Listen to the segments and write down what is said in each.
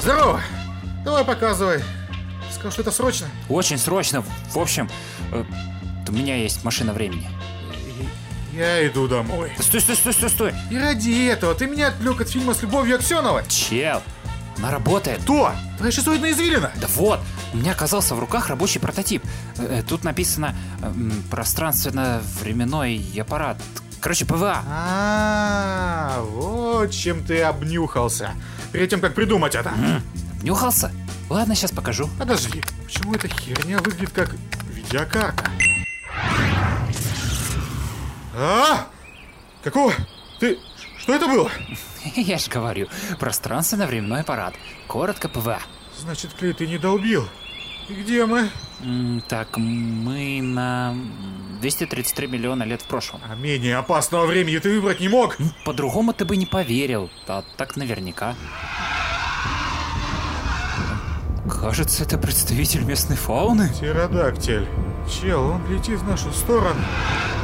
Здорово! Давай показывай. Сказал, что это срочно. Очень срочно. В общем, э, у меня есть машина времени. Я иду домой. Стой, стой, стой, стой, стой. И ради этого ты меня отвлек от фильма с Любовью Аксеновой. Чел, она работает. Кто? Твоя шизоидная извилина? Да вот, у меня оказался в руках рабочий прототип. Э, э, Тут написано пространственно-временной аппарат. Короче, ПВА. А, вот чем ты обнюхался. Перед тем, как придумать это. Нюхался? Ладно, сейчас покажу. Подожди, почему эта херня выглядит как видеокарта? А? Какого? Ты... Что это было? Я же говорю, пространственно-временной аппарат. Коротко ПВА. Значит, Клей, ты не долбил. Где мы? Так, мы на 233 миллиона лет в прошлом. А менее опасного времени ты выбрать не мог? По-другому ты бы не поверил. А так наверняка. Кажется, это представитель местной фауны. Птеродактиль. Чел, он летит в нашу сторону.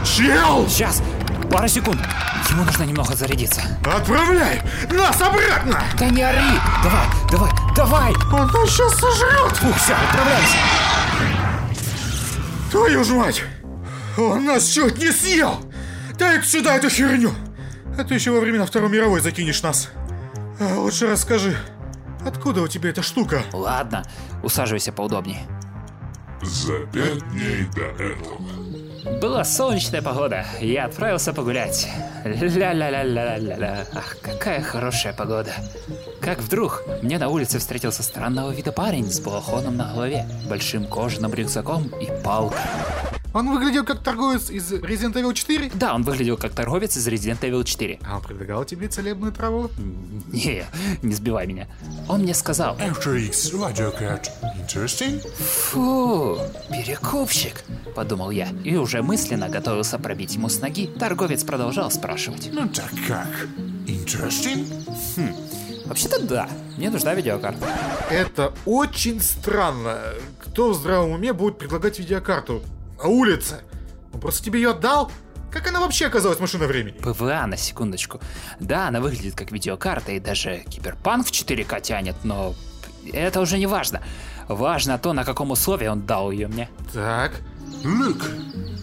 Чел! Сейчас, пару секунд. Ему нужно немного зарядиться. Отправляй! Нас обратно! Да не ори! Давай, давай, давай! Он нас сейчас сожрет! Фух, все, отправляемся. Твою ж мать! Он нас чуть не съел! дай сюда эту херню! А ты еще во времена Второй мировой закинешь нас. А лучше расскажи, откуда у тебя эта штука? Ладно, усаживайся поудобнее. За пять дней до этого. Была солнечная погода, я отправился погулять. Ля-ля-ля-ля-ля-ля. Ах, какая хорошая погода. Как вдруг мне на улице встретился странного вида парень с балахоном на голове, большим кожаным рюкзаком и палкой. Он выглядел как торговец из Resident Evil 4? Да, он выглядел как торговец из Resident Evil 4. А он предлагал тебе целебную траву? Не, не сбивай меня. Он мне сказал, After X Radio Cat. Interesting? фу, перекупщик, подумал я, и уже мысленно готовился пробить ему с ноги. Торговец продолжал спрашивать. Ну так как? Interesting? Вообще-то да, мне нужна видеокарта. Это очень странно. Кто в здравом уме будет предлагать видеокарту на улице? Он просто тебе ее отдал? Как она вообще оказалась в машине времени? ПВА, на секундочку. Да, она выглядит как видеокарта и даже киберпанк в 4К тянет, но это уже не важно. Важно то, на каком условии он дал ее мне. Так, Look!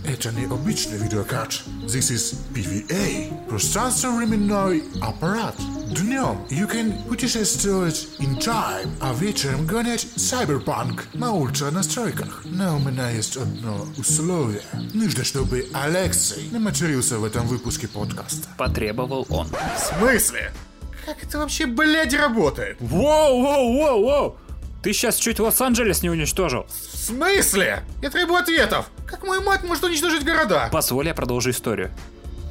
Это не обычный видеокарт. This is PVA. Пространственно-временной аппарат. Днем you can путешествовать in time, а вечером гонять cyberpunk на ультра-настройках. Но у меня есть одно условие. Нужно, чтобы Алексей не матерился в этом выпуске подкаста. Потребовал он. в смысле? Как это вообще, блядь, работает? Воу, воу, воу, воу! Ты сейчас чуть Лос-Анджелес не уничтожил. В смысле? Я требую ответов. Как мой мать может уничтожить города? Позволь, я продолжу историю.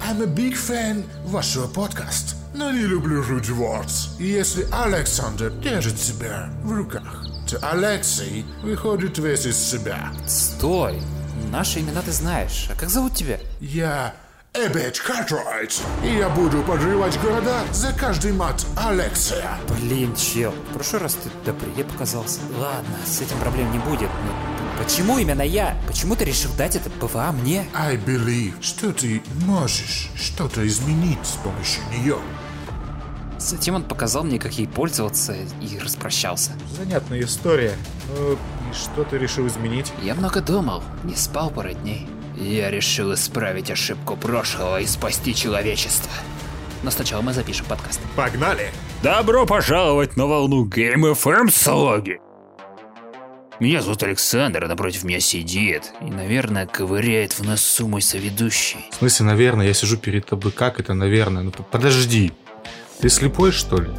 I'm a big fan вашего подкаста, но не люблю words. И если Александр держит себя в руках, то Алексей выходит весь из себя. Стой! Наши имена ты знаешь. А как зовут тебя? Я Эбет Картрайт, и я буду подрывать города за каждый мат Алексея. Блин, чел, в прошлый раз ты добрее показался. Ладно, с этим проблем не будет, но почему именно я? Почему ты решил дать это ПВА мне? I believe, что ты можешь что-то изменить с помощью нее. Затем он показал мне, как ей пользоваться, и распрощался. Занятная история. Ну, и что ты решил изменить? Я много думал, не спал пару дней. Я решил исправить ошибку прошлого и спасти человечество. Но сначала мы запишем подкаст. Погнали! Добро пожаловать на волну Game FM Слоги! Меня зовут Александр, а напротив меня сидит и, наверное, ковыряет в носу мой соведущий. В смысле, наверное, я сижу перед тобой. Как это, наверное? Ну, подожди. Ты слепой, что ли?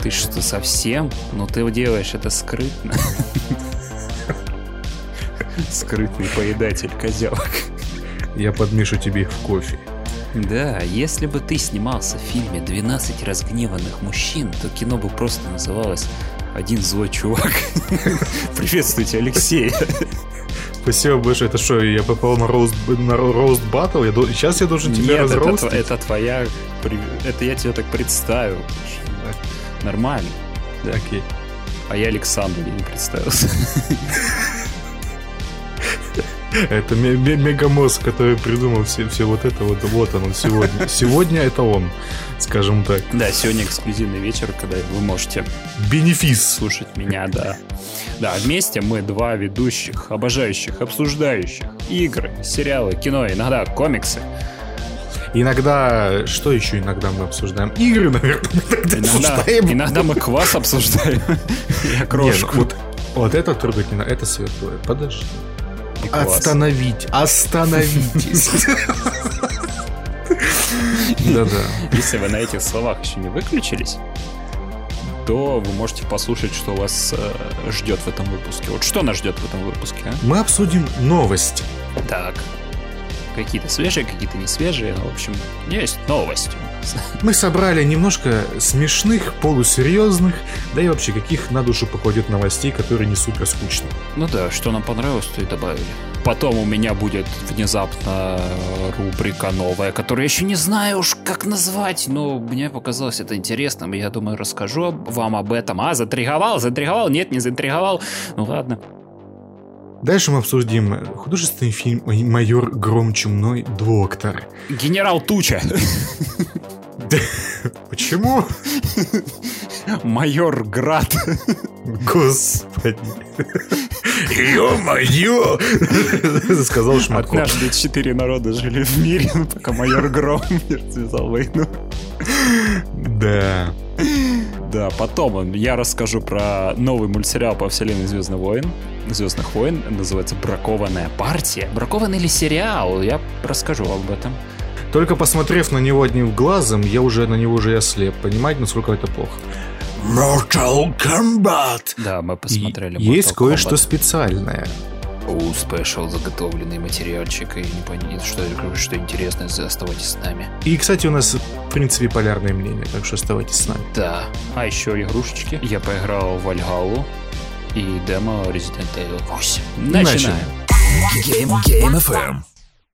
Ты что, совсем? Ну ты делаешь это скрытно. Скрытный поедатель козявок. Я подмешу тебе их в кофе. Да, если бы ты снимался в фильме «12 разгневанных мужчин», то кино бы просто называлось «Один злой чувак». Приветствуйте, Алексей. Спасибо большое. Это что, я попал на роуст, на роуст батл? Я, сейчас я должен тебя Нет, это, разроустить? тво- это твоя... Это я тебя так представил. Нормально. Да. Окей. А я Александр, я не представился. Это ме- ме- мегамозг, который придумал все, все вот это вот. Вот он сегодня. Сегодня это он, скажем так. Да, сегодня эксклюзивный вечер, когда вы можете Бенефис. слушать меня, да. Да, вместе мы два ведущих, обожающих, обсуждающих игры, сериалы, кино, иногда комиксы. Иногда, что еще иногда мы обсуждаем? Игры, наверное, иногда Иногда, обсуждаем. иногда мы квас обсуждаем. Я Не, ну, крошку. вот, вот это надо, это святое. Подожди. Квас. Остановить, остановитесь. Да-да. Если вы на этих словах еще не выключились, то вы можете послушать, что вас э, ждет в этом выпуске. Вот что нас ждет в этом выпуске, а? Мы обсудим новости. Так. Какие-то свежие, какие-то не свежие. Ну, в общем, есть новости. Мы собрали немножко смешных, полусерьезных, да и вообще каких на душу покладет новостей, которые не супер скучны. Ну да, что нам понравилось, то и добавили. Потом у меня будет внезапно рубрика новая, которую я еще не знаю уж как назвать, но мне показалось это интересным, и я думаю, расскажу вам об этом. А, заинтриговал, заинтриговал, нет, не заинтриговал. Ну ладно. Дальше мы обсудим художественный фильм «Майор Гром Чумной Доктор». Генерал Туча. Почему? Майор Град. Господи. Ё-моё! Сказал Шматков. Однажды четыре народа жили в мире, пока майор Гром не развязал войну. Да. Да, потом я расскажу про новый мультсериал по вселенной Звездных войн. Звездных войн называется Бракованная партия. Бракованный или сериал? Я расскажу об этом. Только посмотрев на него одним глазом, я уже на него уже ослеп. Понимаете, насколько это плохо? Mortal Kombat! Да, мы посмотрели. И Есть Mortal кое-что специальное. У спешл заготовленный материальчик и не понятно, что, что интересное, оставайтесь с нами. И, кстати, у нас, в принципе, полярное мнение, так что оставайтесь с нами. Да. А еще игрушечки. Я поиграл в Вальгалу и демо Resident Evil 8. Начинаем. Game FM.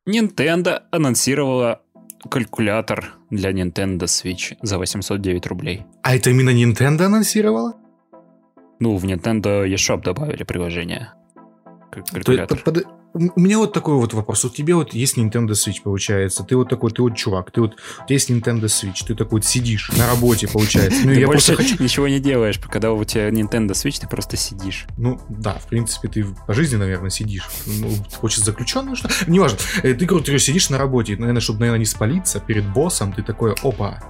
Nintendo анонсировала калькулятор для Nintendo Switch за 809 рублей. А это именно Nintendo анонсировала? Ну, в Nintendo eShop добавили приложение. Как То Калькулятор. под- под- У меня вот такой вот вопрос. У тебя вот есть Nintendo Switch, получается. Ты вот такой, ты вот чувак, ты вот, у тебя есть Nintendo Switch, ты такой вот сидишь на работе, получается. Ну, Ты я больше хочу... ничего не делаешь, когда у тебя Nintendo Switch, ты просто сидишь. Ну, да, в принципе, ты по жизни, наверное, сидишь. Ну, хочешь заключенный, что? Неважно. Э, Ты, короче, сидишь на работе, наверное, чтобы, наверное, не спалиться перед боссом, ты такой, опа,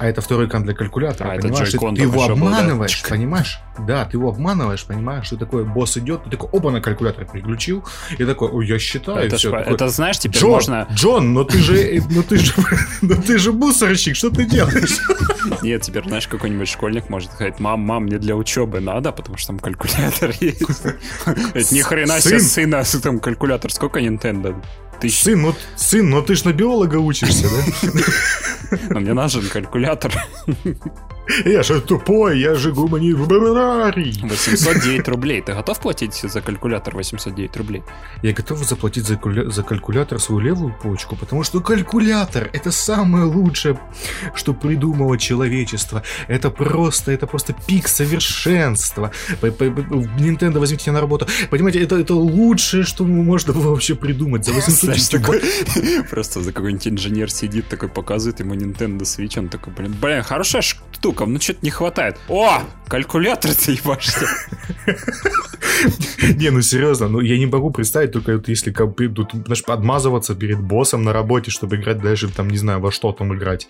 а это второй экран для калькулятора, А, это понимаешь? Joy-Con ты его что был, да? обманываешь, понимаешь? Да, ты его обманываешь, понимаешь? Ты такой, босс идет, ты такой, оба на калькулятор переключил, и такой, ой, я считаю, это, все. ж- это знаешь, теперь Джон, можно... Джон, но ты же, ну ты же, ну ты же мусорщик, что ты делаешь? Нет, теперь, знаешь, какой-нибудь школьник может сказать, мам, мам, мне для учебы надо, потому что там калькулятор есть. Это ни хрена себе Сын. сына, там калькулятор. Сколько Nintendo? Тысяч. Сын, ну, сын, ну ты ж на биолога учишься, да? Но мне нужен калькулятор. Я же тупой, я же гуманитарий. 809 рублей. Ты готов платить за калькулятор 809 рублей? Я готов заплатить за, куля- за калькулятор свою левую почку, потому что калькулятор это самое лучшее, что придумало человечество. Это просто, это просто пик совершенства. Nintendo возьмите меня на работу. Понимаете, это, это лучшее, что можно было вообще придумать. За 800 Знаешь, такой, просто за какой-нибудь инженер сидит, такой показывает ему Nintendo Switch, он такой, блин, блин, хорошая штука, ну что-то не хватает. О, калькулятор ты ебашься. Не, ну серьезно, ну я не могу представить, только вот если как бы тут, знаешь, подмазываться перед боссом на работе, чтобы играть даже там, не знаю, во что там играть.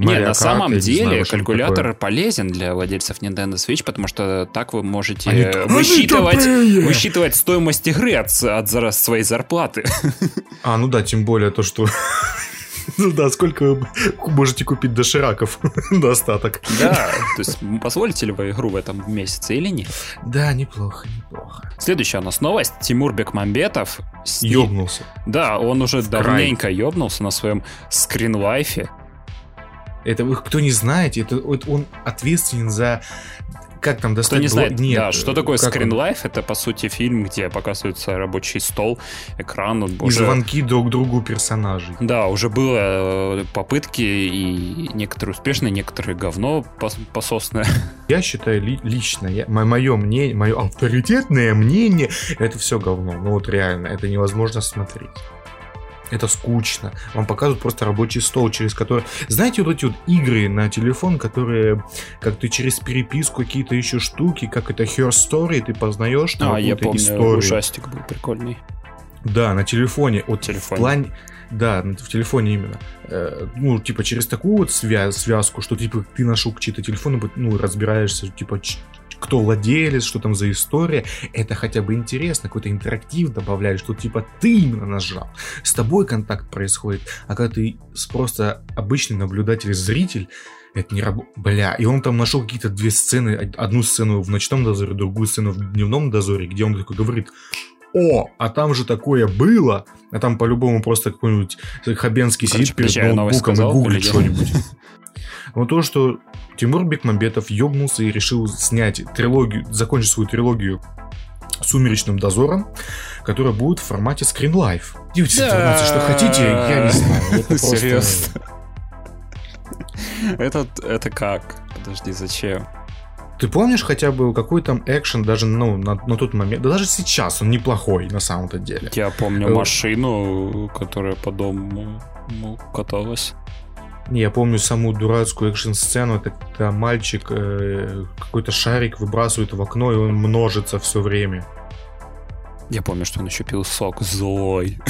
Не, на самом деле калькулятор полезен для владельцев Nintendo Switch, потому что так вы можете Они- э, высчитывать, высчитывать стоимость игры от, от своей зарплаты. А, ну да, тем более то, что... Ну да, сколько вы можете купить дошираков до остаток. Да, то есть позволите ли вы игру в этом месяце или нет? Да, неплохо, неплохо. Следующая у нас новость. Тимур Бекмамбетов. с- Ёбнулся. Да, он уже давненько ёбнулся на своем скринлайфе. Это вы кто не знаете, это вот он ответственен за как там Кто достать... не блок- знает, Нет, да, что такое как он? Это, по сути, фильм, где показывается рабочий стол, экран. И уже- звонки друг другу персонажей. Да, уже было э, попытки, и некоторые успешные, некоторые говно пос- пососное. Я считаю ли- лично, я, мое мнение, мое авторитетное мнение, это все говно. Ну вот реально, это невозможно смотреть. Это скучно. Вам показывают просто рабочий стол, через который... Знаете, вот эти вот игры на телефон, которые, как ты через переписку какие-то еще штуки, как это Her Story, ты познаешь там А, я помню, историю. ужастик был прикольный. Да, на телефоне. Вот телефоне. в плане... Да, в телефоне именно. Э, ну, типа, через такую вот свя- связку, что, типа, ты нашел чьи-то телефоны, вот, ну, разбираешься, типа, кто владелец, что там за история, это хотя бы интересно, какой-то интерактив добавляешь, что, типа, ты именно нажал, с тобой контакт происходит, а когда ты просто обычный наблюдатель, зритель, это не работает. Бля, и он там нашел какие-то две сцены, од- одну сцену в ночном дозоре, другую сцену в дневном дозоре, где он такой говорит, о, а там же такое было, а там по-любому просто какой-нибудь Хабенский Короче, сидит перед ноутбуком и сказал гуглит или нет? что-нибудь. Но то, что Тимур Бекмамбетов ёбнулся и решил снять трилогию, закончить свою трилогию «Сумеречным дозором», которая будет в формате Screen Life. Делайте с информацией, что хотите, я не знаю. Это Серьезно? Это, это как? Подожди, зачем? Ты помнишь хотя бы какой там экшен даже ну, на, на тот момент? Да даже сейчас он неплохой на самом-то деле. Я помню Э, машину, которая по дому ну, каталась. Я помню саму дурацкую экшн-сцену. Это когда мальчик э, какой-то шарик выбрасывает в окно, и он множится все время. Я помню, что он еще пил сок злой.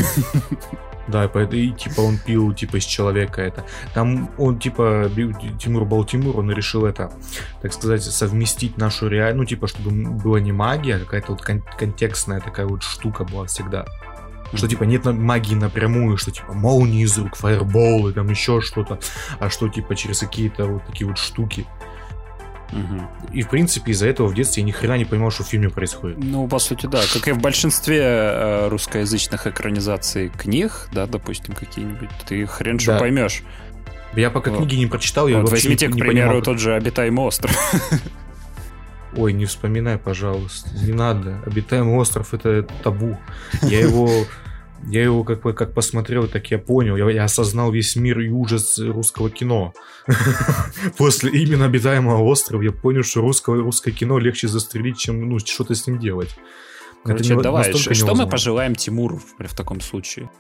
Да, и, типа он пил типа из человека это. Там он типа Тимур Балтимур, он решил это, так сказать, совместить нашу реальность, ну типа, чтобы была не магия, а какая-то вот кон- контекстная такая вот штука была всегда. Что типа нет магии напрямую, что типа молнии из рук, фаерболы, там еще что-то, а что типа через какие-то вот такие вот штуки. Мгм. И в принципе из-за этого в детстве я ни хрена не понимал, что в фильме происходит. Ну, по сути, да. Как и в большинстве э, русскоязычных экранизаций книг, да, допустим, какие-нибудь, ты хрен что Да. поймешь. Я пока Вот. книги не прочитал, я Вот вообще возьмите, не, к не примеру, понимал, тот же «Обитаемый остров». Ой, не вспоминай, пожалуйста. Не надо. Обитаемый остров это табу. Я его. Я его как, бы- как посмотрел, так я понял. Я, я осознал весь мир и ужас русского кино. После именно обитаемого острова я понял, что русское, русское кино легче застрелить, чем ну, что-то с ним делать. Это Короче, нево- давай, что мы невозможно. пожелаем Тимуру в, в таком случае?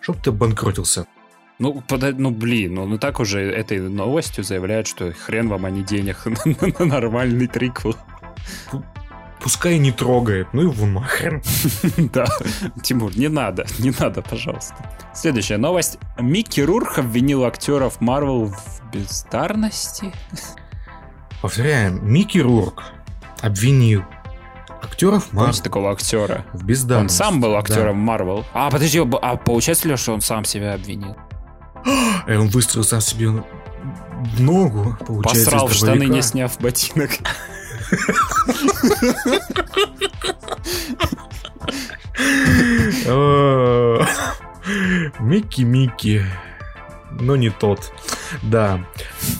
Чтоб ты обанкротился. Ну, пода- ну, блин, он и так уже этой новостью заявляет, что хрен вам, а не денег на, на нормальный триквел. Пускай не трогает. Ну его нахрен. Да, Тимур, не надо, не надо, пожалуйста. Следующая новость. Микки Рурк обвинил актеров Марвел в бездарности. Повторяем. Микки Рурк обвинил актеров Помните Марвел такого актера? в Он бездарности. сам был Да. актером Марвел. А, подожди, а получается ли, что он сам себя обвинил? И он выстрелил сам себе в ногу, получается, Посрал в штаны, не сняв ботинок. Микки-Микки. Но не тот. Да.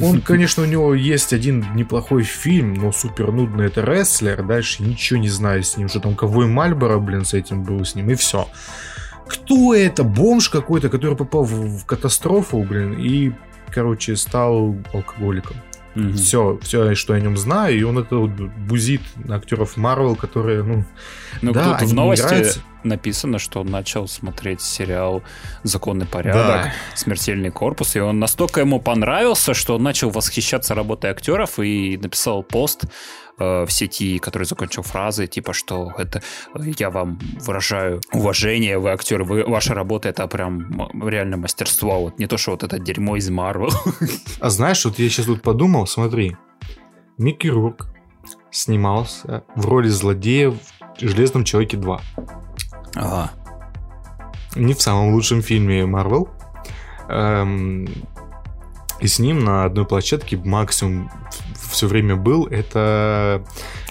Он, конечно, у него есть один неплохой фильм, но супер нудный это рестлер. Дальше ничего не знаю с ним. Что там Ковой Мальборо, блин, с этим был с ним. И все. Кто это? Бомж какой-то, который попал в, в катастрофу, блин, и, короче, стал алкоголиком. Мгм. Все, все, что я о нем знаю, и он это вот бузит актеров Марвел, которые, ну, Ну, Да, тут в новости написано, что он начал смотреть сериал «Законный порядок», Да. «Смертельный корпус», и он настолько ему понравился, что он начал восхищаться работой актеров и написал пост э, в сети, который закончил фразы, типа, что это э, я вам выражаю уважение, вы актеры, вы, ваша работа это прям реально мастерство, вот не то, что вот это дерьмо из Марвел. А знаешь, вот я сейчас тут подумал, смотри, Микки Рурк снимался в роли злодея в «Железном Человеке 2». Ага. Не в самом лучшем фильме Марвел. Эм, и с ним на одной площадке максимум все время был. Это,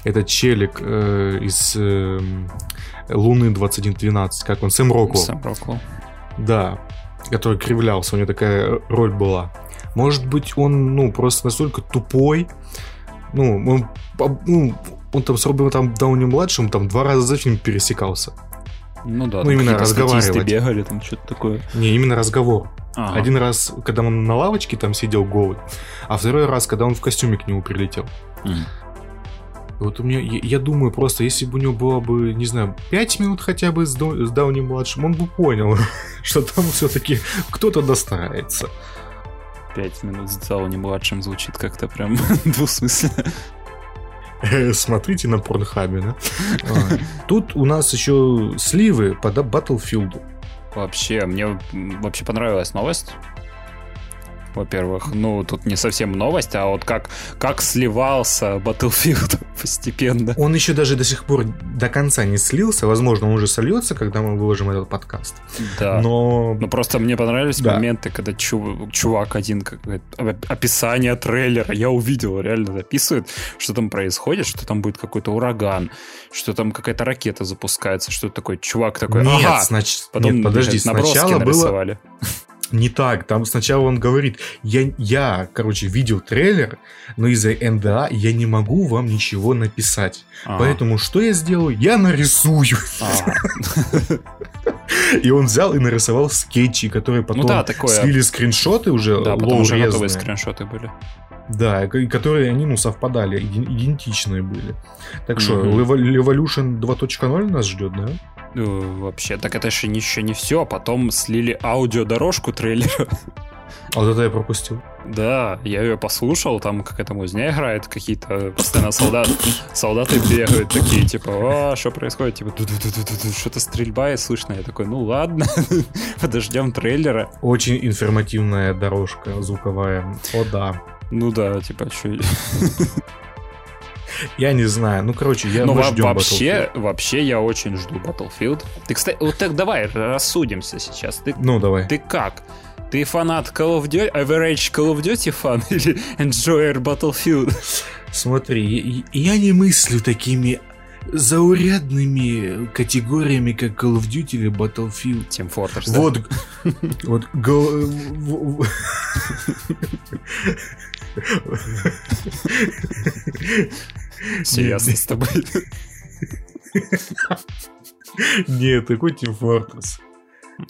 это челик э, из эм, Луны 2112, как он, Сэм Роквелл. Сэм Роквелл. Да, который кривлялся, у него такая роль была. Может быть, он, ну, просто настолько тупой, Ну, он, ну, он там с Робертом Дауни младшим там два раза за фильм пересекался. Ну да, Ну, именно разговаривать. бегали, там что-то такое. Не, именно разговор. Ага. Один раз, когда он на лавочке там сидел голый, а второй раз, когда он в костюме к нему прилетел. Мгм. Вот у меня, я, я думаю, просто если бы у него было бы, не знаю, 5 минут хотя бы с, До- с Дауни младшим, он бы понял, что там все-таки кто-то достарается. Пять минут с Дауни младшим звучит как-то прям двусмысленно. Смотрите на порнхабе, да? А, Тут у нас еще сливы по Battlefield. Вообще, мне вообще понравилась новость. Во-первых, ну, тут не совсем новость, а вот как, как сливался Battlefield постепенно. Он еще даже до сих пор до конца не слился. Возможно, он уже сольется, когда мы выложим этот подкаст. Да. Но Ну, просто мне понравились Да. моменты, когда чу- чувак один, как говорит, описание трейлера, я увидел, реально записывает, что там происходит, что там будет какой-то ураган, что там какая-то ракета запускается, что такое. Чувак такой, нет, ага, знач- Потом нет, подожди, сначала было нарисовали. Не так. Там сначала он говорит, я, я, короче, видел трейлер, но из-за НДА я не могу вам ничего написать. Ага. Поэтому что я сделаю? Я нарисую. Ага. И он взял и нарисовал скетчи, которые потом Ну да, такое. слили скриншоты уже Да, потом уже лоу-резные. готовые скриншоты были. Да, и которые они, ну, совпадали, идентичные были. Так что, Мгм. Levo- Evolution 2.0 нас ждет, да? Ну, вообще, так это еще еще не все, а потом слили аудиодорожку трейлера. А вот это я пропустил. Да, я ее послушал, там какая-то музня играет, какие-то постоянно солдат, солдаты бегают такие, типа, а, что происходит? Типа, что-то стрельба и слышно. Я такой, ну ладно, подождем трейлера. Очень информативная дорожка звуковая. О, да. Ну да, типа, что... Я не знаю. Ну, короче, я Ну, мы во- ждем вообще, вообще я очень жду Battlefield. Ты, кстати, вот так давай рассудимся сейчас. Ты, Battlefield. Ну, давай. ты как? Ты фанат Call of Duty, average Call of Duty фан или enjoyer Battlefield? Смотри, я, я не мыслю такими заурядными категориями, как Call of Duty или Battlefield. Team Fortress? Вот, вот, Серьезно с тобой. Нет, такой Team Fortress.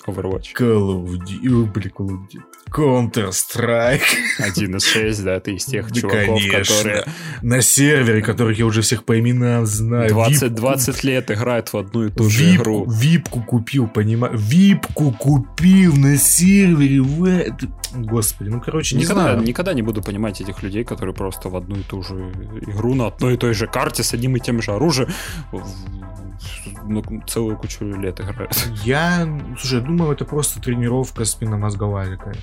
Overwatch. Call of Duty, блин, Call of Duty. Counter-Strike. 1.6, да, ты из тех Да, чуваков, конечно. которые На сервере, которых я уже всех по именам знаю. 20, Випку- 20 лет играют в одну и ту же Вип- игру. Випку купил, понимаю. Випку купил на сервере. Господи, ну короче, не Никогда, знаю. никогда не буду понимать этих людей, которые просто в одну и ту же игру на одной и той же карте с одним и тем же оружием в- ну, целую кучу лет играют. Я, слушай, я думаю, это просто тренировка спинномозговая какая-то.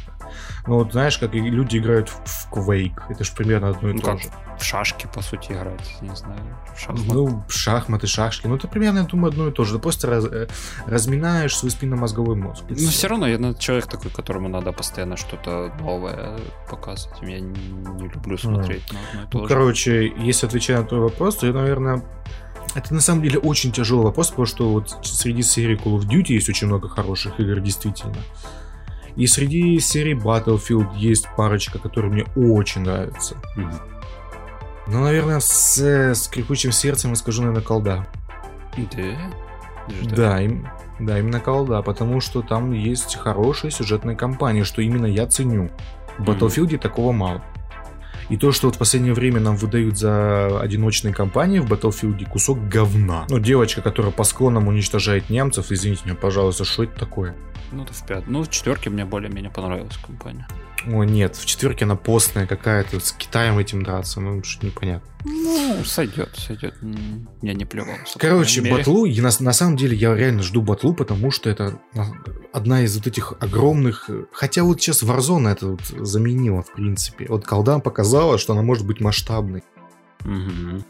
Ну вот знаешь, как люди играют в, Quake, это же примерно одно и Ну то как, же. в шашки, по сути, играть, не знаю, в шахматы. Ну, шахматы, шашки, ну это примерно, я думаю, одно и то же. Ты просто раз- э, разминаешь свой спинномозговой мозг. и Но всё. все равно я на- человек такой, которому надо постоянно что-то новое показывать. Я не, не люблю смотреть на одно и то Ну, же. короче, если отвечая на твой вопрос, то я, наверное, это на самом деле очень тяжелый вопрос, потому что вот среди серий Call of Duty есть очень много хороших игр, действительно. И среди серий Battlefield есть парочка, которые мне очень нравятся. Мгм. Ну, наверное, с, с крикучим сердцем я скажу, наверное, колда. Да? Даже? Да, им, да, именно колда, потому что там есть хорошая сюжетная кампания, что именно я ценю. В. Battlefield такого мало. И то, что вот в последнее время нам выдают за одиночные кампании в Battlefield кусок говна. Ну, девочка, которая по склонам уничтожает немцев, извините меня, пожалуйста, что это такое? Ну, это в пят. Ну, в четверке мне более-менее понравилась компания. О, нет, в четверке она постная какая-то, с Китаем этим драться, ну, что непонятно. Ну, сойдет, сойдет. Я не плевал. Короче, мере. батлу, и на, на самом деле я реально жду батлу, потому что это на- одна из вот этих огромных... э, Хотя вот сейчас Warzone это вот заменила, в принципе. Вот колда показала, что она может быть масштабной. Мгм.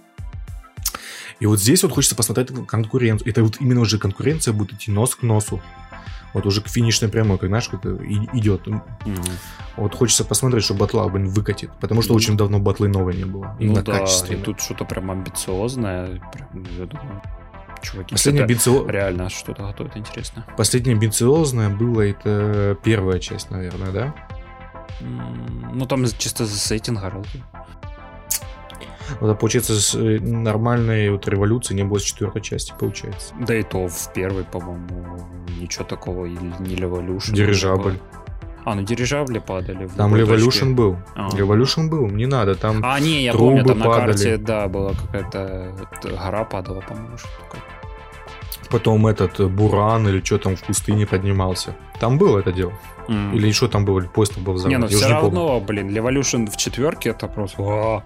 И вот здесь вот хочется посмотреть конкуренцию. Это вот именно уже конкуренция будет идти нос к носу. Вот уже к финишной прямой, как знаешь, как идет. Мгм. Вот хочется посмотреть, что батла, блин, выкатит. Потому что Ну. очень давно батлы новой не было. Ну Именно да, и качественно. тут что-то прям амбициозное. Прям, я думаю, чуваки Последняя, что-то амбицио- реально что-то готовят интересное. Последняя амбициозная была это первая часть, наверное, да? Ну, там чисто за сеттинг разве. А получается, с, э, нормальной вот революции не было с четвертой части, получается. Да и то в первой, по-моему, ничего такого, или не Revolution. Дирижабль. А, ну дирижабли падали. Там Revolution точке. был. А. Revolution был, не надо, там... А, не, я трубы помню, там на падали. карте, да, была какая-то гора падала, по-моему, что. Потом этот Буран или что там в пустыне поднимался. Там было это дело. М. Или что там было, или поезд там был взорван. Не, ну все не помню. равно, блин, Revolution в четверке это просто...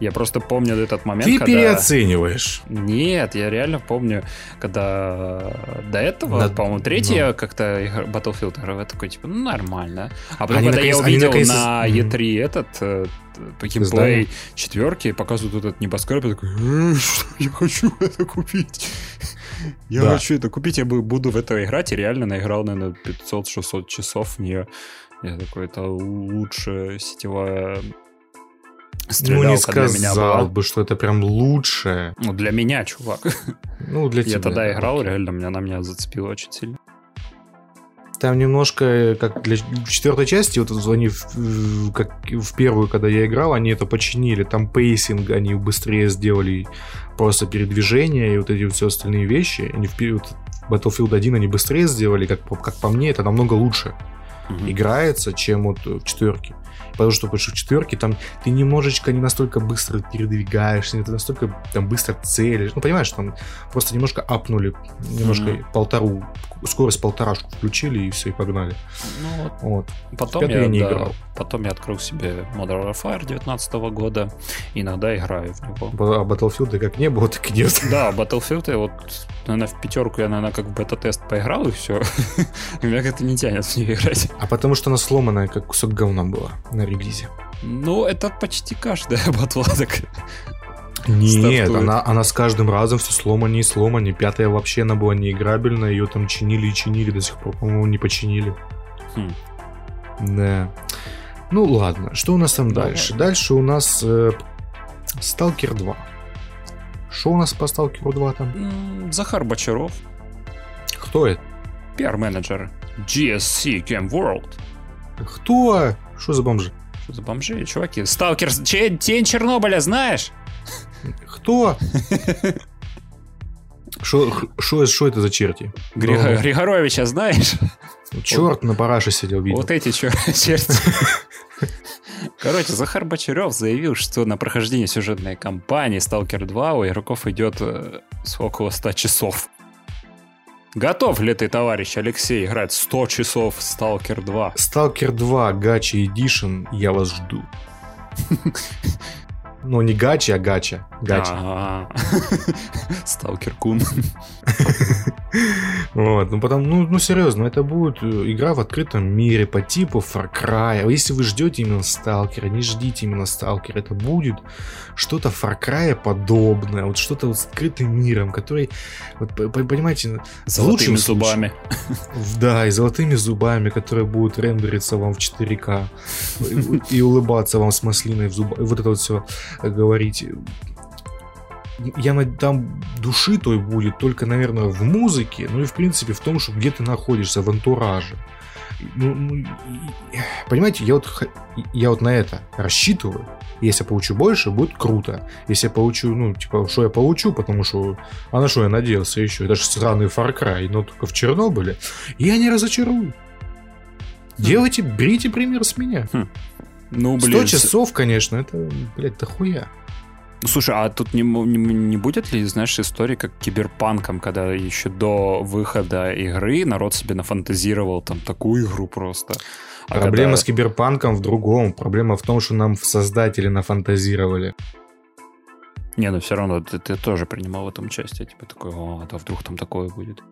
Я просто помню этот момент, Ты когда... переоцениваешь. Нет, я реально помню, когда до этого, На- по-моему, третий ну. я как-то Battlefield я такой, типа, ну, нормально. А потом, Они когда я наконец- они увидел наконец- на Мгм. E3 этот э, геймплей четверки, показывают этот небоскреб, я такой, «Э, что я хочу это купить. Я Да. хочу это купить, я буду в это играть, и реально наиграл, наверное, 500-600 часов в нее. Я такой, это лучшая сетевая Ну, стрелялка не меня сказал была. бы, что это прям лучшее. Ну, для меня, чувак. Ну, для тебя. Я тогда да, играл, реально, меня, она меня зацепила очень сильно. Там немножко, как для четвертой части, вот они, в, как в первую, когда я играл, они это починили. Там pacing они быстрее сделали, просто передвижение и вот эти вот все остальные вещи. Они в период Battlefield 1 они быстрее сделали, как, как по мне, это намного лучше Мгм. играется, чем вот в четверке. Потому что, что в четверке там ты немножечко не настолько быстро передвигаешься, не настолько там быстро целишь. Ну, понимаешь, там просто немножко апнули, немножко Мгм. полтору, скорость полторашку включили и все, и погнали. Ну, вот. Потом я, я не да, играл. потом я открыл себе Modern Warfare 19 года. Иногда играю в него. А Battlefield как не было, так и нет. Да, Battlefield я вот, наверное, в пятерку я, наверное, как в бета-тест поиграл и все. Меня как-то не тянет в нее играть. А потому что она сломанная, как кусок говна была на релизе. Ну, это почти каждая батла так. Нет, Стартует. она, она с каждым разом все сломаннее и сломаннее. Пятая вообще она была неиграбельная, ее там чинили и чинили, до сих пор, по-моему, не починили. Хм. Да. Ну ладно, что у нас там Давай. дальше? Дальше у нас э, Сталкер 2. Что у нас по Сталкеру 2 там? Захар Бочаров, Кто это? пиар-менеджер GSC Game World. Кто? Что за бомжи? Что за бомжи, чуваки? Сталкер, че- тень Чернобыля, знаешь? Кто? Что это за черти? Гри- Ну, Григоровича знаешь? Черт на параше сидел, видел. Вот эти чер- черти. Короче, Захар Бочарев заявил, что на прохождение сюжетной кампании Stalker 2 у игроков идет э, с около 100 часов. Готов ли ты, товарищ Алексей, играть 100 часов в Stalker 2? Сталкер 2 Гача Эдишн, я вас жду. Ну, не гача, а гача. Гача. Ага. Сталкер Кун. Вот, ну потом, ну, ну серьезно, это будет э, игра в открытом мире по типу Far Cry. А Если вы ждете именно Сталкера, не ждите именно Сталкера. Это будет что-то Far Cry подобное, вот что-то вот с открытым миром, который, вот, по- по- понимаете, в Золотыми зубами. Да, и золотыми зубами, которые будут рендериться вам в 4К и, и улыбаться вам с маслиной в зубах. Вот это вот все говорить. Я там души той будет только, наверное, в музыке, ну и в принципе в том, что где ты находишься, в антураже. Ну, ну, понимаете, я вот, я вот на это рассчитываю. Если я получу больше, будет круто. Если я получу, ну, типа, что я получу, потому что... А на что я надеялся еще? Это же сраный Far Cry, но только в Чернобыле. Я не разочарую. Делайте, берите пример с меня. Ну, 100 блин. с- часов, конечно, это, блядь, дохуя. Слушай, а тут не, не, не будет ли, знаешь, истории как киберпанком, когда еще до выхода игры народ себе нафантазировал там такую игру просто. А Проблема когда- с киберпанком в другом. Проблема в том, что нам создатели нафантазировали. Не, ну все равно ты, ты тоже принимал в этом участие. Типа такой, о, да вдруг там такое будет.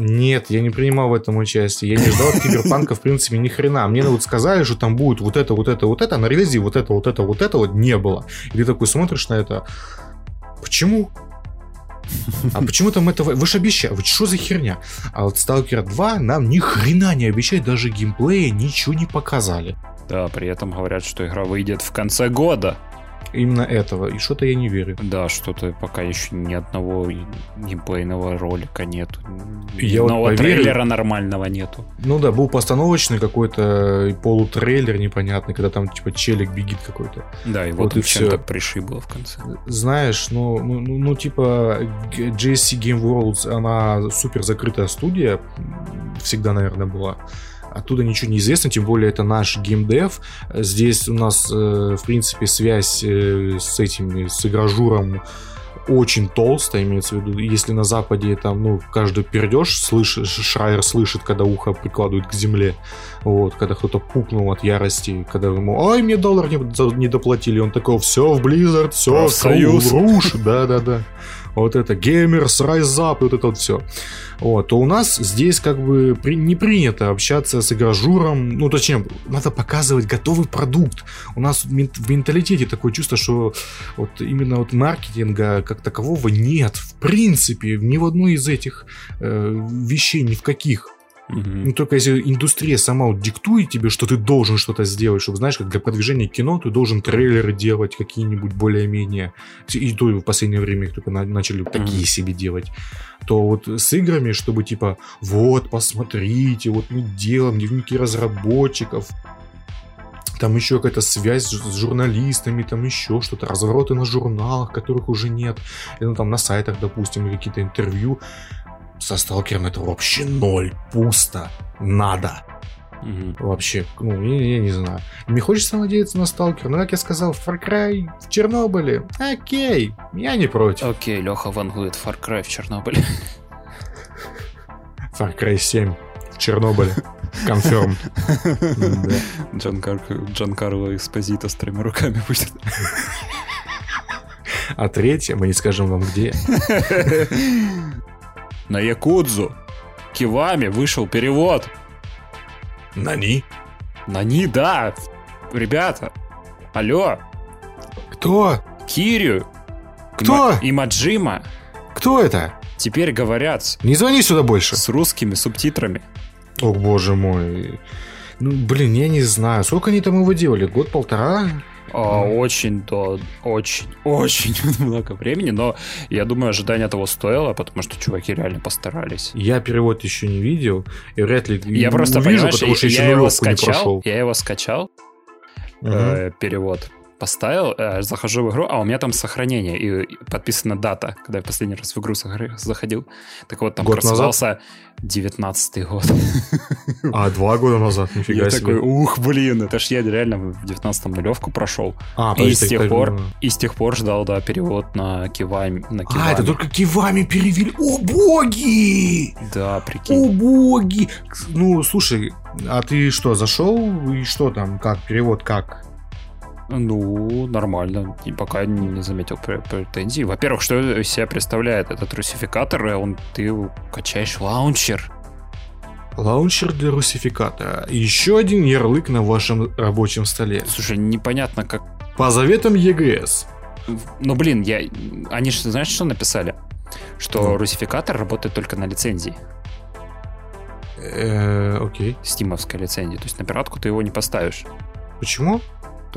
Нет, я не принимал в этом участие. Я не ждал от киберпанка, в принципе, ни хрена. Мне вот сказали, что там будет вот это, вот это, вот это, а на релизе вот это, вот это, вот это вот не было. И ты такой смотришь на это. Почему? А почему там это... Вы же обещали, вы что за херня? А вот Stalker 2 нам ни хрена не обещает, даже геймплея ничего не показали. Да, при этом говорят, что игра выйдет в конце года. Именно этого. И что-то я не верю. Да, что-то пока еще ни одного геймплейного ролика нету. Я вот Нового поверил. трейлера нормального нету. Ну да, был постановочный какой-то полутрейлер непонятный, когда там типа челик бегит какой-то. Да, и Вот вот, и чем-то всё. пришибло в конце. Знаешь, ну, ну, ну, ну, типа GSC Game Worlds, она супер закрытая студия, всегда, наверное, была. Оттуда ничего не известно, тем более это наш геймдев. Здесь у нас, э, в принципе, связь э, с этим, с игражуром очень толстая, имеется в виду, если на Западе там, ну, каждый пердеж слышит, Шрайер слышит, когда ухо прикладывают к земле, вот, когда кто-то пукнул от ярости, когда ему, ай, мне доллар не, не доплатили, он такой, все в Blizzard, все, Профсоюз. руш, да-да-да. Вот это геймерс, райз up, вот это вот все. Вот, то у нас здесь как бы при- не принято общаться с игражуром, ну, точнее, надо показывать готовый продукт. У нас в менталитете такое чувство, что вот именно вот маркетинга как такового нет, в принципе, ни в одной из этих э, вещей, ни в каких. Мгм. Ну, только если индустрия сама вот диктует тебе, что ты должен что-то сделать, чтобы, знаешь, как для продвижения кино ты должен трейлеры делать какие-нибудь более-менее. И то в последнее время их только на- начали такие себе делать. То вот с играми, чтобы типа, вот, посмотрите, вот мы делаем дневники разработчиков, там еще какая-то связь с журналистами, там еще что-то, развороты на журналах, которых уже нет, и, ну, там на сайтах, допустим, или какие-то интервью. Со Сталкером это вообще ноль, пусто, надо. Мгм. Вообще, ну, я, я не знаю. Мне хочется надеяться на Сталкер, но, как я сказал, Far Cry в Чернобыле, окей, я не против. Окей, Леха вангует Far Cry в Чернобыле. Far Cry 7 в Чернобыле, Кар... Джан Карло Эспозито с тремя руками будет. А третье, мы не скажем вам где. На Якудзу Кивами вышел перевод. Нани? На Ни, да. Ребята, алло, Кто? Кирю Кто? и Маджима Кто это? теперь говорят Не звони сюда больше. с русскими субтитрами. О, боже мой. Ну, блин, я не знаю. Сколько они там его делали? Год-полтора? А, Очень, да, очень, очень много времени, но я думаю, ожидание того стоило, потому что чуваки реально постарались. Я перевод еще не видел, и вряд ли Я просто, понимаешь, потому что я, еще я его нулевку не скачал, прошел. я его скачал, Мгм. э, перевод поставил, э, захожу в игру, а у меня там сохранение, и и подписана дата, когда я последний раз в игру заходил. Так вот, там Год красовался 19 год. А, два года назад, нифига Я себе. такой, ух, блин, это ж я реально в 19-м нулевку прошел. А, И с тех пор, ну. и с тех пор ждал, да, перевод на Кивами. На А, Кивами. это только кивами перевели. О, боги! Да, прикинь. О, боги! Ну, слушай, а ты что, зашел? И что там? Как? Перевод как? Ну, нормально. И пока не заметил пр- претензий. Во-первых, что из себя представляет этот русификатор? Он, ты качаешь лаунчер. Лаунчер для русификатора. Еще один ярлык на вашем рабочем столе. Слушай, непонятно как... По заветам ЕГС. Ну, блин, я... они же, знаешь, что написали? Что Ну. русификатор работает только на лицензии. Э, окей. Стимовской лицензии. То есть на пиратку ты его не поставишь. Почему?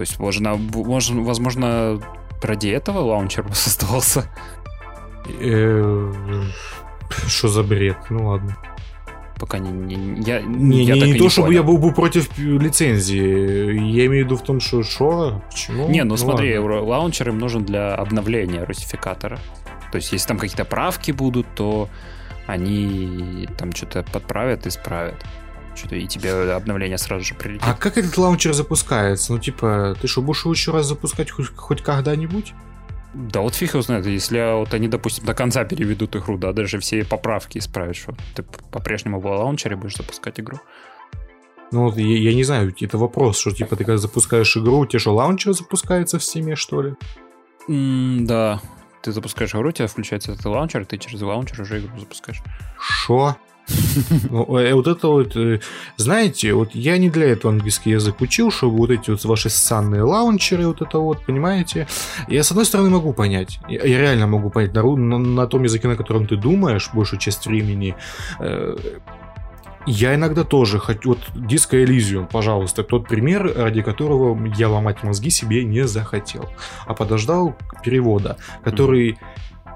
То есть, можно, можно, возможно, ради этого лаунчер создавался. Э, Что за бред? Ну ладно. Пока не... не я, Не, я не, не и то, чтобы понял. я был бы против лицензии. Я имею в виду в том, что что? Почему? Не, ну, смотри, ладно. ла- лаунчер им нужен для обновления русификатора. То есть, если там какие-то правки будут, то они там что-то подправят, исправят. Что-то и тебе обновление сразу же прилетит. А как этот лаунчер запускается? Ну, типа, ты что, будешь его еще раз запускать хоть, хоть когда-нибудь? Да вот фиг его знает, если вот они, допустим, до конца переведут игру, да, даже все поправки исправят, что ты по-прежнему в лаунчере будешь запускать игру. Ну, вот я, я не знаю, это вопрос, что, типа, ты когда запускаешь игру, у тебя что, лаунчер запускается в Steam е, что ли? М, да, ты запускаешь игру, у тебя включается этот лаунчер, ты через лаунчер уже игру запускаешь. Шо? Э, Вот это вот, э, знаете, вот я не для этого английский язык учил, чтобы вот эти вот ваши ссанные лаунчеры, вот это вот, понимаете? Я, с одной стороны, могу понять, я реально могу понять, на, на, на том языке, на котором ты думаешь большую часть времени, э, Я иногда тоже хочу... Вот Disco Elysium, пожалуйста, тот пример, ради которого я ломать мозги себе не захотел. А подождал перевода, который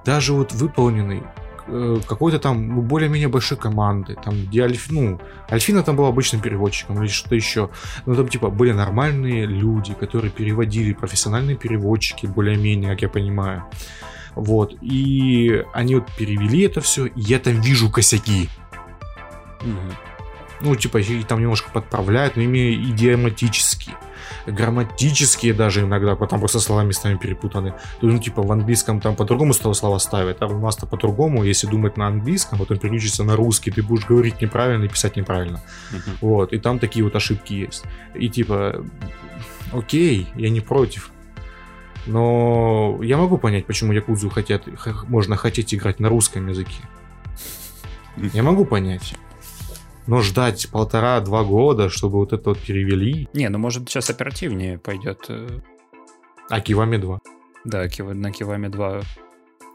даже вот выполненный э, какой-то там ну, более-менее большой команды, там, где Альф, ну, Альфина там был обычным переводчиком или что-то еще. Ну, там, типа, были нормальные люди, которые переводили, профессиональные переводчики, более-менее, как я понимаю. Вот, и они вот перевели это все, и я там вижу косяки. Ну, типа, и там немножко подправляют, но ими идиоматические, грамматические даже иногда, потому просто слова местами перепутаны. То, ну, типа, в английском там по-другому слова ставят, а у нас-то по-другому, если думать на английском, потом переключиться на русский, ты будешь говорить неправильно и писать неправильно. Мгм. Вот, и там такие вот ошибки есть. И типа, окей, я не против. Но я могу понять, почему Якудзу хотят, можно хотеть играть на русском языке. Я могу понять. Но ждать полтора-два года, чтобы вот это вот перевели, Не, ну может сейчас оперативнее пойдет. э, а Кивами 2. Да, Кива- на Кивами 2.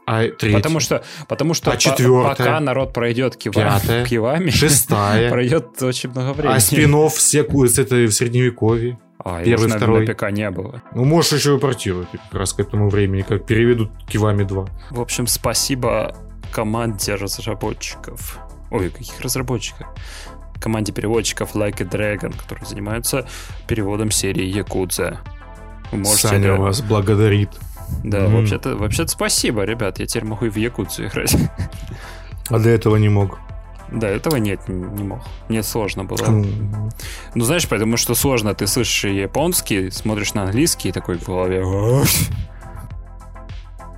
А третья, Потому что, потому что А по- пока народ пройдет Кива- Пятая? Кивами, шестая, пройдет очень много времени. а спинов все с этой в средневековье. А, первый, его ж на- второй. на ПК не было. Ну, можешь еще и портировать как раз к этому времени, как переведут Кивами 2. В общем, спасибо команде разработчиков. Ой, каких разработчиков? Команде переводчиков Like a Dragon, которые занимаются переводом серии Якудза. Можете Саня вас благодарит. Да, М. вообще-то, вообще-то спасибо, ребят. Я теперь могу и в Якудзу играть. А до этого не мог. Да, этого нет, не мог. Мне сложно было. М, Ну, знаешь, потому что сложно. Ты слышишь японский, смотришь на английский и такой в голове... «А,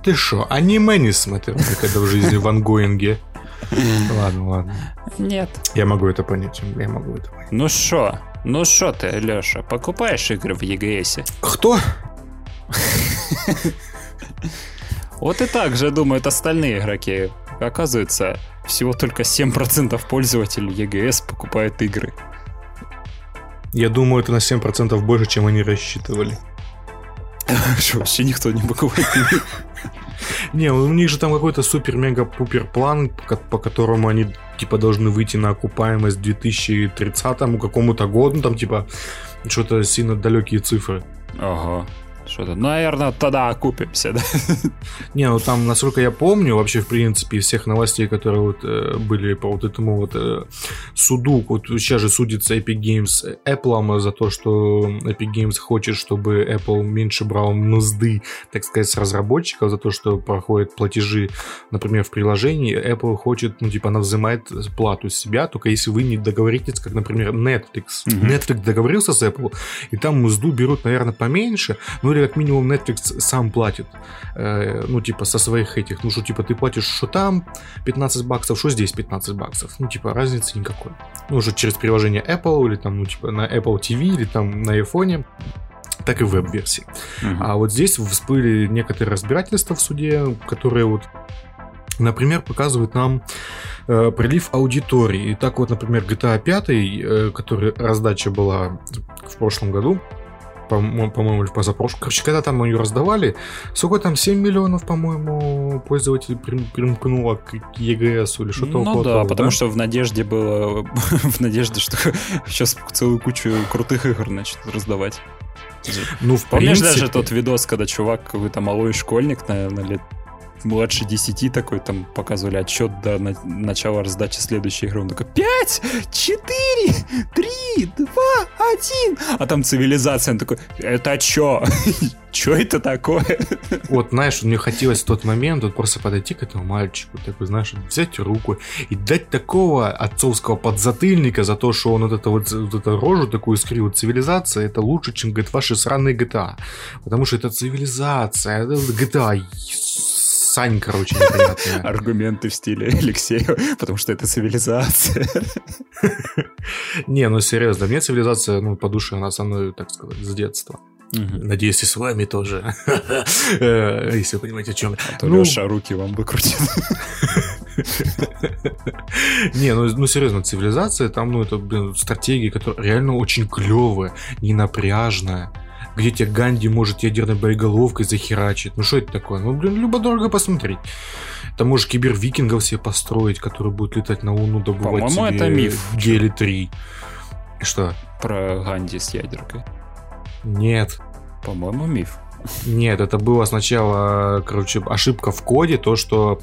Ты шо, аниме не смотрел никогда в жизни в ангоинге? Ладно, ладно. Нет. Я могу это понять. Я могу это понять. Ну шо? Ну шо ты, Леша, покупаешь игры в ЕГСе? Кто? Вот и так же думают остальные игроки. Оказывается, всего только 7% пользователей ЕГС покупают игры. Я думаю, это на 7% больше, чем они рассчитывали. Что, вообще никто не покупает игры? Не, у них же там какой-то супер-мега-пупер план, по ко- по которому они типа должны выйти на окупаемость к 2030 какому-то году, там типа что-то сильно далекие цифры. Ага. Что-то, наверное, тогда окупимся, да? Не, ну там, насколько я помню, вообще, в принципе, из всех новостей, которые вот э, были по вот этому вот э, суду, вот сейчас же судится Epic Games Apple за то, что Epic Games хочет, чтобы Apple меньше брал мзды, так сказать, с разработчиков за то, что проходят платежи, например, в приложении. Apple хочет, ну, типа, она взимает плату с себя, только если вы не договоритесь, как, например, Netflix. Мгм. Netflix договорился с Apple, и там мзду берут, наверное, поменьше, ну или как минимум Netflix сам платит, э, ну типа со своих этих, ну что типа ты платишь что там 15 баксов, что здесь 15 баксов, ну типа разницы никакой. Ну уже через приложение Apple или там ну типа на Apple TV или там на iPhone так и веб-версии. А вот здесь всплыли некоторые разбирательства в суде, которые вот Например, показывают нам э, прилив аудитории. И так вот, например, GTA 5, э, который раздача была в прошлом году, по-мо- по-моему, или в позапрошлом. Короче, когда там ее раздавали, сколько там, 7 миллионов, по-моему, пользователей прим- примкнуло к ЕГС или что-то Ну да, того, потому что в надежде было... в надежде, что сейчас целую кучу крутых игр начнут раздавать. Ну, в Помнишь принципе, даже тот видос, когда чувак, какой-то малой школьник, наверное, лет младше 10 такой, там показывали отчет до на- начала раздачи следующей игры. Он такой, 5, 4, 3, 2, 1. А там цивилизация. Он такой, это чё? Чё это такое? Вот, знаешь, мне хотелось в тот момент вот просто подойти к этому мальчику, такой, знаешь, взять руку и дать такого отцовского подзатыльника за то, что он вот это вот, вот эту рожу такую скривил. Цивилизация это лучше, чем, говорит, ваши сраные GTA. Потому что это цивилизация, это GTA. Сань, короче, непонятная. Аргументы в стиле Алексея, потому что это цивилизация. Не, ну серьезно, мне цивилизация, ну, по душе, она со мной, так сказать, с детства. Надеюсь, и с вами тоже. Э, Если вы понимаете, о чем я. А то Ну, Леша руки вам выкрутит. Не, ну, ну серьезно, цивилизация, там, ну, это, блин, стратегия, которая реально очень клевая, ненапряжная. Где тебе Ганди может ядерной боеголовкой захерачить. Ну что это такое? Ну, блин, любо-дорого посмотреть. Там можешь кибервикингов себе построить, которые будут летать на Луну, добывать По-моему, это миф. Гели 3. Что? Про Ганди с ядеркой. Нет. По-моему, миф. Нет, это было сначала, короче, ошибка в коде, то, что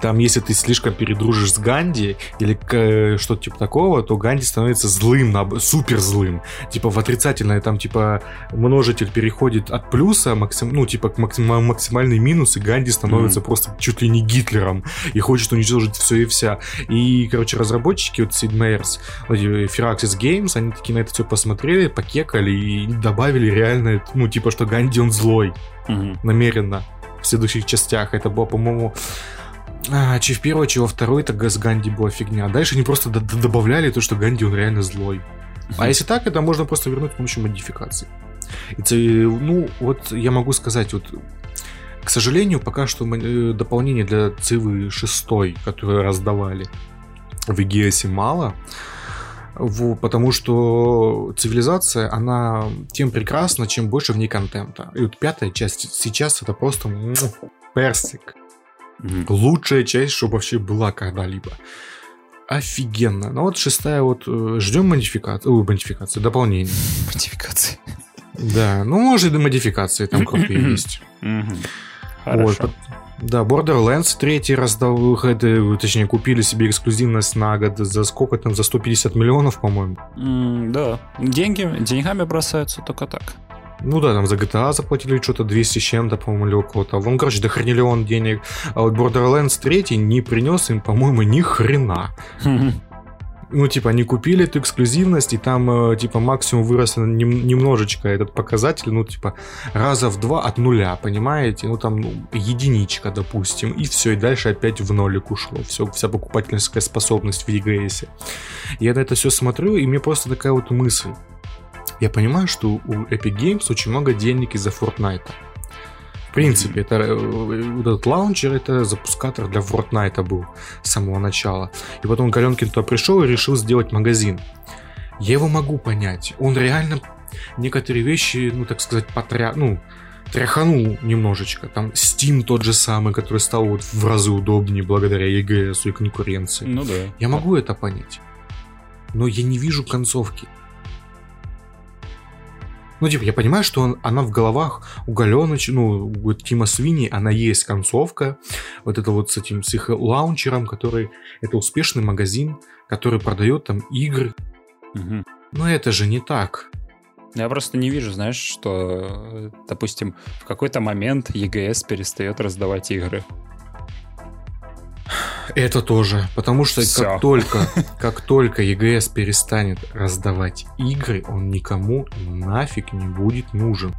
там, если ты слишком передружишь с Ганди или к- что-то типа такого, то Ганди становится злым, супер злым. Типа в отрицательное там, типа, множитель переходит от плюса, максим, ну, типа, к максим- максимальный минус, и Ганди становится просто чуть ли не Гитлером и хочет уничтожить все и вся. И, короче, разработчики, вот Sid Meier's, эти Firaxis Games, они такие на это все посмотрели, покекали и добавили реально, ну, типа, что Ганди, он злой Мгм. намеренно в следующих частях. Это было, по-моему, а, чи в первой, чи во второй, так с Ганди была фигня. Дальше они просто добавляли то, что Ганди, он реально злой. А если так, это можно просто вернуть с помощью модификаций. И це, ну, вот я могу сказать, вот, к сожалению, пока что э, дополнение для Цивы 6, которые раздавали в EGS мало, потому что цивилизация, она тем прекрасна, чем больше в ней контента. И вот пятая часть сейчас это просто м, персик. Лучшая часть, что вообще была когда-либо. Офигенно. Ну вот шестая вот э, ждем модификацию, ой, модификацию, дополнение. Модификации. Да, ну может и модификации там крутые есть. Вот, Хорошо. да, Borderlands третий раздал, это, точнее, купили себе эксклюзивность на год за сколько там, за 150 миллионов, по-моему. М, Да. Деньги, деньгами бросаются только так. Ну да, там за GTA заплатили что-то 200 с чем-то, по-моему, или около того. Ну, короче, дохрениллион денег. А вот Borderlands 3 не принес им, по-моему, ни хрена. Ну, типа, они купили эту эксклюзивность, и там, э, типа, максимум вырос нем- немножечко этот показатель, ну, типа, раза в два от нуля, понимаете? Ну, там, ну, единичка, допустим, и все, и дальше опять в нолик ушло. Все, вся покупательская способность в EGS. Я на это все смотрю, и мне просто такая вот мысль. Я понимаю, что у Epic Games очень много денег из-за Fortnite. В принципе, это, э, вот этот лаунчер, это запускатор для Fortnite был с самого начала. И потом Галенкин туда пришел и решил сделать магазин. Я его могу понять. Он реально некоторые вещи, ну, так сказать, потря... ну, тряханул немножечко. Там Steam тот же самый, который стал вот в разы удобнее благодаря EGS и конкуренции. Ну да. Я могу это понять. Но я не вижу концовки. Ну, типа, я понимаю, что он- она в головах у Галеныч, ну, у Тима Свини, она есть концовка. Вот это вот с этим, с их лаунчером, который... Это успешный магазин, который продает там игры. Мгм. Но это же не так. Я просто не вижу, знаешь, что, э, допустим, в какой-то момент EGS перестает раздавать игры. Это тоже. Потому что Всё. как только, как только EGS перестанет раздавать игры, он никому нафиг не будет нужен.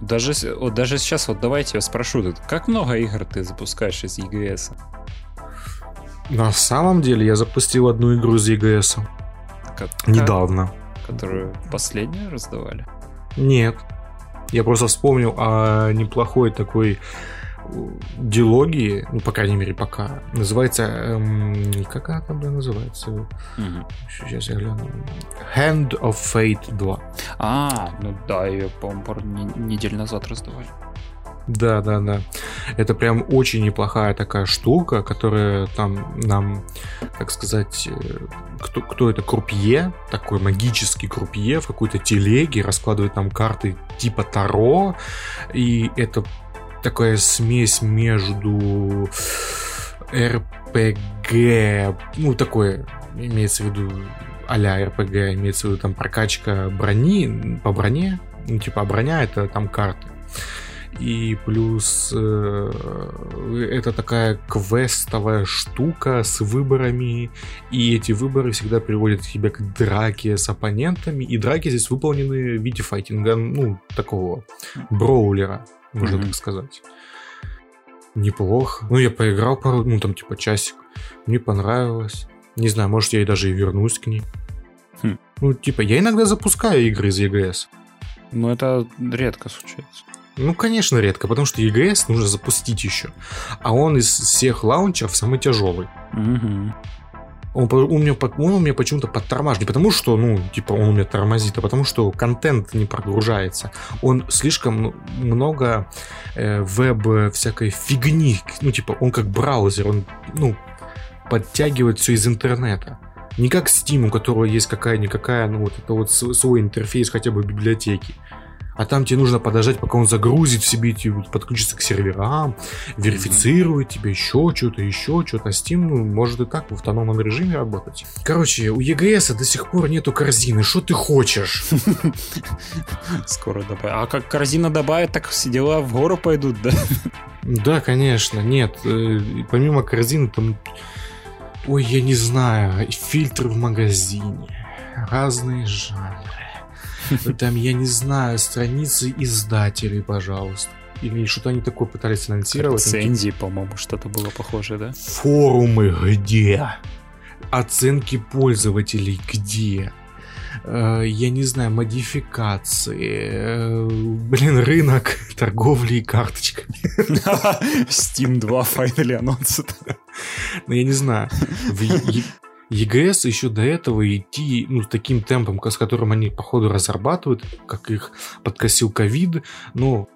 Даже, вот даже сейчас, вот давайте я спрошу, как много игр ты запускаешь из EGS? На самом деле я запустил одну игру из EGS. Как- Недавно. Которую последнюю раздавали? Нет. Я просто вспомнил о неплохой такой дилогии, ну, по крайней мере, пока. Называется... эм, как она там называется? Мгм. Сейчас я гляну. Hand of Fate 2. А, ну да, ее, по-моему, пару не- недель назад раздавали. Да, да, да. Это прям очень неплохая такая штука, которая там нам, как сказать, э, кто, кто это, крупье, такой магический крупье в какой-то телеге, раскладывает нам карты типа Таро, и это такая смесь между РПГ, ну, такое, имеется в виду а-ля РПГ, имеется в виду там прокачка брони, по броне, ну, типа, а броня это там карты. И плюс э, это такая квестовая штука с выборами, и эти выборы всегда приводят тебя к драке с оппонентами, и драки здесь выполнены в виде файтинга, ну, такого броулера, можно Мгм. так сказать. Неплохо. Ну, я поиграл пару, ну, там, типа, часик. Мне понравилось. Не знаю, может, я и даже и вернусь к ней. Хм. Ну, типа, я иногда запускаю игры из EGS. Ну, это редко случается. Ну, конечно, редко, потому что EGS нужно запустить еще. А он из всех лаунчеров самый тяжелый. Мгм. Он, у меня, он у меня почему-то подтормаживает. Не потому что, ну, типа, он у меня тормозит, а потому что контент не прогружается. Он слишком много э, веб э, всякой фигни. Ну, типа, он как браузер, он, ну, подтягивает все из интернета. Не как Steam, у которого есть какая-никакая, ну, вот это вот свой интерфейс хотя бы библиотеки. А там тебе нужно подождать, пока он загрузит в себе, тебе подключится к серверам, верифицирует тебе еще что-то, еще что-то. А Steam ну, может и так в автономном режиме работать. Короче, у EGS до сих пор нету корзины. Что ты хочешь? Скоро добавят. А как корзина добавят, так все дела в гору пойдут, да? Да, конечно, нет. э, Помимо корзины там... Ой, я не знаю, фильтры в магазине, разные жанры. Там, я не знаю, страницы издателей, пожалуйста. Или что-то они такое пытались анонсировать. Рецензии, по-моему, что-то было похожее, да? Форумы где? Оценки пользователей где? Э, Я не знаю, модификации. э, Блин, рынок торговли и карточками. Steam 2 Finally Announced. Ну, я не знаю. В Е- EGS еще до этого идти ну, таким темпом, с которым они, походу, разрабатывают, как их подкосил ковид, ну,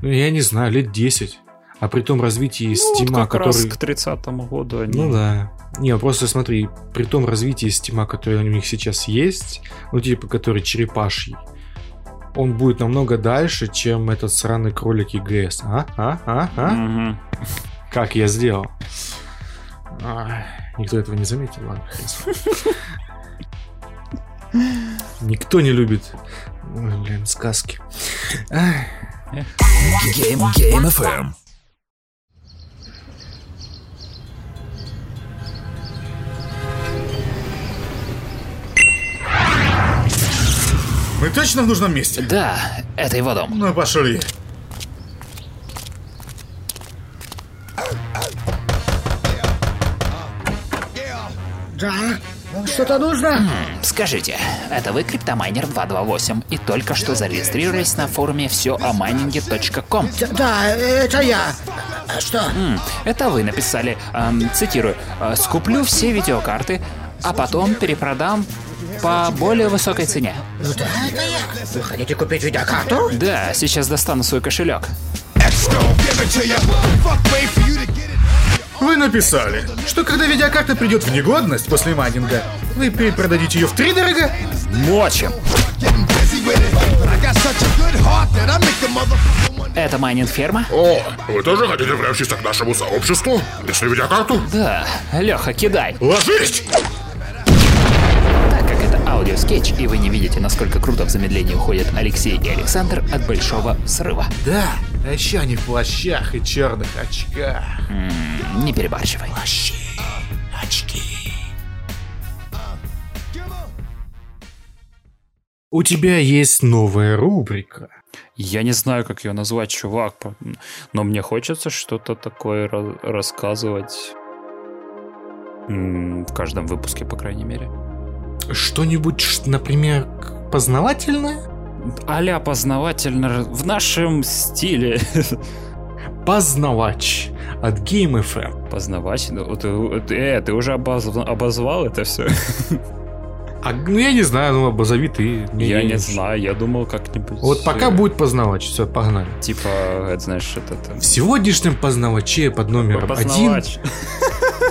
ну, я не знаю, лет 10. А при том развитии Ну, вот Стима, раз который... к 30 году они... Ну да. Не, просто смотри, при том развитии Стима, который у них сейчас есть, ну типа, который черепаший, он будет намного дальше, чем этот сраный кролик EGS. А? А? А? А? Мгм. Как я сделал? А, никто этого не заметил, ладно. Никто не любит, блин, сказки. Game, Game FM. Мы точно в нужном месте? Да, это его дом. Ну, пошли. Да, что-то нужно? Скажите, это вы Криптомайнер 228 и только что зарегистрировались на форуме все о майнинге.ком. Да, это я. А Что? Это вы написали, эм, цитирую, «Э, «Скуплю все видеокарты, а потом перепродам по более высокой цене». Ну да, это я. Вы хотите купить видеокарту? Да, сейчас достану свой кошелек. Вы написали, что когда видеокарта придет в негодность после майнинга, вы перепродадите ее в три дорого? Мочим! Это майнинг ферма? О, вы тоже хотите приобщиться к нашему сообществу? Если видеокарту? Да, Леха, кидай. Ложись! Так как это аудиоскетч, и вы не видите, насколько круто в замедлении уходят Алексей и Александр от большого срыва. Да, а еще они в плащах и черных очках. Не перебарщивай. Плащи, очки. У тебя есть новая рубрика. Я не знаю, как ее назвать, чувак, но мне хочется что-то такое ра- рассказывать. В каждом выпуске, по крайней мере. Что-нибудь, например, познавательное? Аля познавательно в нашем стиле. Познавач от Game FM. Познавать? Ну, ты, э, ты уже обозв- обозвал это все? А, ну, я не знаю, ну, обозови ты. Мне Я не не- знаю, я думал как-нибудь... Вот пока э, будет познавач, все, погнали. Типа, это, знаешь, это... там, В сегодняшнем познаваче под номером один Познавач.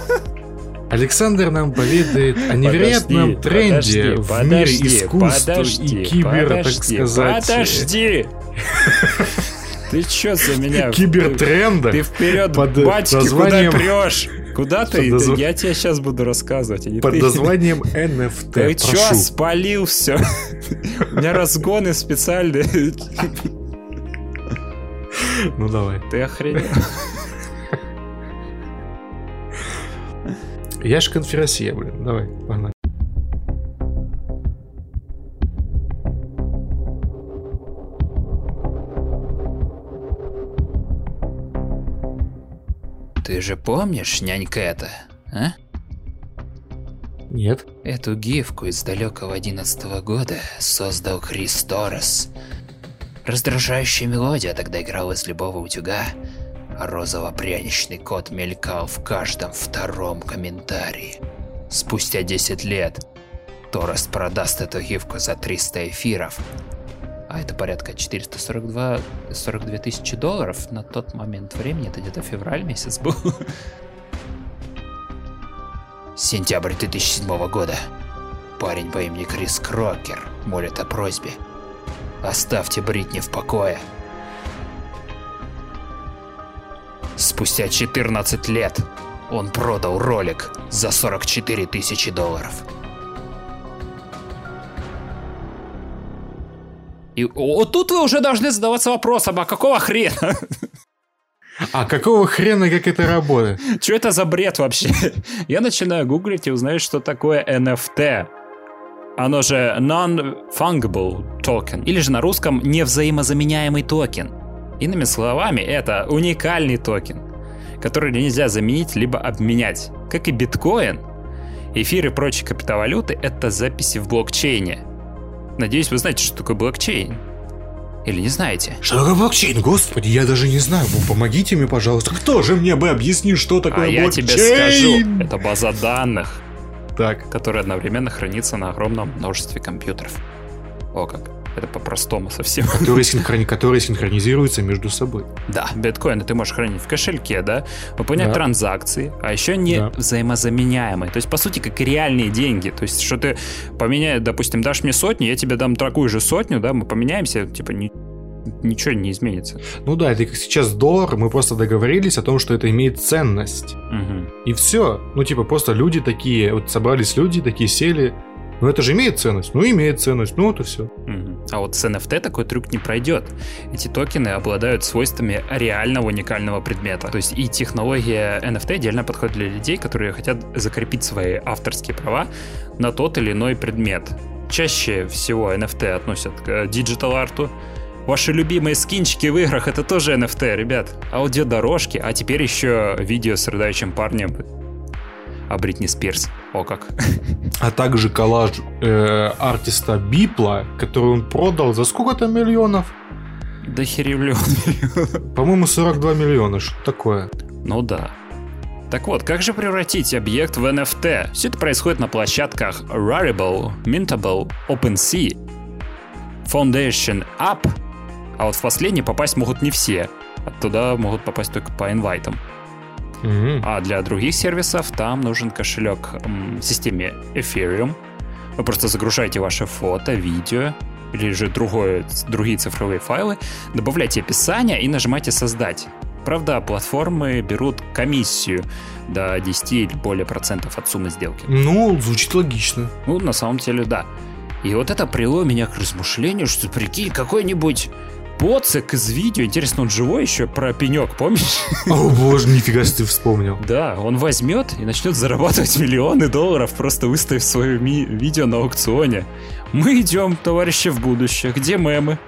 Александр нам поведает о невероятном Подожди, тренде подожди, в мире подожди, искусства подожди, и кибер, так подожди, сказать, Подожди! Ты чё за меня? кибертренда Ты вперед, под батьки, названием- куда прешь? Куда ты? Назва- Я тебе сейчас буду рассказывать. а под ты. названием NFT. Ты чё, Прошу. спалил все? У меня разгоны специальные. Ну давай. Ты охренел? Я ж конферансье, блин. Давай, погнали. Ты же помнишь, нянька это, а? Нет. Эту гифку из далекого одиннадцатого года создал Крис Торрес. Раздражающая мелодия тогда играла из любого утюга, розово-пряничный кот мелькал в каждом втором комментарии. спустя 10 лет Торрест продаст эту гифку за 300 эфиров. А это порядка 442 42 тысячи долларов на тот момент времени. Это где-то февраль месяц был. Сентябрь 2007 года. Парень по имени Крис Крокер молит о просьбе. Оставьте Бритни в покое. Спустя 14 лет он продал ролик за 44 тысячи долларов. И вот тут вы уже должны задаваться вопросом, а какого хрена? А какого хрена, как это работает? Что это за бред вообще? Я начинаю гуглить и узнаю, что такое NFT. Оно же Non-Fungible Token, или же на русском невзаимозаменяемый токен. Иными словами, это уникальный токен, который нельзя заменить либо обменять. Как и биткоин, эфир и прочие криптовалюты — это записи в блокчейне. Надеюсь, вы знаете, что такое блокчейн. Или не знаете? Что такое блокчейн? Господи, я даже не знаю. Помогите мне, пожалуйста. Кто же мне бы объяснил, что такое а я блокчейн? тебе скажу, это база данных, Так. которая одновременно хранится на огромном множестве компьютеров. О как, это по-простому совсем. Которые, синхрони... которые синхронизируются между собой. Да, биткоины ты можешь хранить в кошельке, да, выполнять Да. транзакции, а еще не Да. взаимозаменяемые. То есть, по сути, как реальные деньги. То есть, что ты поменяешь, допустим, дашь мне сотню, я тебе дам такую же сотню, да, мы поменяемся, типа, ни- ничего не изменится. Ну да, это как сейчас доллар, мы просто договорились о том, что это имеет ценность. Мгм. И все. Ну, типа, просто люди такие, вот собрались люди, такие сели. Ну, это же имеет ценность. Ну, имеет ценность. Ну, вот и все. А вот с NFT такой трюк не пройдет. Эти токены обладают свойствами реального уникального предмета. То есть и технология NFT идеально подходит для людей, которые хотят закрепить свои авторские права на тот или иной предмет. Чаще всего NFT относят к digital art у. Ваши любимые скинчики в играх это тоже NFT, ребят. Аудиодорожки, а теперь еще видео с рыдающим парнем. А Бритни Спирс. О как. А также коллаж э, артиста Бипла, который он продал за сколько там миллионов? Да херевлю. По-моему, 42 миллиона. Что такое? Ну да. Так вот, как же превратить объект в NFT? Все это происходит на площадках Rarible, Mintable, OpenSea, Foundation App, а вот в последний попасть могут не все. Оттуда могут попасть только по инвайтам. Мгм. А для других сервисов там нужен кошелек в системе Ethereum. Вы просто загружаете ваше фото, видео или же другое, другие цифровые файлы, добавляйте описание и нажимаете «Создать». Правда, платформы берут комиссию до 10 или более процентов от суммы сделки. Ну, звучит логично. Ну, на самом деле, да. И вот это привело меня к размышлению, что, прикинь, какой-нибудь поцик из видео, интересно, он живой еще, про пенек, помнишь? О боже, нифига себе ты вспомнил. Да, он возьмет и начнет зарабатывать миллионы долларов, просто выставив свое ми- видео на аукционе. Мы идем, товарищи, в будущее, где мемы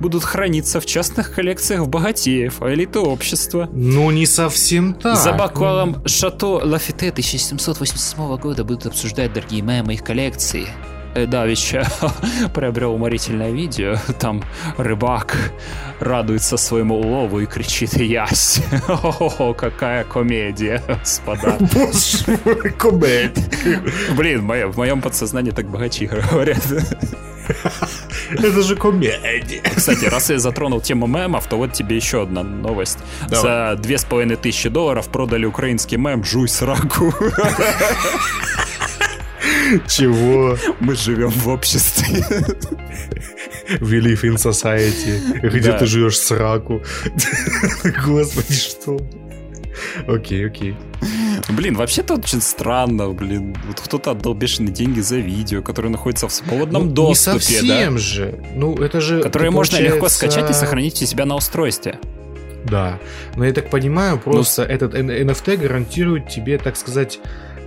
будут храниться в частных коллекциях богатеев, а элиты общества. Ну, не совсем так. За бокалом Шато Лафите 1787 года будут обсуждать дорогие мемы их коллекции. Э, Давича приобрел уморительное видео. Там рыбак радуется своему улову и кричит «Ясь!» О, какая комедия, господа. Боже мой, комедия. Блин, в моем, в моем подсознании так богачи говорят. Это же комедия. Кстати, раз я затронул тему мемов, то вот тебе еще одна новость. За две с половиной тысячи долларов продали украинский мем «Жуй сраку». Чего? Мы живем в обществе. We live in society. Где Да. ты живешь сраку? Господи, что? Окей, окей. Блин, вообще-то очень странно, блин. Вот кто-то отдал бешеные деньги за видео, которое находится в свободном Ну, не доступе, совсем да? же. Ну, это же... Которое это можно легко получается- скачать и сохранить у себя на устройстве. Да. Но я так понимаю, просто Ну, этот NFT гарантирует тебе, так сказать,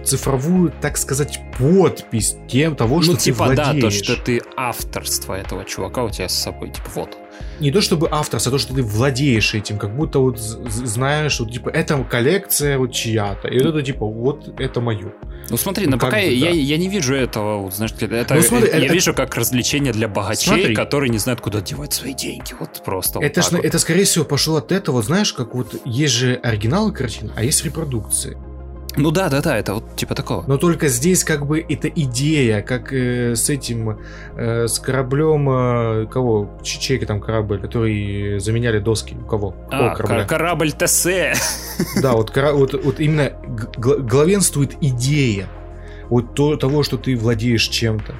цифровую, так сказать, подпись тем того, что ну, ты типа, да, то, владеешь. что ты авторство этого чувака у тебя с собой. Типа, вот. Не то чтобы авторство, а то, что ты владеешь этим, как будто вот знаешь, что типа это коллекция вот чья-то, и вот это типа вот это мое. Ну смотри, Ну, но как пока бы, я, да. я не вижу этого, вот, знаешь, это Ну, смотри, я это- вижу как развлечение для богачей, Смотри. которые не знают, куда девать свои деньги. Вот просто. это, вот ж, вот. это скорее всего пошло от этого, знаешь, как вот есть же оригинал картин, а есть репродукции. Ну да, да, да, это вот типа такого. Но только здесь как бы это идея, как э, с этим, э, с кораблем, э, кого? Чечейка там корабль, который заменяли доски. У кого? Какого А, корабля? кор- корабль ТС. Да, вот, кора- вот, вот именно главенствует идея. Вот то, того, что ты владеешь чем-то.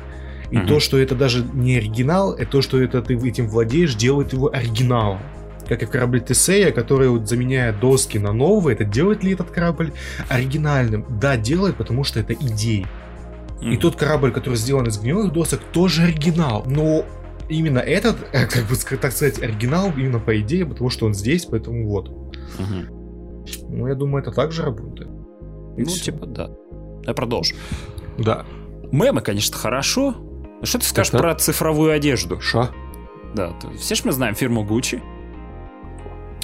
И Мгм. то, что это даже не оригинал, это то, что это ты этим владеешь, делает его оригиналом. Как и в корабле Тесея, который вот заменяя доски на новые, это делает ли этот корабль оригинальным? Да, делает, потому что это идея. И Мгм. тот корабль, который сделан из гнилых досок, тоже оригинал. Но именно этот, э, как бы так сказать, оригинал именно по идее, потому что он здесь, поэтому вот. Мгм. Ну, я думаю, это также работает. И Ну, всё. типа, да. Я продолжу. Да. Мемы, конечно, хорошо. Но что ты скажешь Так-так. про цифровую одежду? Ша. Да, все ж мы знаем фирму Gucci.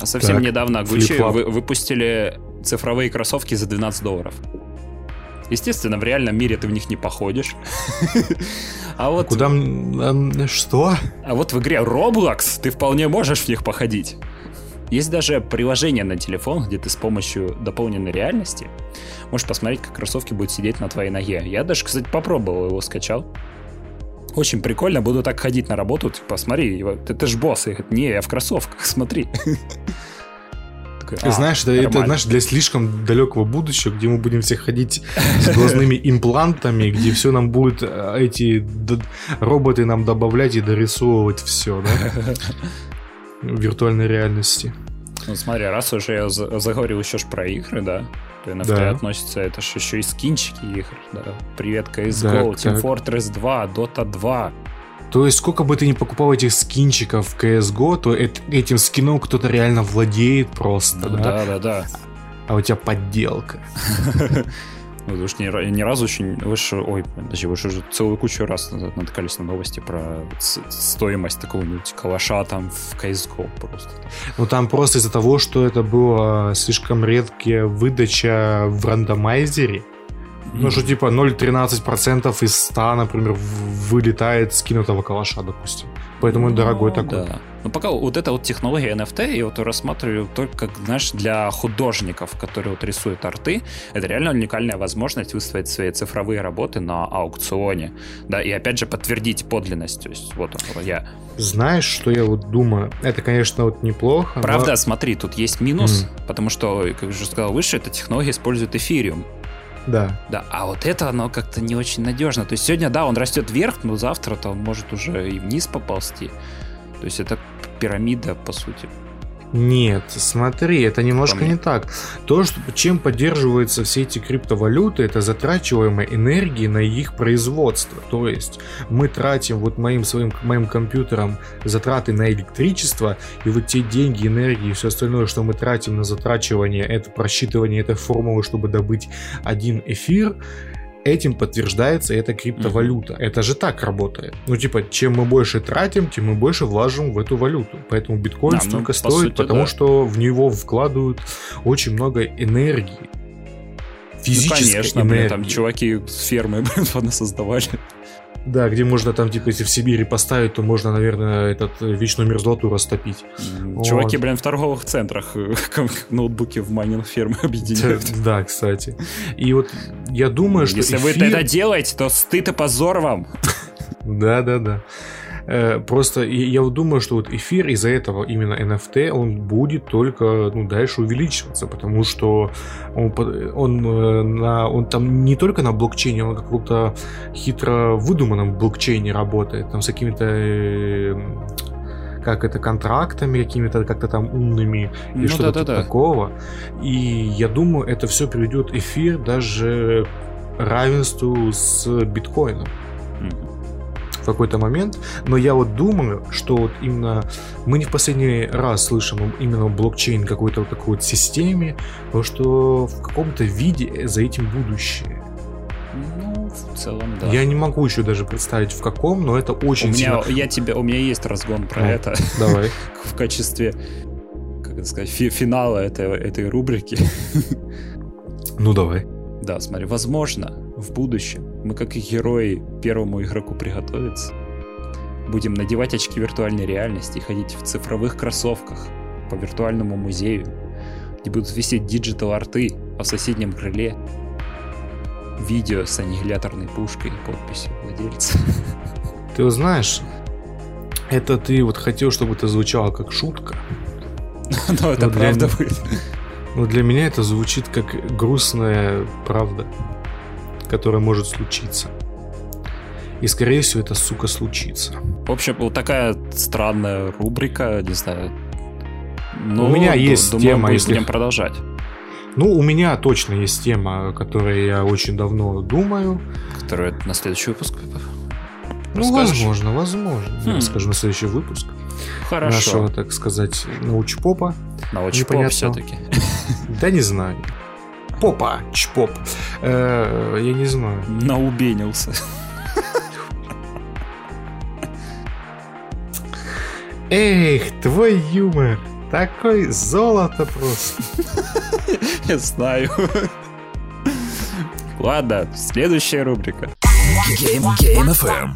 А совсем Так, недавно Gucci вы- выпустили цифровые кроссовки за 12 долларов. Естественно, в реальном мире ты в них не походишь. А вот, Куда... Что? а вот в игре Roblox ты вполне можешь в них походить. Есть даже приложение на телефон, где ты с помощью дополненной реальности можешь посмотреть, как кроссовки будут сидеть на твоей ноге. Я даже, кстати, попробовал его, скачал. Очень прикольно, буду так ходить на работу, типа, смотри, ты ж босс. Я говорю, не, я в кроссовках, смотри. Ты «А, знаешь, это, это, нормально». знаешь, для слишком далекого будущего, где мы будем все ходить с глазными имплантами, где все нам будут э, эти роботы нам добавлять и дорисовывать все, да? В виртуальной реальности. Ну, смотри, раз уже я за- заговорил еще ж про игры, да, то NFT Да. относится, это ж еще и скинчики игр, да. Привет, CSGO, Так, Team так. Fortress 2, Dota 2. То есть, сколько бы ты ни покупал этих скинчиков в CSGO, то эт- этим скином кто-то реально владеет просто, да? Да, да, да. А у тебя подделка. Ну, ж ни, ни разу еще... не- Вы ж, ой, подожди, вы ж уже целую кучу раз натыкались на новости про стоимость такого-нибудь калаша там в CSGO просто. Ну там просто из-за того, что это было слишком редкая выдача в рандомайзере. Ну, что типа 0,13% из 100, например, вылетает скинутого калаша, допустим. Поэтому он дорогой Ну, такой. Да. Но пока вот эта вот технология NFT, я вот рассматриваю только, как, знаешь, для художников, которые вот рисуют арты, это реально уникальная возможность выставить свои цифровые работы на аукционе, да, и опять же подтвердить подлинность, то есть вот он, я... Знаешь, что я вот думаю? Это, конечно, вот неплохо. но- Правда, смотри, тут есть минус, потому что, как я уже сказал выше, эта технология использует эфириум, Да. да, а вот это оно как-то не очень надежно. То есть сегодня, да, он растет вверх, но завтра-то он может уже и вниз поползти. То есть это пирамида, по сути. Нет, смотри, это немножко не так. То, что, чем поддерживаются все эти криптовалюты, это затрачиваемая энергии на их производство. То есть мы тратим вот моим своим моим компьютером затраты на электричество, и вот те деньги, энергии и все остальное, что мы тратим на затрачивание, это просчитывание этой формулы, чтобы добыть один эфир, этим подтверждается эта криптовалюта. Это же так работает. Ну, типа, чем мы больше тратим, тем мы больше влажим в эту валюту. Поэтому биткоин Да, ну, столько по стоит, сути, потому да. что в него вкладывают очень много энергии. Физической ну, конечно, блин, энергии. там чуваки с фермы, блин, создавали. Да, где можно там, типа, если в Сибири поставить, то можно, наверное, этот э, вечную мерзлоту растопить. М, Вот. Чуваки, блин, в торговых центрах э, ноутбуки в майнинг фермы объединяют. Да, кстати. И вот я думаю, что Если вы эфир- это делаете, то стыд и позор вам. Да, да, да. Э, Просто я вот думаю, что вот эфир из-за этого именно NFT он будет только ну, дальше увеличиваться, потому что он, он, э, на, он там не только на блокчейне, он на каком-то хитро выдуманном блокчейне работает, там с какими-то э, как это, контрактами какими-то как-то там умными и Ну что-то да-да-да. типа такого. И я думаю, это все приведет эфир даже к равенству с биткоином Мгм. В какой-то момент, но я вот думаю, что вот именно мы не в последний раз слышим именно блокчейн какой-то вот такой вот системе, потому что в каком-то виде за этим будущее. Ну, в целом, да. Я не могу еще даже представить в каком, но это У очень меня, сильно... я тебе, у меня есть разгон про Ну. это Давай. в качестве, как это сказать, фи- финала этой, этой рубрики. Ну давай. Да, смотри, возможно, в будущем мы, как и герои первому игроку приготовиться, будем надевать очки виртуальной реальности и ходить в цифровых кроссовках по виртуальному музею, где будут висеть digital art ы, а в соседнем крыле видео с аннигиляторной пушкой и подписью владельца. Ты вот знаешь, это ты вот хотел, чтобы это звучало как шутка. Но это Ну, правда будет. Но для меня это звучит как грустная правда, которая может случиться. И скорее всего это, сука, случится. В общем, вот такая странная рубрика, не знаю. Ну, У меня ду- есть думаю, тема, мы если- будем продолжать. Ну, у меня точно есть тема, о которой я очень давно думаю. Которую на следующий выпуск. Ну, возможно, возможно. Я Хм. расскажу на следующий выпуск Хорошо. нашего, так сказать, научпопа. Научпоп все-таки. Да не знаю. Попа, чпоп. Э, я не знаю. Наубенился. Эх, твой юмор. Такой золото просто. Я знаю. Ладно, следующая рубрика. Game, Game FM.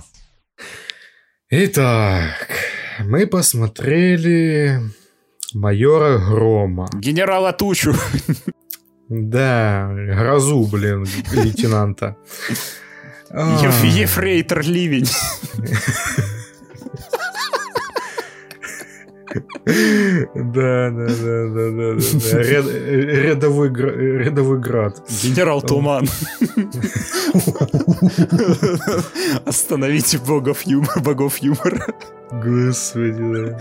Итак, мы посмотрели майора Грома. Генерала Тучу. Да, грозу, блин, лейтенанта. А, Еф- Ефрейтор Ливень. Да, да, да, да, да, да, рядовой град. Генерал Туман. Остановите богов юмора, богов юмора. Господи, да.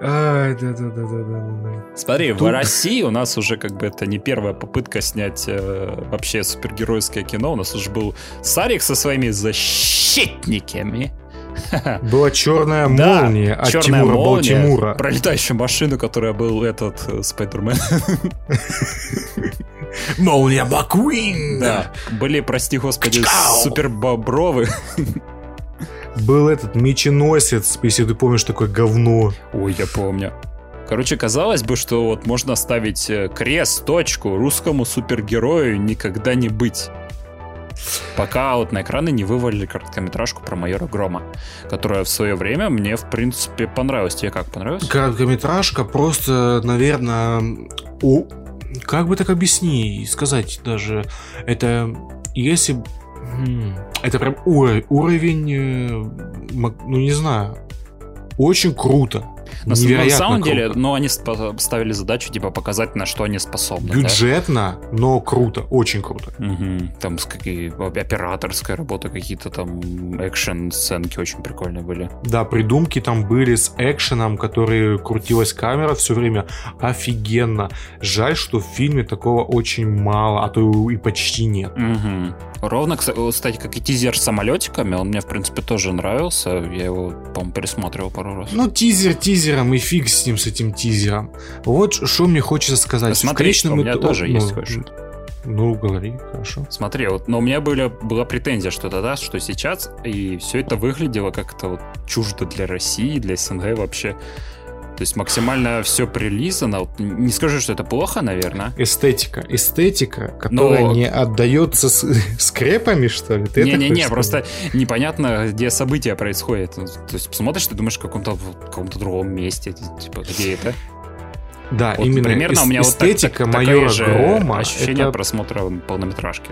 Ай, да, да, да, да, да, да. Смотри, в Тут- России у нас уже как бы это не первая попытка снять э, вообще супергеройское кино. У нас уже был Сарик со своими защитниками. Была черная Да, молния от «Чёрная Тимура молния», Балтимура. Про летающую машину, которая был этот э, Спайдермен. Молния Маккуин! Да. Были, прости господи, супербобровы. Был этот меченосец, если ты помнишь, такое говно. Ой, я помню. Короче, казалось бы, что вот можно ставить э, крест, точку, русскому супергерою никогда не быть. Пока вот на экраны не вывалили короткометражку про майора Грома, которая в свое время мне, в принципе, понравилась. Тебе как понравилось? Короткометражка просто, наверное, о, как бы так объяснить, сказать даже, это если... Это прям уро- уровень, э, ну не знаю, очень круто. На, Невероятно самом деле, круто. ну, они ставили задачу, типа, показать, на что они способны. да? Бюджетно, но круто, очень круто. Мгм. Там с какие, операторская работа, какие-то там экшен-сценки очень прикольные были. Да, придумки там были с экшеном, который крутилась камера все время. Офигенно. Жаль, что в фильме такого очень мало, а то и почти нет. Мгм. Ровно, кстати, как и тизер с самолетиками, он мне, в принципе, тоже нравился. Я его, по-моему, пересматривал пару раз. Ну, тизер тизером, и фиг с ним, с этим тизером. Вот что мне хочется сказать. Да В смотри, конечном у меня итоге- тоже ну, есть кое-что. Ну, говори, хорошо. Смотри, вот, но у меня были, была претензия, что тогда, что сейчас, и все это выглядело как-то вот чуждо для России, для СНГ вообще. То есть максимально все прилизано. Вот Не скажу, что это плохо, наверное. Эстетика. Эстетика, которая Но- не отдается с- скрепами, что ли? Не-не-не, просто непонятно, где события происходят. Ну, То есть посмотришь, ты думаешь в каком-то, каком-то другом месте, типа, где это? Да, Вот именно примерно эс- у меня вот так- эстетика так- майора Грома. ощущение это просмотра полнометражки.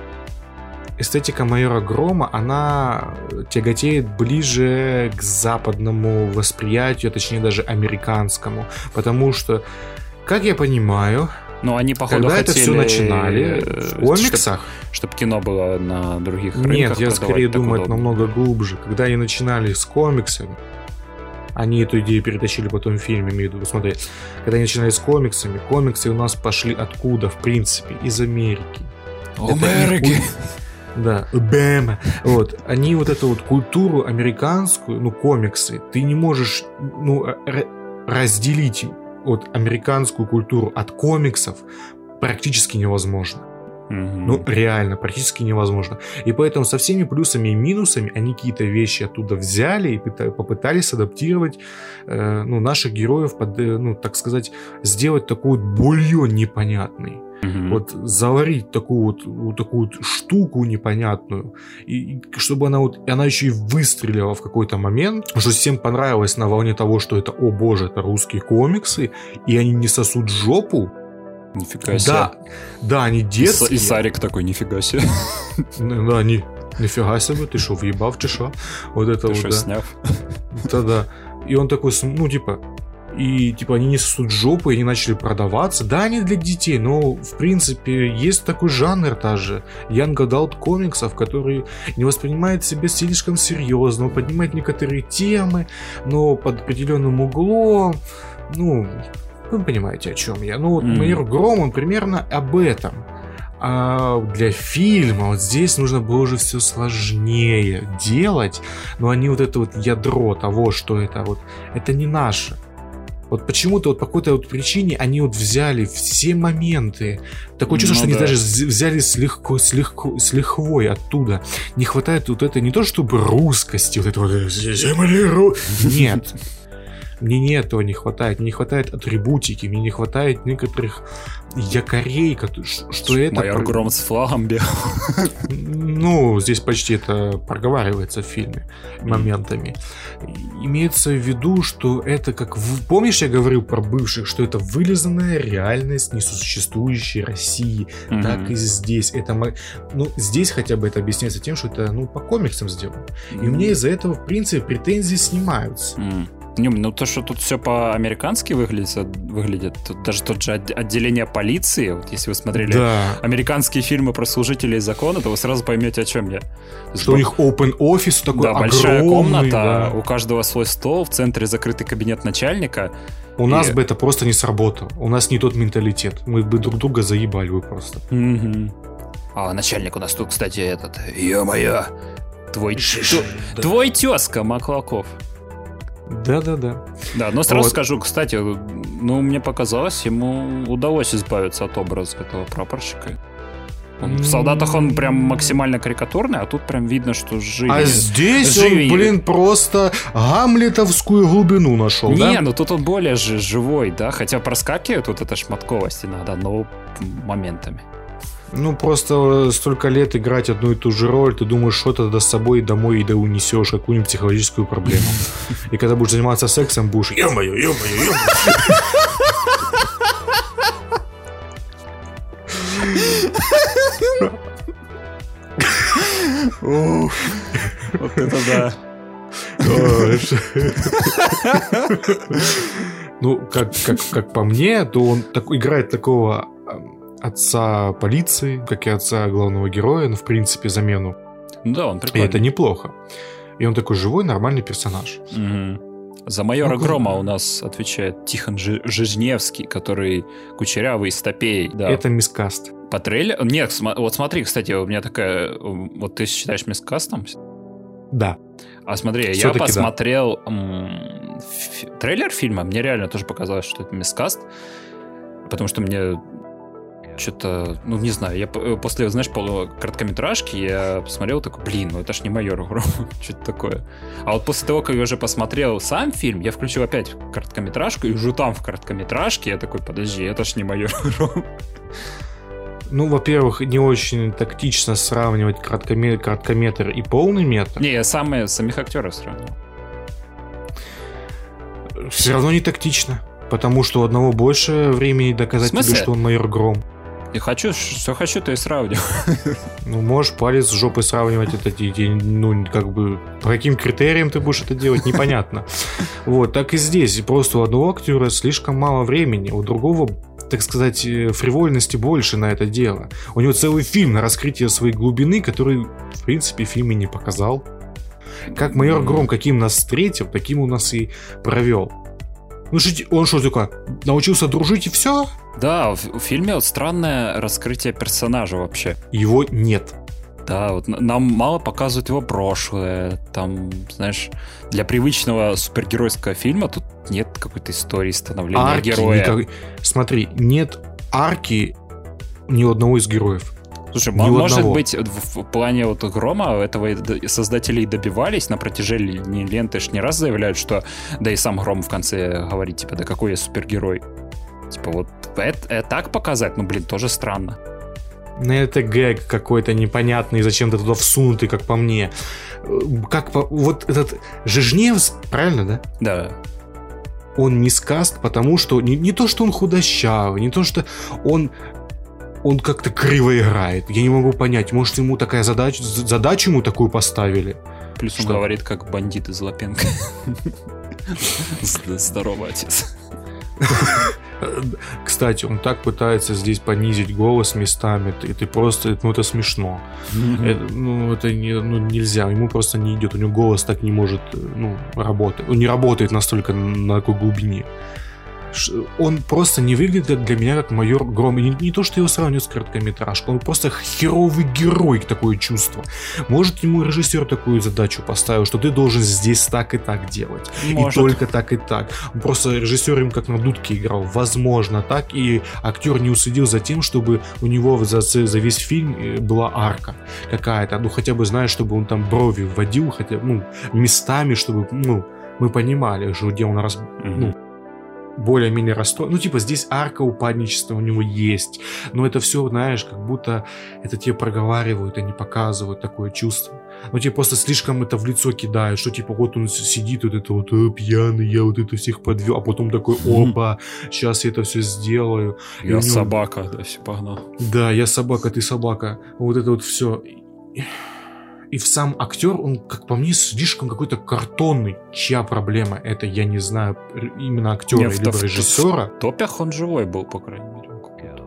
Эстетика майора Грома, она тяготеет ближе к западному восприятию, а точнее даже американскому. Потому что, как я понимаю, Но они, походу, когда это хотели... все начинали, э, в комиксах, Чтобы кино было на других нет, рынках я продавать скорее думаю, это намного глубже. Когда они начинали с комиксами, они эту идею перетащили потом в фильме, имею в виду, смотри. Когда они начинали с комиксами, комиксы у нас пошли откуда, в принципе? Из Америки. Это их куль- Да, Бэм. Вот, они вот эту вот культуру американскую, ну, комиксы, ты не можешь, ну, разделить вот американскую культуру от комиксов практически невозможно. Мгм. Ну, реально, практически невозможно. И поэтому со всеми плюсами и минусами они какие-то вещи оттуда взяли и пыта- попытались адаптировать э, ну, наших героев, под, э, ну, так сказать, сделать такой вот бульон непонятный. Мгм. Вот заварить такую вот, вот такую вот штуку непонятную, и, и чтобы она вот, и она еще и выстрелила в какой-то момент, что всем понравилось на волне того, что это, о боже, это русские комиксы, и они не сосут жопу, Нифига себе. Да, да, они И, детские. и Сарик такой, нифига себе. Ну, Да, они... Нифига себе, ты что, въебав, шо? Вот это Ты вот, да. сняв? Да-да. И он такой, ну, типа, и, типа, они не сосут жопы, и они начали продаваться. Да, они для детей, но, в принципе, есть такой жанр даже. Young Adult комиксов, который не воспринимает себя слишком серьезно, он поднимает некоторые темы, но под определенным углом. Ну, вы понимаете, о чем я. Ну, вот Мгм. «Майор Гром», он примерно об этом. А для фильма вот здесь нужно было уже все сложнее делать, но они вот это вот ядро того, что это вот, это не наше. Вот почему-то вот по какой-то вот причине они вот взяли все моменты. Такое чувство, Ну что они да. даже з- взяли с, легко, с, легко, с лихвой оттуда. Не хватает вот это не то чтобы русскости, вот это вот э, земли ру- Нет. Мне не этого не хватает. Мне не хватает атрибутики, мне не хватает некоторых якорей, что это... Майор про- Гром с флагом бегал. ну, здесь почти это проговаривается в фильме моментами. Имеется в виду, что это как... Помнишь, я говорил про бывших, что это вылизанная реальность несуществующей России. Так Мгм. и здесь. Это... Ну, здесь хотя бы это объясняется тем, что это, ну, по комиксам сделано. И у меня из-за этого, в принципе, претензии снимаются. М. Не, ну то, что тут все по-американски выглядит, выглядит, тут даже тот же отд- отделение полиции, вот если вы смотрели Да. американские фильмы про служителей закона, то вы сразу поймете, о чем я. Что у них open офис такой да, большая огромный, комната, да. у каждого свой стол, в центре закрытый кабинет начальника. У нас И- бы это просто не сработало. У нас не тот менталитет. Мы бы друг друга заебали бы просто. Мгм. А начальник у нас тут, кстати, этот, ё-моё, твой, тё- твой тезка Маклаков. Да-да-да. Да, но сразу Вот. скажу, кстати, ну, мне показалось, ему удалось избавиться от образа этого прапорщика. Он- в солдатах он прям максимально карикатурный, а тут прям видно, что живее. А здесь живее. он, блин, просто гамлетовскую глубину нашел, Не, да? ну тут он более же живой, да, хотя проскакивает вот эта шматковость иногда, но моментами. Ну, просто столько лет играть одну и ту же роль, ты думаешь, что ты с собой домой и да унесешь какую-нибудь психологическую проблему. И когда будешь заниматься сексом, будешь ё-моё, ё-моё, ё-моё. Вот это да. Ну, как, как, как по мне, то он так, играет такого отца полиции, как и отца главного героя, ну, в принципе, замену. Ну Да, он И прикольный. это неплохо. И он такой живой, нормальный персонаж. Мгм. За майора Ну, Грома у нас отвечает Тихон Жи- Жизневский, который кучерявый с топей. Да. Это мискаст. По трейлеру? Нет, сма- вот смотри, кстати, у меня такая... Вот ты считаешь мискастом? Да. А смотри, я Всё-таки да. посмотрел м, фи- трейлер фильма, мне реально тоже показалось, что это мискаст, потому что мне что-то, ну не знаю, я п- после, знаешь, полу- короткометражки я посмотрел такой, блин, ну это ж не майор Гром, что-то такое. А вот после того, как я уже посмотрел сам фильм, я включил опять короткометражку, и уже там в короткометражке я такой, подожди, это ж не майор Гром. Ну, во-первых, не очень тактично сравнивать короткоме- короткометр и полный метр. Не, я самые, самих актеров сравнил. Все равно не тактично. Потому что у одного больше времени доказать тебе, что он майор Гром. И хочу, что хочу, то и сравню. Ну, можешь палец с жопой сравнивать это, ну, как бы, по каким критериям ты будешь это делать, непонятно. Вот, так и здесь. Просто у одного актера слишком мало времени, у другого, так сказать, э, фривольности больше на это дело. У него целый фильм на раскрытие своей глубины, который, в принципе, в фильме не показал. Как майор Гром каким нас встретил, таким у нас и провел. Ну, что, он что такое, научился дружить и все? Да, в, в фильме вот странное раскрытие персонажа вообще. Его нет. Да, вот нам мало показывают его прошлое. Там, знаешь, для привычного супергеройского фильма тут нет какой-то истории становления арки героя. никак- Смотри, нет арки ни у одного из героев. Слушай, Ни у может одного. быть, в, в плане вот Грома этого создатели и добивались на протяжении ленты, ж не раз заявляют, что да и сам Гром в конце говорит, типа, да какой я супергерой. Типа вот это, э, так показать, ну блин, тоже странно. Ну, это гэг какой-то непонятный, зачем-то туда всунутый, как по мне. Э, Как по... Вот этот Жижневс, правильно, да? Да. он не скаст, потому что не, не то, что он худощавый, не то, что он он как-то криво играет. Я не могу понять, может ему такая задача, задачу ему такую поставили? Плюс он Что? говорит, как бандит из Лапенко. Здорово, отец. Кстати, он так пытается здесь понизить голос местами, ты, ты просто, ну это смешно. Это, ну это не, ну, нельзя, ему просто не идет, у него голос так не может, э, ну, работать. Он не работает настолько на такой глубине. Он просто не выглядит для меня как майор Гром. И не, не то, что его сравниваю с короткометражкой, он просто херовый герой, такое чувство. Может, ему режиссер такую задачу поставил, что ты должен здесь так и так делать. Может. И только так и так. Просто режиссер им как на дудке играл. Возможно, так. И актер не уследил за тем, чтобы у него за, за весь фильм э, была арка какая-то. Ну, хотя бы, знаешь, чтобы он там брови вводил, хотя ну, местами, чтобы, ну, мы понимали, где он раз, ну, более-менее расстроен. Ну, типа, здесь арка упадничества у него есть. Но это все, знаешь, как будто это тебе проговаривают, они показывают такое чувство. Ну, тебе просто слишком это в лицо кидают, что, типа, вот он сидит, вот это вот, «О, пьяный, я вот это всех подвел, а потом такой, опа, сейчас я это все сделаю. Я него- собака, да, все погнал. Да, я собака, ты собака. Вот это вот все. И в сам актер, он, как по мне, слишком какой-то картонный. Чья проблема? Это я не знаю, именно актера Не, в- либо в- режиссера. В топях он живой был, по крайней мере.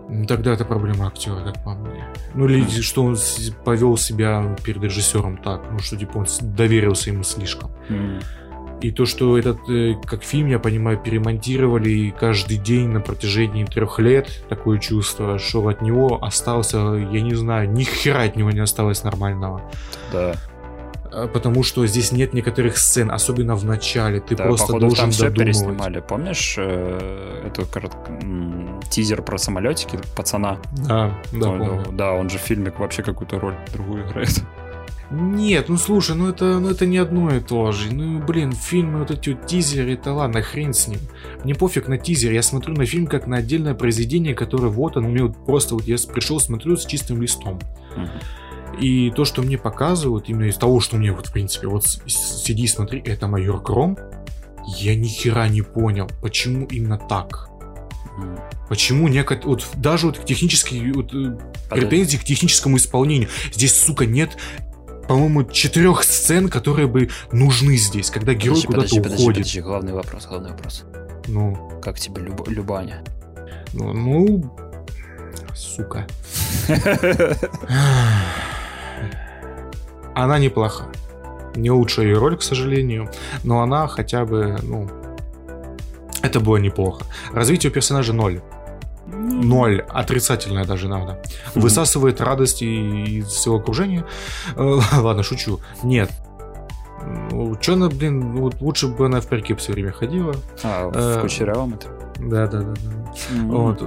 Ну, Тогда это проблема актера, как по мне. Ну, или что он повел себя перед режиссером так, ну, что типа он доверился ему слишком. М. И то, что этот, э, как фильм, я понимаю, перемонтировали и каждый день на протяжении трех лет, такое чувство, что от него остался, я не знаю, ни хера от него не осталось нормального. Да. А, Потому что здесь нет некоторых сцен, особенно в начале. Ты Да, просто походу, должен там все додумывать. переснимали. Помнишь э, эту м, тизер про самолетики пацана? Да, да, Ой, помню. ну, да, он же в фильме вообще какую-то роль другую играет. Нет, ну слушай, ну это, ну это не одно и то же. Ну, блин, фильмы, вот эти вот тизеры, это ладно, хрен с ним. Мне пофиг на тизер, я смотрю на фильм как на отдельное произведение, которое вот, оно мне вот просто вот я пришел, смотрю с чистым листом. И то, что мне показывают, именно из того, что мне вот, в принципе, вот сиди и смотри, это майор Гром, я ни хера не понял, почему именно так. Почему некот... вот даже вот технические вот, э, претензии к техническому исполнению. Здесь, сука, нет, по-моему, четырех сцен, которые бы нужны здесь, когда герой куда-то подожди, подожди, уходит. подожди, главный вопрос, главный вопрос. Ну, Как тебе Люб- Любаня? ну, ну, сука. Она неплоха. Не лучшая ее роль, к сожалению, но она хотя бы, ну, это было неплохо. Развитие персонажа ноль. Ноль. Отрицательное даже надо. Высасывает радость и- всего окружения. Э, Ладно, шучу. Нет. Ну, чё она, блин, ну, вот лучше бы она в парке все время ходила. А, Э, в Кучерявом это? Да, да, да, да. М. Вот.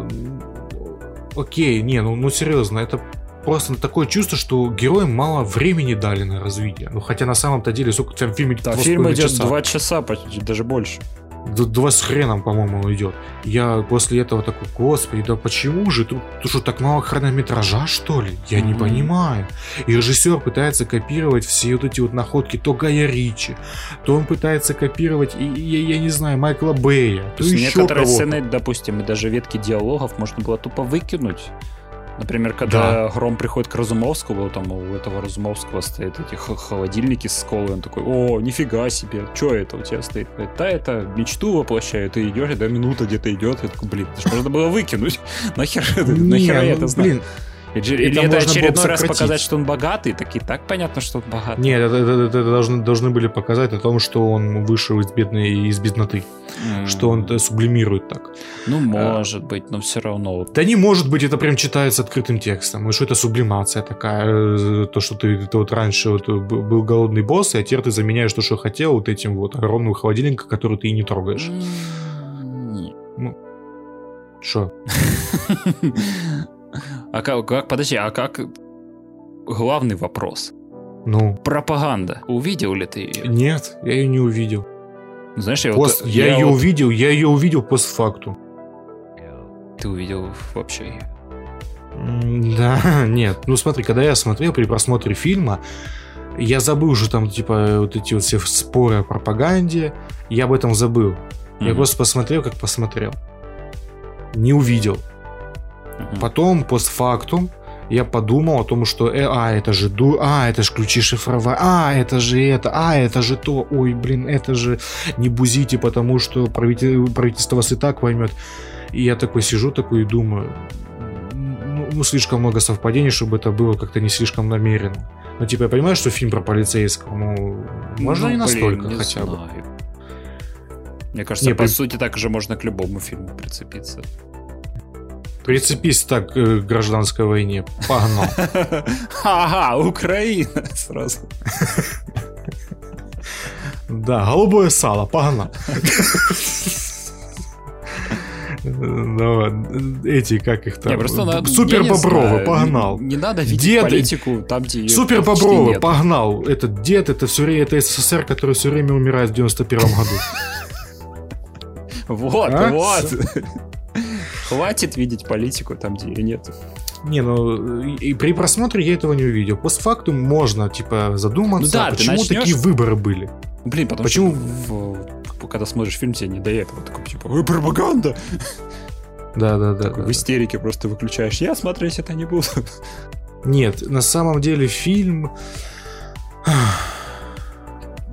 Окей, не, ну, ну серьезно, это просто такое чувство, что героям мало времени дали на развитие. Ну, хотя на самом-то деле, сколько там в фильме? Да, фильм идет часа. два часа, почти, даже больше. Два с хреном, по-моему, идет. Я после этого такой, господи, да почему же? Тут, тут что, так мало хронометража, что ли? Я не Мгм. понимаю. И режиссер пытается копировать все вот эти вот находки то Гая Ричи, то он пытается копировать, и, и я, не знаю, Майкла Бэя, то То есть еще некоторые сцены, допустим, и даже ветки диалогов можно было тупо выкинуть. Например, когда Гром приходит к Разумовскому, там у этого Разумовского стоят эти холодильники с колой, он такой, о, нифига себе, что это у тебя стоит? Говорит, Да, это мечту воплощаю, ты идешь, и да, минута где-то идет, я такой, блин, это ж можно было выкинуть. Нахер, нахера я ну, это знаю? блин, Или это или это очередной раз показать, что он богатый, так и так понятно, что он богатый. Нет, это, это- это должны, должны были показать о том, что он вышел из, бедной, из бедноты, М. что он э, сублимирует так. Ну, может быть, но все равно. Да не может быть, это прям читается открытым текстом. И что это сублимация такая? э, То, что ты, ты вот раньше вот б- был голодный босс, а теперь ты заменяешь то, что хотел, вот этим вот огромным холодильником, который ты и не трогаешь. М, нет. Что? А как, как, подожди, а как главный вопрос? Ну, Пропаганда. Увидел ли ты ее? нет, я ее не увидел. Знаешь, я, Пост- вот, я, ее вот- увидел, я ее увидел постфактум. Ты увидел вообще ее. Да, нет. Ну смотри, когда я смотрел при просмотре фильма, я забыл уже там, типа, вот эти вот все споры о пропаганде. Я об этом забыл. Я Мгм. просто посмотрел, как посмотрел. Не увидел. Потом, постфактум, я подумал о том, что, э, а, это же ду, а, это же ключи шифровая, а, это же это, а, это же то, ой, блин, это же не бузите, потому что правитель- правительство вас и так поймет. И я такой сижу такой и думаю, ну, ну, слишком много совпадений, чтобы это было как-то не слишком намеренно. Ну, типа, я понимаю, что фильм про полицейского, ну, можно Ну, блин, настолько не хотя бы. знаю. Мне кажется, Не, по при- сути, так же можно к любому фильму прицепиться. Прицепись так э, к гражданской войне, погнал. Ага, Украина сразу. Да, голубое сало, погнал. Ну, эти, как их там? Не, просто надо... Супер бобровы, погнал. Не, не надо видеть Дед- политику там, где... Супер бобровы, нет. погнал. Этот дед, это все время, это СССР, который все время умирает в 91 году. Вот, А? вот. Хватит видеть политику там, где ее нет. Не, ну, и, при просмотре я этого не увидел. Постфактум можно, типа, задуматься, Ну да, почему начнешь- такие выборы были. Блин, потому Почему? что когда смотришь фильм, тебе не до этого. Такой, типа, ой, пропаганда! Да, да, да. Такой да, в истерике просто выключаешь. Я смотреть это не буду. Нет, на самом деле фильм...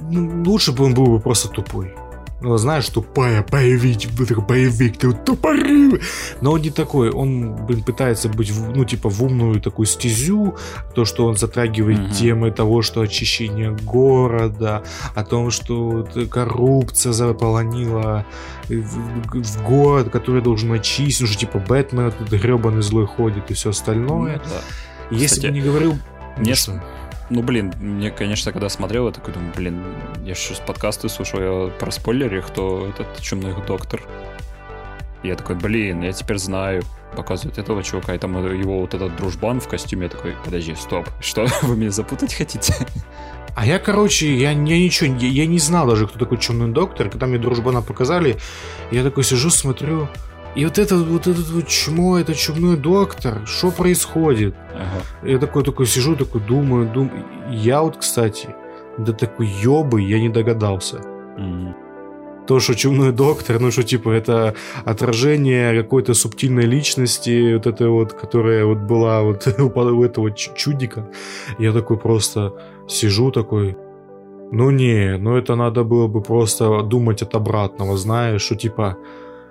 Ну, лучше бы он был бы просто тупой. Ну, знаешь, тупая боевик, боевик, ты вот тупорылый. Но он не такой, он, блин, пытается быть, ну, типа, в умную такую стезю, то, что он затрагивает Мгм. темы того, что очищение города, о том, что коррупция заполонила э, в, город, который должен очистить, ну, что, типа, Бэтмен тут гребаный злой ходит и все остальное. Да. Если Кстати, бы не говорил... мне Ну блин, мне, конечно, когда смотрел, я такой думаю, блин, я сейчас подкасты слушаю я про спойлеры, кто этот чумной доктор. Я такой, блин, я теперь знаю. Показывают этого чувака, и там его вот этот дружбан в костюме. Я такой, подожди, стоп, что, вы меня запутать хотите? А я, короче, я, я ничего, я, я не знал даже, кто такой Чумный Доктор. Когда мне Дружбана показали, я такой сижу, смотрю, и вот это вот этот вот чмо, это Чумной Доктор, что происходит? Ага. Я такой, такой сижу, такой думаю, думаю. Я вот, кстати, до такой ёбы я не догадался. М. То, что чумной доктор, ну что типа это отражение какой-то субтильной личности, вот этой вот, которая вот была вот у этого чудика. Я такой просто сижу такой, ну не, ну это надо было бы просто думать от обратного, знаешь, что типа,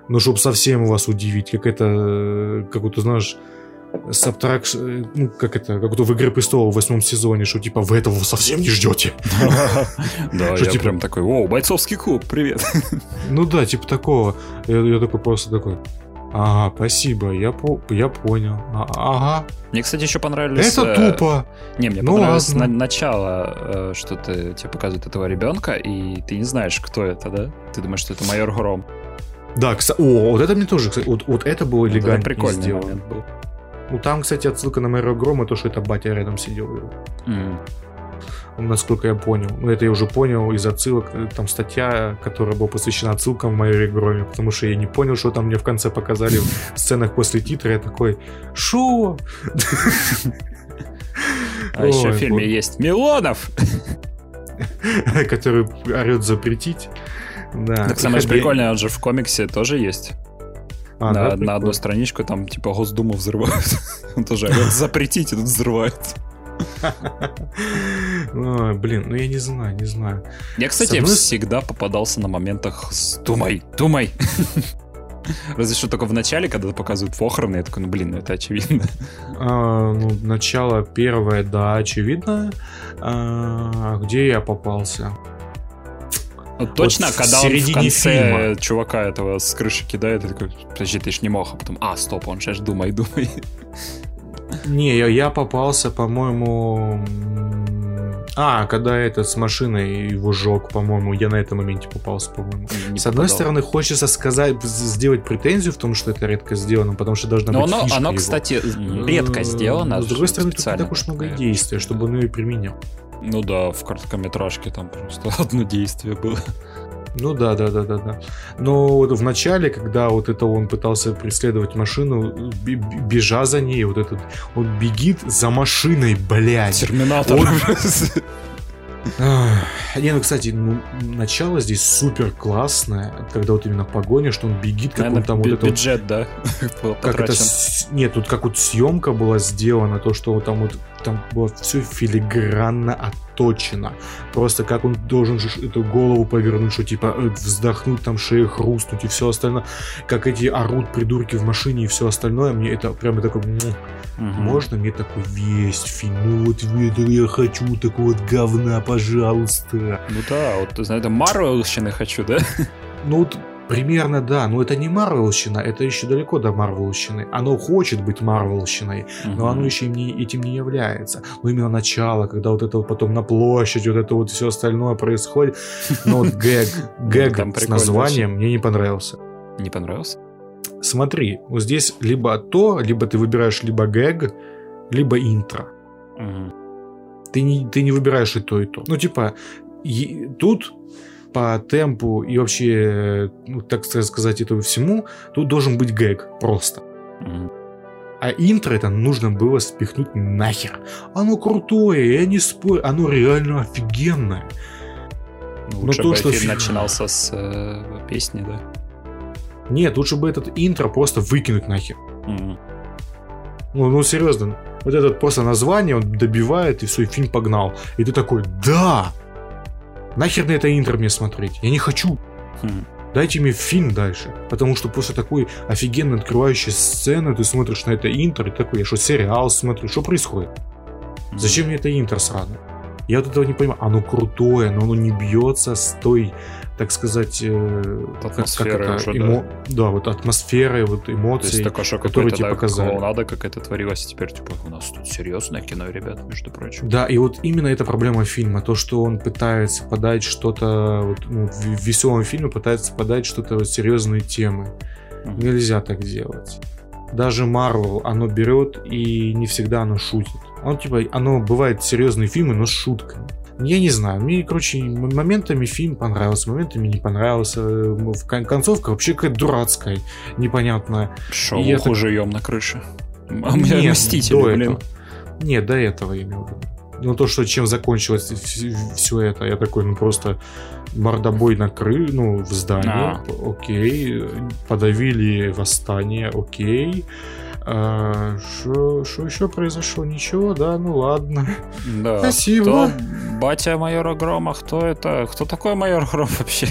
ну чтоб совсем вас удивить, как это, э, как вот, знаешь, сабтракш, э, ну как это, как вот в «Игре престолов» в восьмом сезоне, что типа вы этого совсем не ждете. Да, я типа- прям такой, о, бойцовский клуб, привет. Ну да, типа такого. Я, такой просто такой. Ага, спасибо, я, по, я понял. А- ага. Мне, кстати, еще понравились... Это э, тупо. Не, мне Ну понравилось на- начало, э, что ты тебе показывают этого ребенка, и ты не знаешь, кто это, да? Ты думаешь, что это майор Гром. Да, кстати, о, вот это мне тоже, кстати, вот, вот это было Вот элегантно прикольный сделано. момент был. Ну там, кстати, отсылка на Мэра Грома, то, что это батя рядом сидел. М. Насколько я понял. Ну, это я уже понял из отсылок. э, Там статья, которая была посвящена отсылкам в Майоре Громе, потому что я не понял, что там мне в конце показали в сценах после титра. Я такой, шо? А еще в фильме вот. есть Милонов! Который орет запретить. Да. Так самое же прикольное, он же в комиксе тоже есть. А, на, да, на одну страничку там типа Госдуму взрывают. Он тоже орёт, запретите, тут взрывает. Ой, блин, ну я не знаю, не знаю. Я, кстати, всегда попадался на моментах с «думай, думай». Разве что только в начале, когда показывают похороны, я такой, ну блин, ну это очевидно. А, ну, начало первое, да, очевидно. А, где я попался? Ну, точно, в когда он в конце фильма. чувака этого с крыши кидает, и такой, подожди, ты ж не мог, а потом, а, стоп, он сейчас думай, думай. Не, я, я попался, по-моему... А, когда этот с машиной его жег, по-моему, я на этом моменте попался, по-моему. Не С одной попадал. стороны, хочется сказать, сделать претензию в том, что это редко сделано, потому что должна Но быть оно, фишка оно, его. кстати, редко сделано. С другой стороны, тут не так уж много действия, чтобы он ее применял. Ну да, в короткометражке там просто одно действие было. Ну да, да, да, да, да. Но вот в начале, когда вот это он пытался преследовать машину, бежа за ней, вот этот, он бегит за машиной, блядь. Терминатор. Он- Не, ну, кстати, ну, начало здесь супер классное, когда вот именно погоня, что он бегит, как Наверное, он там вот бю- это вот бюджет, да, как это нет тут как вот съемка была сделана то что вот там вот там было все филигранно отточено просто как он должен же эту голову повернуть что типа э, вздохнуть там шея хрустнуть и все остальное как эти орут придурки в машине и все остальное мне это прямо такой. Мгм. можно мне такой весь фильм ну вот это я хочу такого вот говна пожалуйста Ну да, вот, знаешь, это Марвелщины хочу, да? Ну, примерно да, но это не Марвелщина, это еще далеко до Марвелщины. Оно хочет быть Марвелщиной, но оно еще не, этим не является. Но именно начало, когда вот это вот потом на площадь, вот это вот все остальное происходит. Но вот гэг, гэг с названием мне не понравился. Не понравился? Смотри, вот здесь либо то, либо ты выбираешь либо гэг, либо интро. Ты не, ты не выбираешь и то, и то. Ну, типа, е- тут по темпу и вообще, ну, так сказать, этому всему, тут должен быть гэг просто. Мгм. А интро это нужно было спихнуть нахер. Оно крутое, я не спорю, оно реально офигенное. Ну, Лучше то, бы что фильм начинался с э, песни, да? Нет, лучше бы этот интро просто выкинуть нахер. Мгм. Ну, ну серьезно, вот этот просто название он добивает, и все, и фильм погнал. И ты такой, да! Нахер на это интро мне смотреть? Я не хочу. Хм. Дайте мне фильм дальше. Потому что после такой офигенно открывающей сцены ты смотришь на это интро и такой, я что, сериал смотрю? Что происходит? Зачем мне это интро сразу? Я вот этого не понимаю. Оно крутое, но оно не бьется с той, так сказать, э, как- как это, эмо- да, вот атмосферой, вот То есть такое, что которые тебе да, показали. клоунада какая-то творилась, и теперь типа у нас тут серьезное кино, ребят, между прочим. Да, и вот именно эта проблема фильма, то, что он пытается подать что-то, вот, ну, в веселом фильме пытается подать что-то вот серьезные темы. Мгм. Нельзя так делать. Даже Марвел, оно берет и не всегда оно шутит. Он типа, оно бывает серьезные фильмы, но с шутками. Я не знаю, мне, короче, моментами фильм понравился, моментами не понравился. Э, концовка вообще какая-то дурацкая, непонятная. Шоу И это- живем на крыше. А мы Нет, мстители, до блин. этого. Нет, до этого я имел в виду. Ну, то, что чем закончилось все это, я такой, ну, просто мордобой на кры, ну, в здании, А. окей, подавили восстание, окей. Что еще произошло? Ничего, да, ну ладно. Да. Спасибо. Кто батя майора Грома? Кто это? Кто такой майор Гром вообще?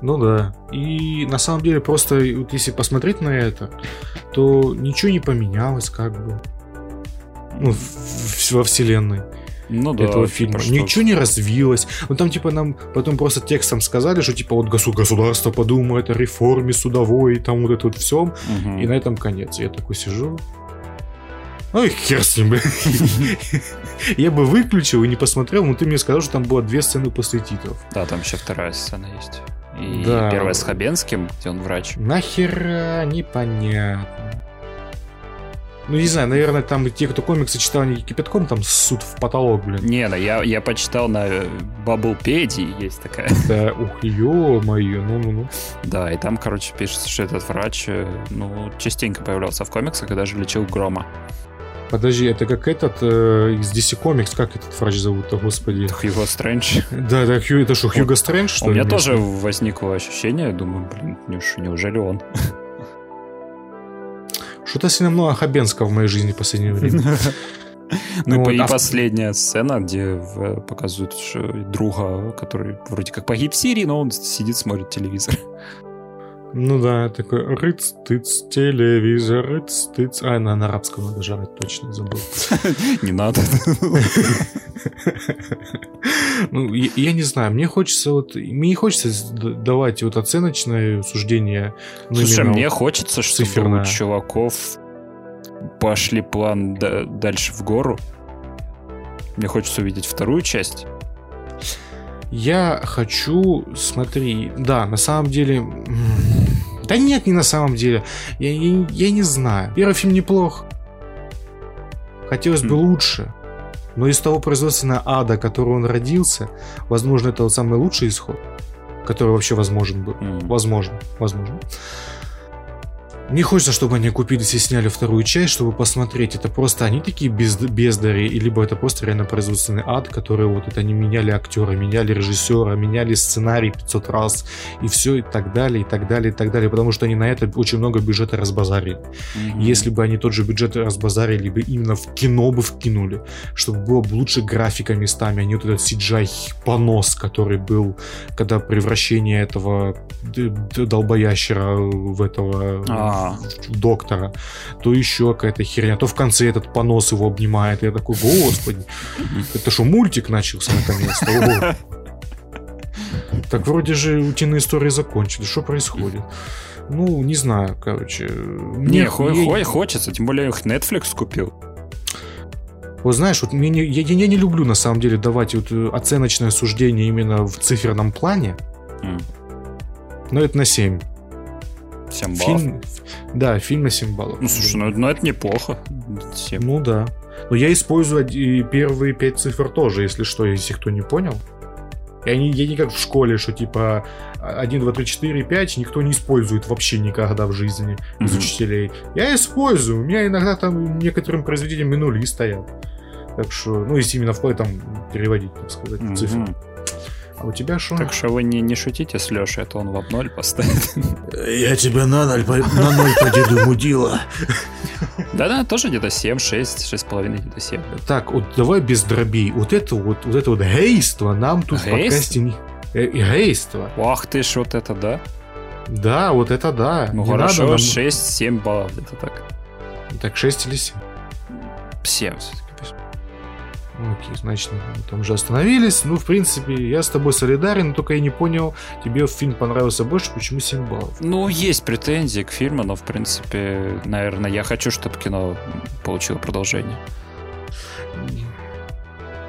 Ну да. И на самом деле просто, вот если посмотреть на это, то ничего не поменялось, как бы. Ну, во вселенной. Ну да. этого типа, фильма. что- Ничего не развилось. Ну там типа нам потом просто текстом сказали, что типа вот госу- государство подумает о реформе судовой, и там вот это вот все. Мгм. И на этом конец. Я такой сижу. Ой, хер с ним. Я бы выключил и не посмотрел, но ты мне сказал, что там было две сцены после титров. Да, там еще вторая сцена есть. И Да. первая с Хабенским, где он врач. Нахера непонятно. Ну, не знаю, наверное, там те, кто комиксы читал, они кипятком там ссут в потолок, блин. Не, ну я, я почитал на Баблпедии, есть такая. Да, ух, ё-моё, ну-ну-ну. Да, и там, короче, пишется, что этот врач, э, ну, частенько появлялся в комиксах и даже лечил Грома. Подожди, это как этот э, из DC Comics, как этот врач зовут-то, господи? Хьюго Стрэндж. Да, да, Хью, это что, Хьюго Стрэндж, что У меня тоже возникло ощущение, думаю, блин, неуж- неужели он? Что-то сильно много Хабенского в моей жизни в последнее время. Ну, Ну, и а последняя сцена, где в- показывают друга, который вроде как погиб в Сирии, но он сидит, смотрит телевизор. Ну да, такой рыц, тыц, телевизор, рыц, тыц. А, на, на арабском надо жрать, точно забыл. Не надо. Ну, я, не знаю, мне хочется вот... Мне не хочется давать вот оценочное суждение. ну, Слушай, мне хочется, чтобы у чуваков пошли план да- дальше в гору. Мне хочется увидеть вторую часть. Я хочу, смотри, да, на самом деле... Да нет, не на самом деле. Я, я- я не знаю. Первый фильм неплох. Хотелось бы М. лучше. Но из того производственного ада, который он родился, возможно, это вот самый лучший исход, который вообще возможен был. М. Возможно, возможно. Не хочется, чтобы они купились и сняли вторую часть, чтобы посмотреть. Это просто они такие без, бездари, либо это просто реально производственный ад, который вот это они меняли актера, меняли режиссера, меняли сценарий 500 раз, и все, и так далее, и так далее, и так далее, потому что они на это очень много бюджета разбазарили. Если бы они тот же бюджет разбазарили бы именно в кино бы вкинули, чтобы было бы лучше графика местами, а не вот этот CGI понос, который был, когда превращение этого долбоящера в этого А. доктора, то еще какая-то херня, то в конце этот понос его обнимает. Я такой, господи, это что, мультик начался наконец-то? Так вроде же утиные истории закончили. Что происходит? Ну, не знаю, короче. Не, мне- хо- я- хо- хочется, тем более их Netflix купил. Вот знаешь, вот мне не- я, я не люблю на самом деле давать вот э, оценочное суждение именно в циферном плане, М, но это на 7. 7 баллов. Фильм, да, фильм на 7 баллов. Ну, слушай, ну, ну это неплохо. Семь. Ну да. Но я использую оди- первые пять цифр тоже, если что, если кто не понял. Я не, я не как в школе, что типа 1, 2, 3, 4, 5 никто не использует вообще никогда в жизни из Мгм. учителей. Я использую. У меня иногда там некоторым произведениям и нули стоят. Так что, ну, если именно в этом переводить, так сказать, Мгм. цифры. А у тебя что? Так что вы не, не шутите с Лешей, а то он в ноль поставит. Я тебя на ноль, по- на ноль по деду мудила. Да-да, тоже где-то 7, 6, 6,5, где-то 7. Так, вот давай без дробей. Вот это вот, вот это вот гейство нам тут в Гейство? подкасте не... Э, гейство. Ах ты ж, вот это да. Да, вот это да. Ну Не хорошо, нам- 6-7 баллов где-то так. Так, 6 или 7? 7 все-таки. Ну, окей, значит, мы там же остановились. Ну, в принципе, я с тобой солидарен, но только я не понял, тебе фильм понравился больше, почему 7 баллов? Ну, есть претензии к фильму, но, в принципе, наверное, я хочу, чтобы кино получило продолжение.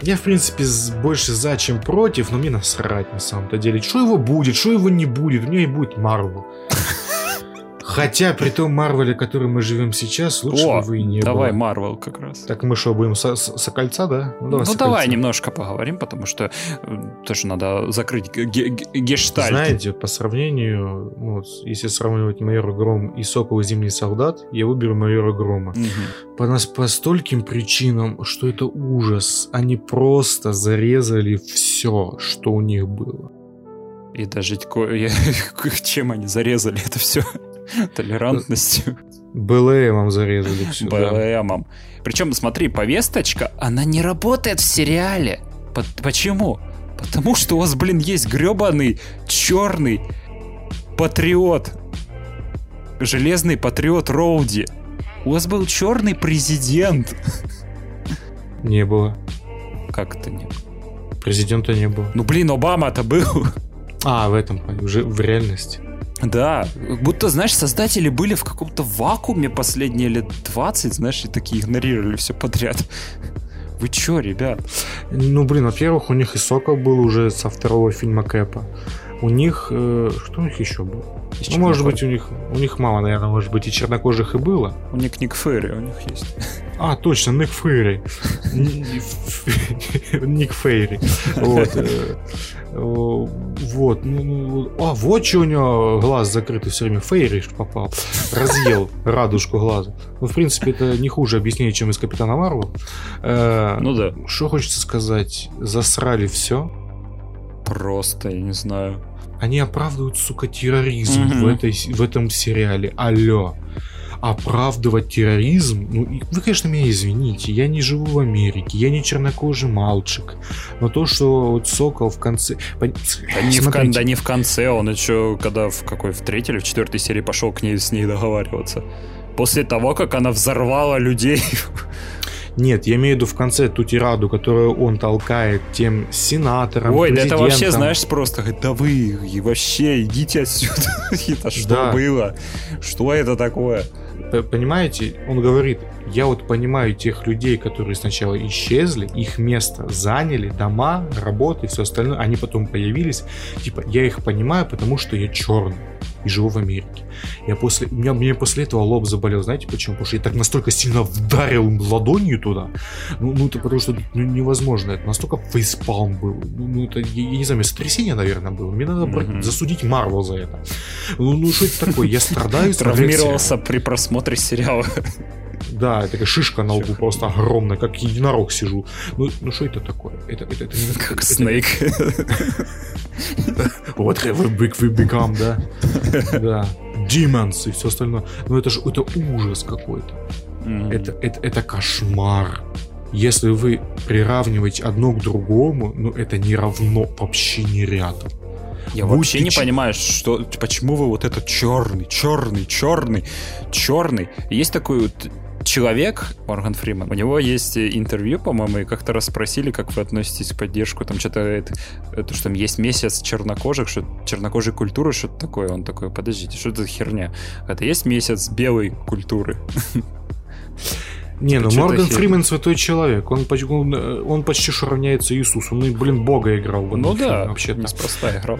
Я, в принципе, больше за, чем против, но мне насрать на самом-то деле. Что его будет, что его не будет, у меня и будет Марвел. Хотя, при том Марвеле, который мы живем сейчас, лучше О, бы вы и не давай было. Марвел как раз. Так мы что, будем со, со- сокольца, да? Ну, давай сокольца. немножко поговорим, потому что э, тоже надо закрыть ге- ге- гештальт. Знаете, по сравнению, ну, вот, если сравнивать Майора Гром и Сокол и Зимний Солдат, я выберу Майора Грома. Мгм. По, нас, по стольким причинам, что это ужас. Они просто зарезали все, что у них было. И даже чем они зарезали это все? Толерантностью, БЛМом зарезали все. БЛМом. Причем, смотри, повесточка, она не работает в сериале. По- Почему? Потому что у вас, блин, есть гребаный черный патриот. Железный патриот Роуди. У вас был черный президент. Не было. Как это нет? Президента не было. Ну, блин, Обама-то был. А, в этом, плане, уже в реальности. Да, будто, знаешь, создатели были в каком-то вакууме последние лет 20, знаешь, и такие игнорировали все подряд. Вы чё, ребят? Ну, блин, во-первых, у них и Сокол был уже со второго фильма Кэпа. У них... э, что у них еще было? Ну, может быть, у них, у них мало, наверное, может быть, и чернокожих и было. У них Ник Ферри, у них есть. А, точно, Ник Фейри. Ник Фейри. Вот. э, э, Вот. ну, ну, А, вот что у него глаз закрытый все время. Фейри попал. Разъел радужку глаза. Ну, в принципе, это не хуже объяснение, чем из Капитана Марвел. Э, Ну да. Что хочется сказать? Засрали все. Просто, я не знаю. Они оправдывают, сука, терроризм в, этой, в этом сериале. Алло. Оправдывать терроризм? Ну, и вы, конечно, меня извините, я не живу в Америке, я не чернокожий мальчик. Но то, что вот Сокол в конце... Да не, в, кон- да не в конце, он еще, когда в какой, в третьей или в четвертой серии пошел к ней с ней договариваться. После того, как она взорвала людей. Нет, я имею в виду в конце ту тираду, которую он толкает тем сенаторам, Ой, да это вообще, знаешь, просто да вы и вообще идите отсюда. Это что Да. было? Что это такое? Понимаете, он говорит, я вот понимаю тех людей, которые сначала исчезли, их место заняли, дома, работы все остальное, они потом появились. Типа, я их понимаю, потому что я черный. И живу в Америке. Я после, у меня, мне после этого лоб заболел, знаете почему? Потому что я так настолько сильно вдарил ладонью туда. Ну, ну это потому что ну, невозможно. Это настолько фейспалм был. Ну, ну это, я, я не знаю, сотрясение, наверное, было. Мне надо mm-hmm. засудить Марвел за это. Ну, ну что это такое? Я страдаю. Травмировался при просмотре сериала. Да, такая шишка на лбу просто огромная, как единорог сижу. Ну, ну что это такое? Это, это, это не как Снейк. Whatever big we become, да? Да. Demons и все остальное. Ну это же это ужас какой-то. Это, это, это кошмар. Если вы приравниваете одно к другому, ну это не равно вообще не рядом. Я Будь вообще не ч... понимаю, что, почему вы вот этот черный, черный, черный, черный. Есть такой вот человек, Морган Фриман, у него есть интервью, по-моему, и как-то раз спросили, как вы относитесь к поддержку, там что-то, это, это, что там есть месяц чернокожих, что чернокожей культуры, что-то такое. Он такой, подождите, что это за херня? Это есть месяц белой культуры. Не, ну Морган Фримен святой человек. Он, он, он почти что равняется Иисусу. Ну и, блин, Бога играл. Ну да, вообще-то. Неспроста играл.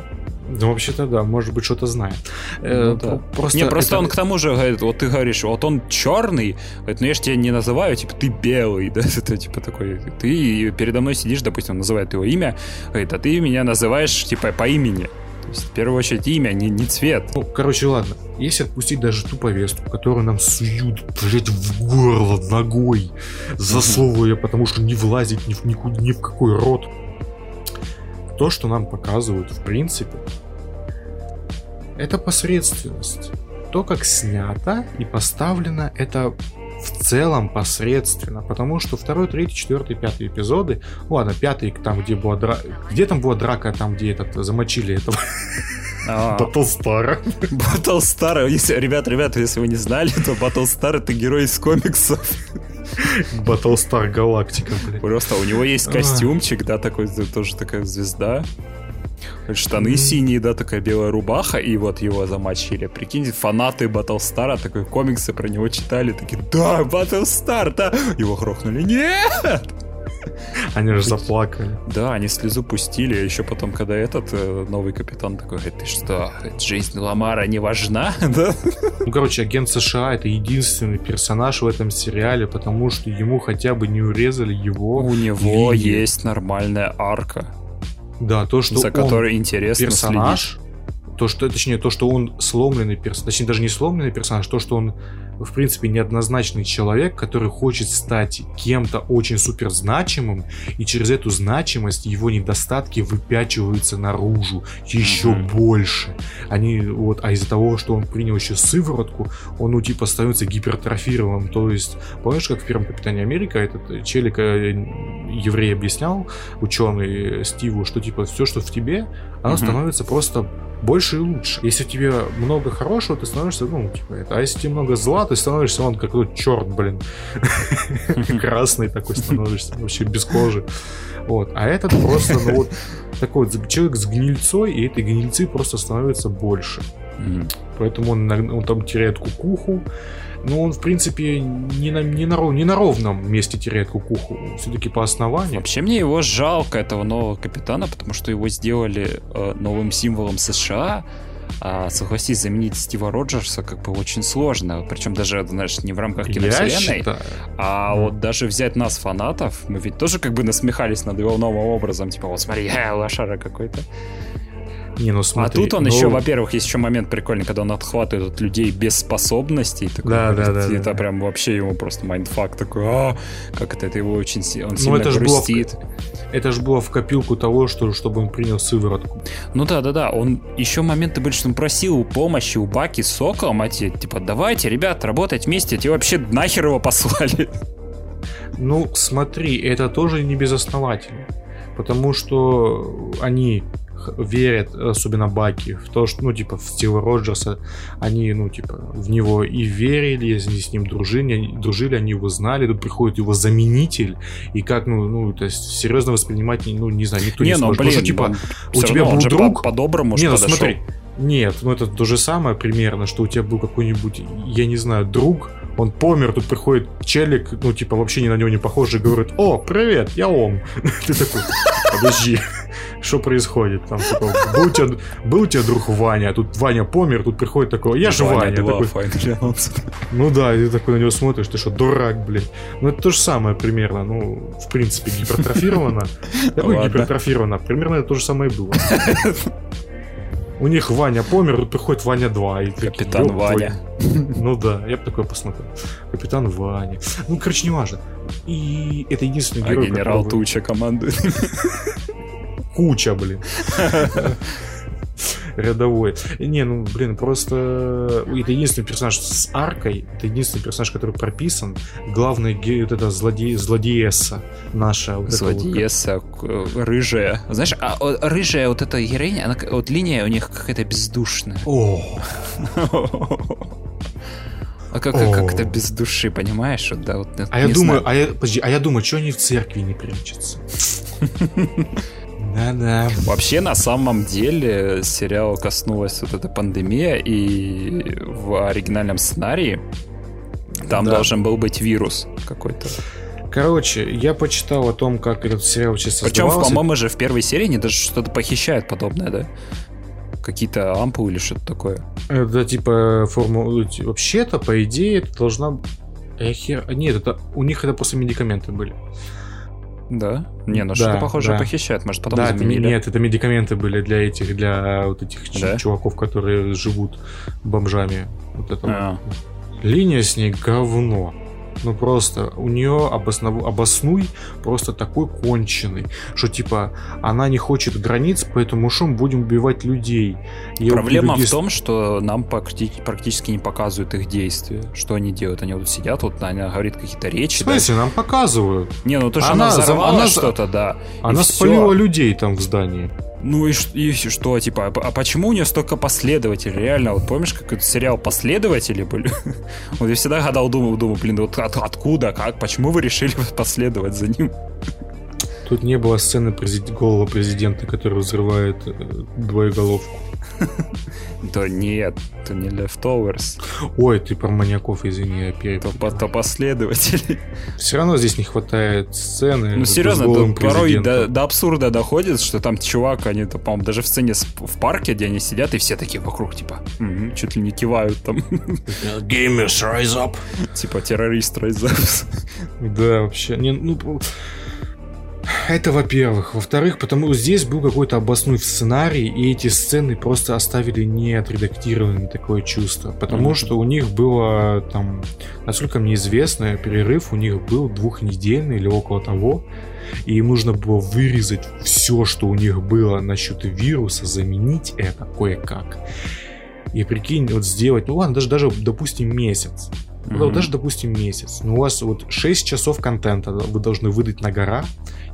Ну, вообще-то да, может быть, что-то знает. Э, ну, да. Просто не, просто это... он к тому же говорит, вот ты говоришь, вот он черный, говорит, ну я же тебя не называю, типа, ты белый, да, это типа такой, ты передо мной сидишь, допустим, называет его имя, говорит, а ты меня называешь, типа, по имени. То есть, в первую очередь, имя, не, не цвет. Ну, короче, ладно. Если отпустить даже ту повестку, которую нам суют, блядь, в горло ногой, засовывая, потому что не влазить ни в, ни, ни в какой рот, то, что нам показывают, в принципе, это посредственность. То, как снято и поставлено, это в целом посредственно, потому что второй, третий, четвертый, пятый эпизоды, ладно, пятый, там, где была драка, где там была драка, там, где этот, замочили этого Батлстара. Батлстара, ребят, ребят, если вы не знали, то Батлстар это герой из комиксов. Battlestar Галактика, блин. Просто у него есть костюмчик, да, такой, тоже такая звезда. Штаны синие, да, такая белая рубаха, и вот его замочили. Прикиньте, фанаты Батлстара, такой комиксы про него читали, такие, да, Батлстар, да! Его грохнули, нет! Они же заплакали. Да, они слезу пустили, а еще потом, когда этот э, новый капитан такой говорит, ты что, жизнь Ламара не важна? да? Ну, короче, агент США это единственный персонаж в этом сериале, потому что ему хотя бы не урезали его. У него линии. есть нормальная арка. Да, то, что за которой интересно персонаж, следить. то, что, точнее, то, что он сломленный персонаж, точнее, даже не сломленный персонаж, то, что он в принципе, неоднозначный человек, который хочет стать кем-то очень супер значимым, и через эту значимость его недостатки выпячиваются наружу еще mm-hmm. больше. Они вот, а из-за того, что он принял еще сыворотку, он, ну, типа, становится гипертрофированным. То есть, помнишь, как в первом Капитане Америка этот челик э, еврей объяснял, ученый Стиву, что, типа, все, что в тебе, оно mm-hmm. становится просто больше и лучше. Если тебе много хорошего, ты становишься, ну, типа это. А если тебе много зла, ты становишься он как тот черт, блин. Красный такой становишься, вообще без кожи. Вот. А этот просто, ну вот, такой вот человек с гнильцой, и этой гнильцы просто становится больше. Поэтому он, он там теряет кукуху, но он, в принципе, не на, не на, не на ровном месте теряет кукуху. Все-таки по основанию. Вообще мне его жалко, этого нового капитана, потому что его сделали э, новым символом США. А согласись, заменить Стива Роджерса как бы очень сложно. Причем даже, знаешь, не в рамках киновселенной, а mm. вот даже взять нас, фанатов, мы ведь тоже как бы насмехались над его новым образом. Типа, вот смотри, я лошара какой-то. Не, ну смотри, а тут он ну... еще, во-первых, есть еще момент прикольный, когда он отхватывает от людей без способностей. Такой, да, да, да. Это да, прям вообще ему просто mindfuck такой, а, как это, это его очень он ну, сильно это грустит. Было в, это же было в копилку того, что, чтобы он принял сыворотку. Ну да, да, да. Он еще моменты были, что он просил помощи у Баки с Соколом, а те, типа, давайте, ребят, работать вместе, те вообще нахер его послали. Ну, смотри, это тоже не безосновательно. Потому что они верят, особенно Баки, в то, что, ну, типа, в Стива Роджерса, они, ну, типа, в него и верили, они с ним дружили, они, дружили, они его знали, тут приходит его заменитель, и как, ну, ну, то есть, серьезно воспринимать, ну, не знаю, никто не, не ну, сможет. Блин, Потому что, типа, у тебя был друг... По-доброму по не, ну, смотри, нет, ну это то же самое примерно, что у тебя был какой-нибудь, я не знаю, друг, он помер, тут приходит челик, ну, типа, вообще ни на него не похожий, говорит, о, привет, я Ом. Ты такой, подожди, что происходит. Там, типа, был, у тебя, был у тебя друг Ваня, а тут Ваня помер, тут приходит такой, я же Ваня. два, такой, ну да, и ты такой на него смотришь, ты что, дурак, блин. Ну это то же самое примерно, ну, в принципе, гипертрофировано. Какое Ладно. гипертрофировано? Примерно это то же самое и было. У них Ваня помер, тут приходит Ваня 2. И такие, Капитан «Ёб твою». Ваня. Ну да, я бы такое посмотрел. Капитан Ваня. Ну, короче, не важно. И это единственный А герой, генерал которого- Туча командует. Куча, блин. Рядовой. Не, ну, блин, просто... Это единственный персонаж с аркой. Это единственный персонаж, который прописан. Главный ге- вот эта злодей, злодеесса наша. Вот вот Злодеесса, к- рыжая. Знаешь, а о, рыжая вот эта героиня, она, вот линия у них какая-то бездушная. О, А как, как, как это О. без души, понимаешь? Вот, да, вот, а я думаю, знаю. а я, подожди, а я думаю, что они в церкви не прячутся? Да-да. Вообще, на самом деле, сериал коснулась вот эта пандемия, и в оригинальном сценарии там Да. должен был быть вирус какой-то. Короче, я почитал о том, как этот сериал вообще Причем, по-моему, же в первой серии они даже что-то похищают подобное, да? Какие-то ампулы или что-то такое. Это типа формула... Вообще-то, по идее, это должна... Э, хер- Нет, это у них это просто медикаменты были. Да? Не, ну Да, что-то похоже да. похищают, может, потом да, это, заменили. нет, это медикаменты были для этих, для вот этих Да? чуваков, которые живут бомжами. Вот это вот. А, Линия с ней говно. Ну просто у нее обоснов... обоснуй просто такой конченый, что типа она не хочет границ, поэтому мы будем убивать людей. Я Проблема убью в том, что нам практи- практически не показывают их действия. Что они делают? Они вот сидят, вот она говорит какие-то В речи. да. смысле, нам показывают. Не, ну то, что Она она, взорвала она что-то, да. Она спалила всё. людей там в здании. Ну и, и что, типа, а а почему у нее столько последователей? Реально, вот помнишь, как этот сериал «Последователи» были? Вот я всегда гадал, думал, думал, блин, вот от- откуда, как, почему вы решили последовать за ним? Тут не было сцены президи- голого президента, который взрывает э, двоеголовку. Да нет, это не Leftovers, Ой, ты про маньяков, извини, я пере- то, по- то последователи. Все равно здесь не хватает сцены. Ну серьезно, порой до, абсурда доходит, что там чувак, они, то, по-моему, даже в сцене в парке, где они сидят, и все такие вокруг, типа, «Мгм», чуть ли не кивают там, Gamers, rise up. типа террорист Райзапс. Да, вообще. Не, ну, это во-первых. Во-вторых, потому здесь был какой-то обоснуй в сценарии, и эти сцены просто оставили не отредактированными такое чувство. Потому Мгм. что у них было там, насколько мне известно, перерыв у них был двухнедельный или около того. И им нужно было вырезать все, что у них было насчет вируса, заменить это кое-как. И прикинь, вот сделать, ну ладно, даже, даже допустим, месяц. Ну, да, Мгм. даже, допустим, месяц. Но у вас вот 6 часов контента вы должны выдать на гора,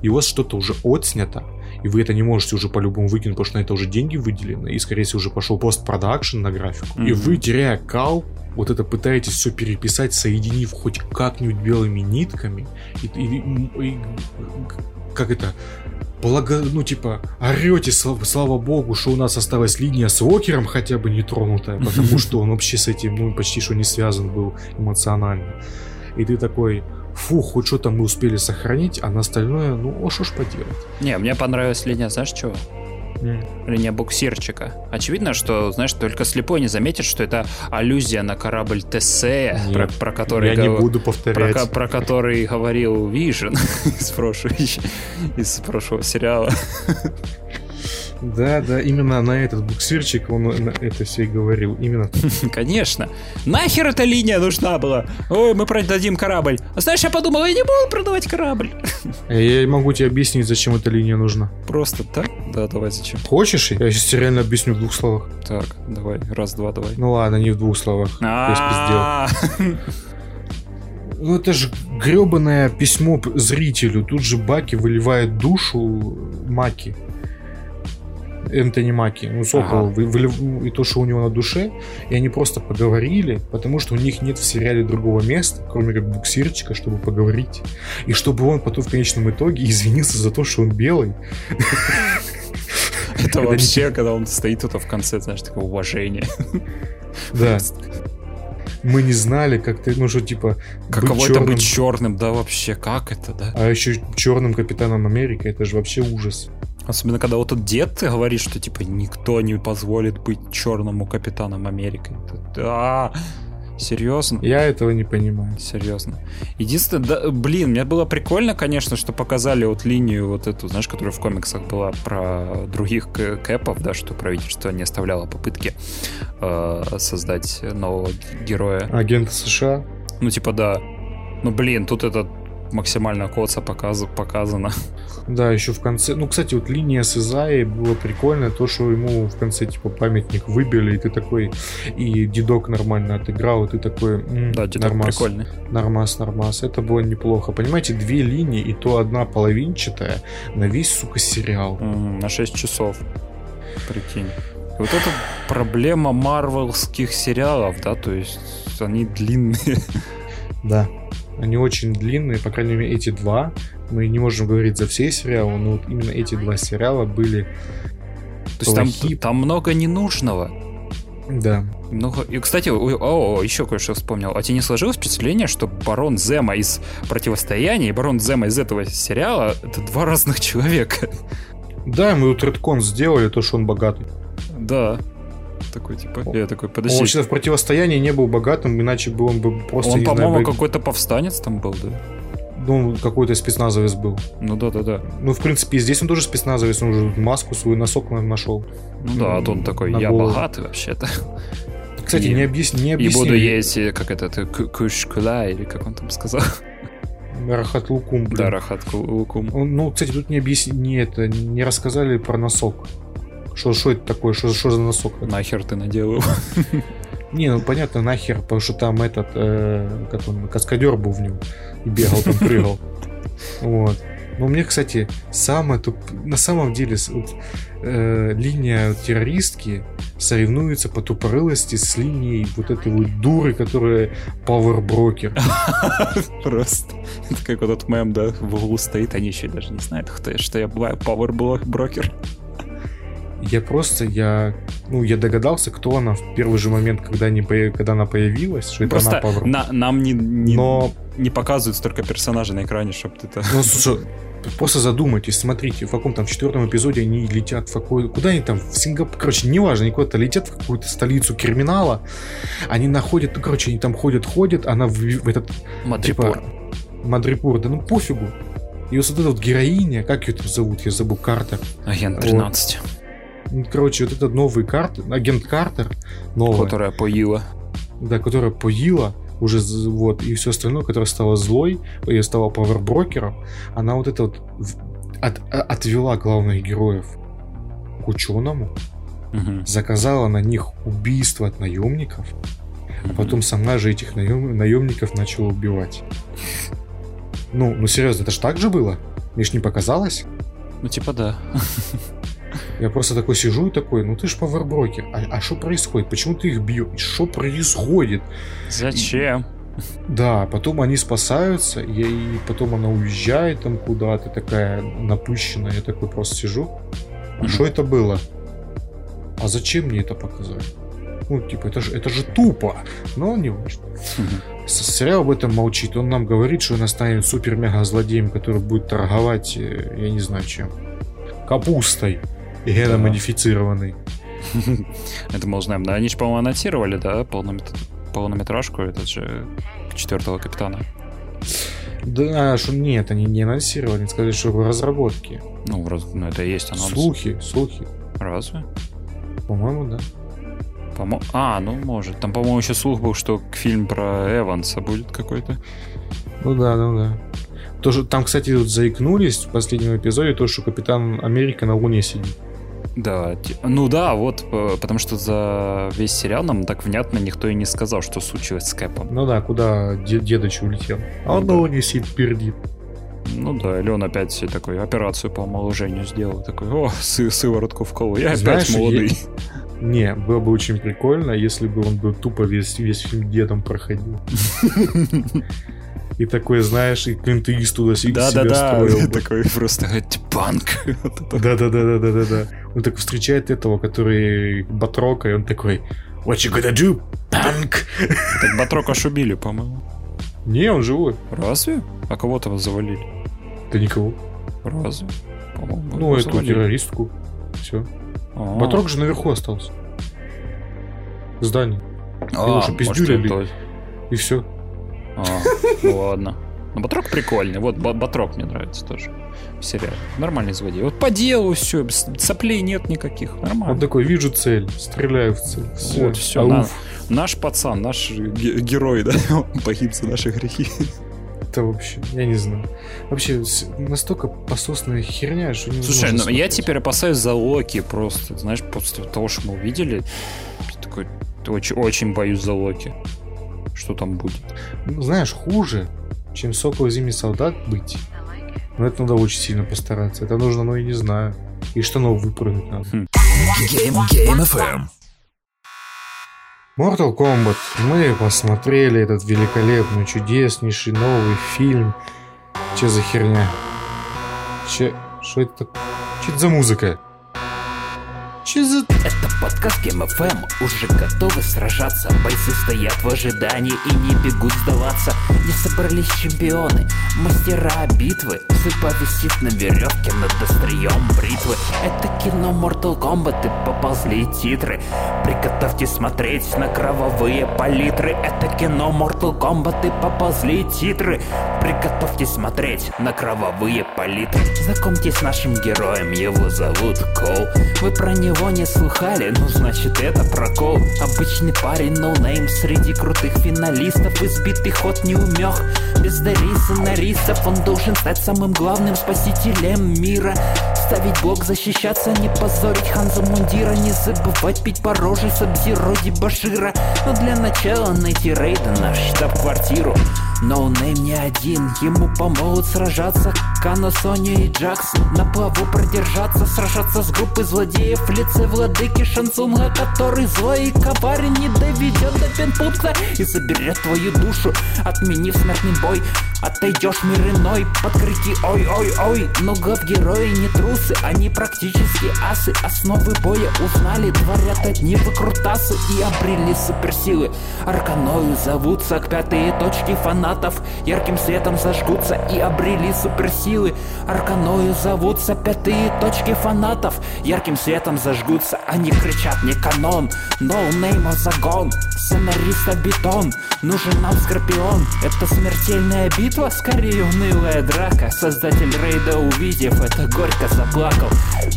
и у вас что-то уже отснято, и вы это не можете уже по-любому выкинуть, потому что на это уже деньги выделены, и, скорее всего, уже пошел постпродакшн на графику. И Мгм. вы, теряя кал, вот это пытаетесь все переписать, соединив хоть как-нибудь белыми нитками, и, и- и- как это, благо, ну, типа, орете, слава, слава богу, что у нас осталась линия с Уокером хотя бы не тронутая, потому что он вообще с этим, ну, почти что не связан был эмоционально. И ты такой, фу, хоть что-то мы успели сохранить, а на остальное, ну, а что ж поделать. Не, мне понравилась линия, знаешь чего? Линия буксирчика. Очевидно, что, знаешь, только слепой не заметит, что это аллюзия на корабль Тесея, Нет, про, про который Я не гов- буду про, повторять. ко- про который говорил Вижен из прошлого, из прошлого сериала. Да, да, именно на этот буксирчик он это все и говорил. Именно Конечно. Нахер эта линия нужна была? Ой, мы продадим корабль. А знаешь, я подумал, я не буду продавать корабль. Я могу тебе объяснить, зачем эта линия нужна. Просто так? Да, давай, зачем? Хочешь? Я сейчас тебе реально объясню в двух словах. Так, давай, раз, два, давай. Ну ладно, не в двух словах. Я спиздел. Ну это же гребаное письмо зрителю. Тут же Баки выливает душу Маки. Энтони Маки, ну Сокол, Ага. вы- вылив- и то, что у него на душе, и они просто поговорили, потому что у них нет в сериале другого места, кроме как буксирчика, чтобы поговорить. И чтобы он потом в конечном итоге извинился за то, что он белый. Это вообще, когда он стоит тут в конце, знаешь, такое уважение. Да. Мы не знали, как ты, ну что, типа, Каково быть это черным, быть черным, да, вообще, как это, да? а еще черным капитаном Америка, это же вообще ужас. Особенно, когда вот этот дед говорит, что, типа, никто не позволит быть черному капитаном Америки. Да, серьезно? Я этого не понимаю. Серьезно. Единственное, да, блин, мне было прикольно, конечно, что показали вот линию вот эту, знаешь, которая в комиксах была про других кэпов, да, что правительство не оставляло попытки э, создать нового героя. Агент США. Ну, типа, да. Ну, блин, тут это максимально коца показ- показано. Да, еще в конце. Ну, кстати, вот линия с Изаей было прикольно, то, что ему в конце, типа, памятник выбили, и ты такой, и дедок нормально отыграл, и ты такой, м, Да, дедок нормас, прикольный. нормас, нормас. Это было неплохо. Понимаете, две линии, и то одна половинчатая на весь, сука, сериал. Мгм, на 6 часов. Прикинь. И вот это проблема марвелских сериалов, да, то есть они длинные. Да. Они очень длинные, по крайней мере, эти два. Мы не можем говорить за все сериалы, но вот именно эти два сериала были, То есть там, там много ненужного. да, Много... И, кстати, о, о, еще кое-что вспомнил. А тебе не сложилось впечатление, что Барон Зема из Противостояния и Барон Зема из этого сериала — это два разных человека? Да, мы тут редкон сделали, то, что он богатый. Да. Такой, типа, я такой, Он подожди. вообще в противостоянии не был богатым, иначе бы он бы просто, Он, по-моему, какой-то повстанец там был, да? ну, какой-то спецназовец был. Ну да-да-да. Ну, в принципе, и здесь он тоже спецназовец, он уже маску свою, носок на- нашел. Ну да, а то он такой, я голову. богатый вообще-то. Кстати, И- не, объяс... не И объяснили. буду есть, э, как это, ку- кушкула, или как он там сказал. Рахат Лукум, блин. Да, Рахат Лукум. Он- Ну, кстати, тут не объясни... не, это, не рассказали про носок. Что, что это такое? Что, что за носок? Нахер ты надел его? Не, ну понятно, нахер, потому что там этот, э, как он, каскадер был в нем. И бегал там, прыгал. Вот. Но мне, кстати, самое туп... на самом деле вот, э, линия террористки соревнуется по тупорылости с линией вот этой вот дуры, которая Power Broker. Просто. Это как вот этот мем, да, в углу стоит, они еще даже не знают, кто я, что я бываю Power Broker. Я просто, я, ну, я догадался, кто она в первый же момент, когда, не когда она появилась, что это Просто она Power на- нам не, не, Но не показывают столько персонажей на экране, чтобы ты это... Ну, слушай, просто задумайтесь, смотрите, в каком там четвертом эпизоде они летят в какой... Куда они там? В Сингапур, короче, неважно, они куда-то летят в какую-то столицу криминала, они находят, ну, короче, они там ходят-ходят, она в, в этот, Мадрипур. типа, Мадрипур, да ну пофигу. И вот эта вот героиня, как ее там зовут, я забыл, Картер. Агент 13, Ну, Короче, вот этот новый Картер, агент Картер, новая, которая поила. да, которая поила, уже вот, и все остальное, которая стала злой, и стала паверброкером, она вот это вот от- а- отвела главных героев к ученому, Мгм. заказала на них убийство от наемников, а потом сама же этих наем- наемников начала убивать. Ну, ну серьезно, это ж так же было? Мне ж не показалось? Ну, типа, да. Я просто такой сижу и такой, ну ты ж паверброкер, а что происходит? Почему ты их бьешь? Что происходит? Зачем? Да, потом они спасаются, и, и потом она уезжает там куда-то, такая напыщенная. Я такой просто сижу. А что это было? А зачем мне это показать? Ну, типа, это же, это же тупо. Но не важно. Сериал об этом молчит. Он нам говорит, что она станет супер-мега-злодеем, который будет торговать, э, я не знаю чем. Капустой. Геномодифицированной. Это мы узнаем. Да, они же, по-моему, анонсировали, да, полномет- полнометражку, этот же четвертого капитана. Да, что нет, они не анонсировали, они сказали, что в разработке. Ну, раз- ну, это и есть анонс. Слухи, слухи. Разве? По-моему, да. По-мо- А, ну, может. Там, по-моему, еще слух был, что фильм про Эванса будет какой-то. Ну да, ну да. То, что, там, кстати, вот заикнулись в последнем эпизоде, то, что Капитан Америка на Луне сидит. Да, ну да, вот, э, потому что за весь сериал нам так внятно никто и не сказал, что случилось с Кэпом. Ну да, куда де- дедыч улетел. А он да. на Луне сидит, пердит. Ну да, или он опять себе такой операцию по омоложению сделал. Такой, о, сы- сыворотку вколол, я Знаешь, опять молодой. Не, было бы очень прикольно, если бы он бы тупо весь, весь фильм дедом проходил. И такой, знаешь, и Клинт Иствуда си- себя Да-да-да, строил бы. такой просто «Это банк. Вот это. Да-да-да-да-да-да. Он так встречает этого, который Батрока, и он такой What you gonna do, punk? Так Батрока шубили, по-моему. Не, он живой. Разве? А кого-то завалили? Да никого. Разве? По-моему, Ну, эту завалили. террористку. Все. А. Батрок же наверху остался. Здание. А, его может, пиздюлили? И все. А, ну ладно. Ну, Батрок прикольный. Вот Ба- Батрок мне нравится тоже. В сериале. Нормальный злодей. Вот по делу все, соплей нет никаких. Он Нормально. такой, вижу цель, стреляю в цель. Всё. Вот, все. Ауф. наш пацан, наш ге- герой, да, он погиб за наши грехи. Это вообще, я не знаю. Вообще, настолько пососная херня, что невозможно Слушай, ну я теперь опасаюсь за Локи просто. Знаешь, после того, что мы увидели, такой, очень, очень боюсь за Локи. Что там будет? Ну, знаешь, хуже, чем Сокол Зимний Солдат быть. Но это надо очень сильно постараться. Это нужно, ну, я не знаю. И штанов выпрыгнуть надо. Game, Game FM. Mortal Kombat. Мы посмотрели этот великолепный, чудеснейший новый фильм. Че за херня? Че... Что это Че это за музыка? Че за... Это подкаст Game FM Уже готовы сражаться. Бойцы стоят в ожидании и не бегут сдаваться. Не собрались чемпионы Мастера битвы. Судьба висит на веревке над острием бритвы. Это кино Mortal Kombat и поползли титры. Приготовьтесь смотреть на кровавые палитры. Это кино Mortal Kombat и поползли титры. Приготовьтесь смотреть на кровавые палитры. Знакомьтесь с нашим героем, его зовут Кол Вы про него не слыхали, ну значит это прокол. Обычный парень, no-name среди крутых финалистов Избитый ход неумех, без дари сценаристов Он должен стать самым главным спасителем мира. Ставить блок, защищаться, не позорить Ханза Мундира. Не забывать пить по роже с Абзироди Башира Но для начала найти рейда наш штаб-квартиру Ноунейм не один, ему помогут сражаться Кано, Соня и Джаксон На плаву продержаться, сражаться с группой злодеев В лице владыки Шансунга Который злой и коварен не доведет до пинпункта И заберет твою душу, отменив смертный бой. Отойдешь мир иной под крики ой-ой-ой. Но гав герои не трусы, они практически асы. Основы боя узнали, творят одни выкрутасы И обрели суперсилы. Арканою зовутся к пятые точки фанатов. Ярким светом зажгутся и обрели суперсилы. Арканою зовутся пятые точки фанатов. Ярким светом зажгутся, они кричат не канон. No name загон, сценариста бетон Нужен нам скорпион, это смертельная битва Скорее унылая драка. Создатель рейда увидев это горько заплакал.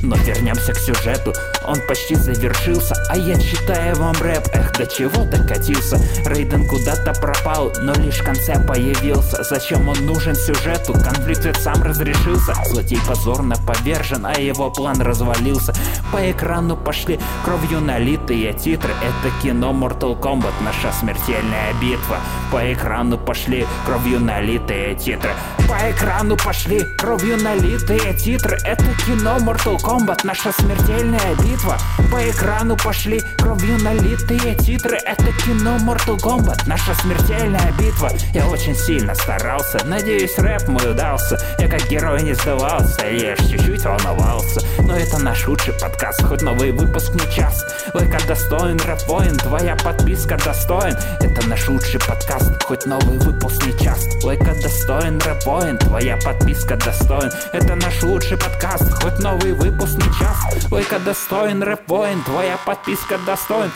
Но вернемся к сюжету, он почти завершился А я читаю вам рэп, эх, до чего докатился? Рейден куда-то пропал, но лишь в конце появился Зачем он нужен сюжету, конфликт ведь сам разрешился. Злодей позорно повержен, а его план развалился. По экрану пошли кровью налитые титры. Это кино Mortal Kombat, наша смертельная битва. По экрану пошли кровью налитые титры. По экрану пошли кровью налитые титры. Это кино Mortal Kombat, наша смертельная битва. По экрану пошли кровью налитые титры. Это кино Mortal Kombat, наша смертельная битва. Я очень сильно старался, надеюсь рэп мой удался. Я как герой не сдавался, я лишь чуть-чуть волновался. Но это наш лучший подкаст, хоть новый выпуск не час. Лайка достоин, рэп воин, твоя подписка достоин. Это наш лучший подкаст, хоть новый выпуск не час. Лайка достоин, рэп воин, твоя подписка достоин. Это наш лучший подкаст, хоть новый выпуск не час. Лайка достоин, рэп воин, твоя подписка достоин.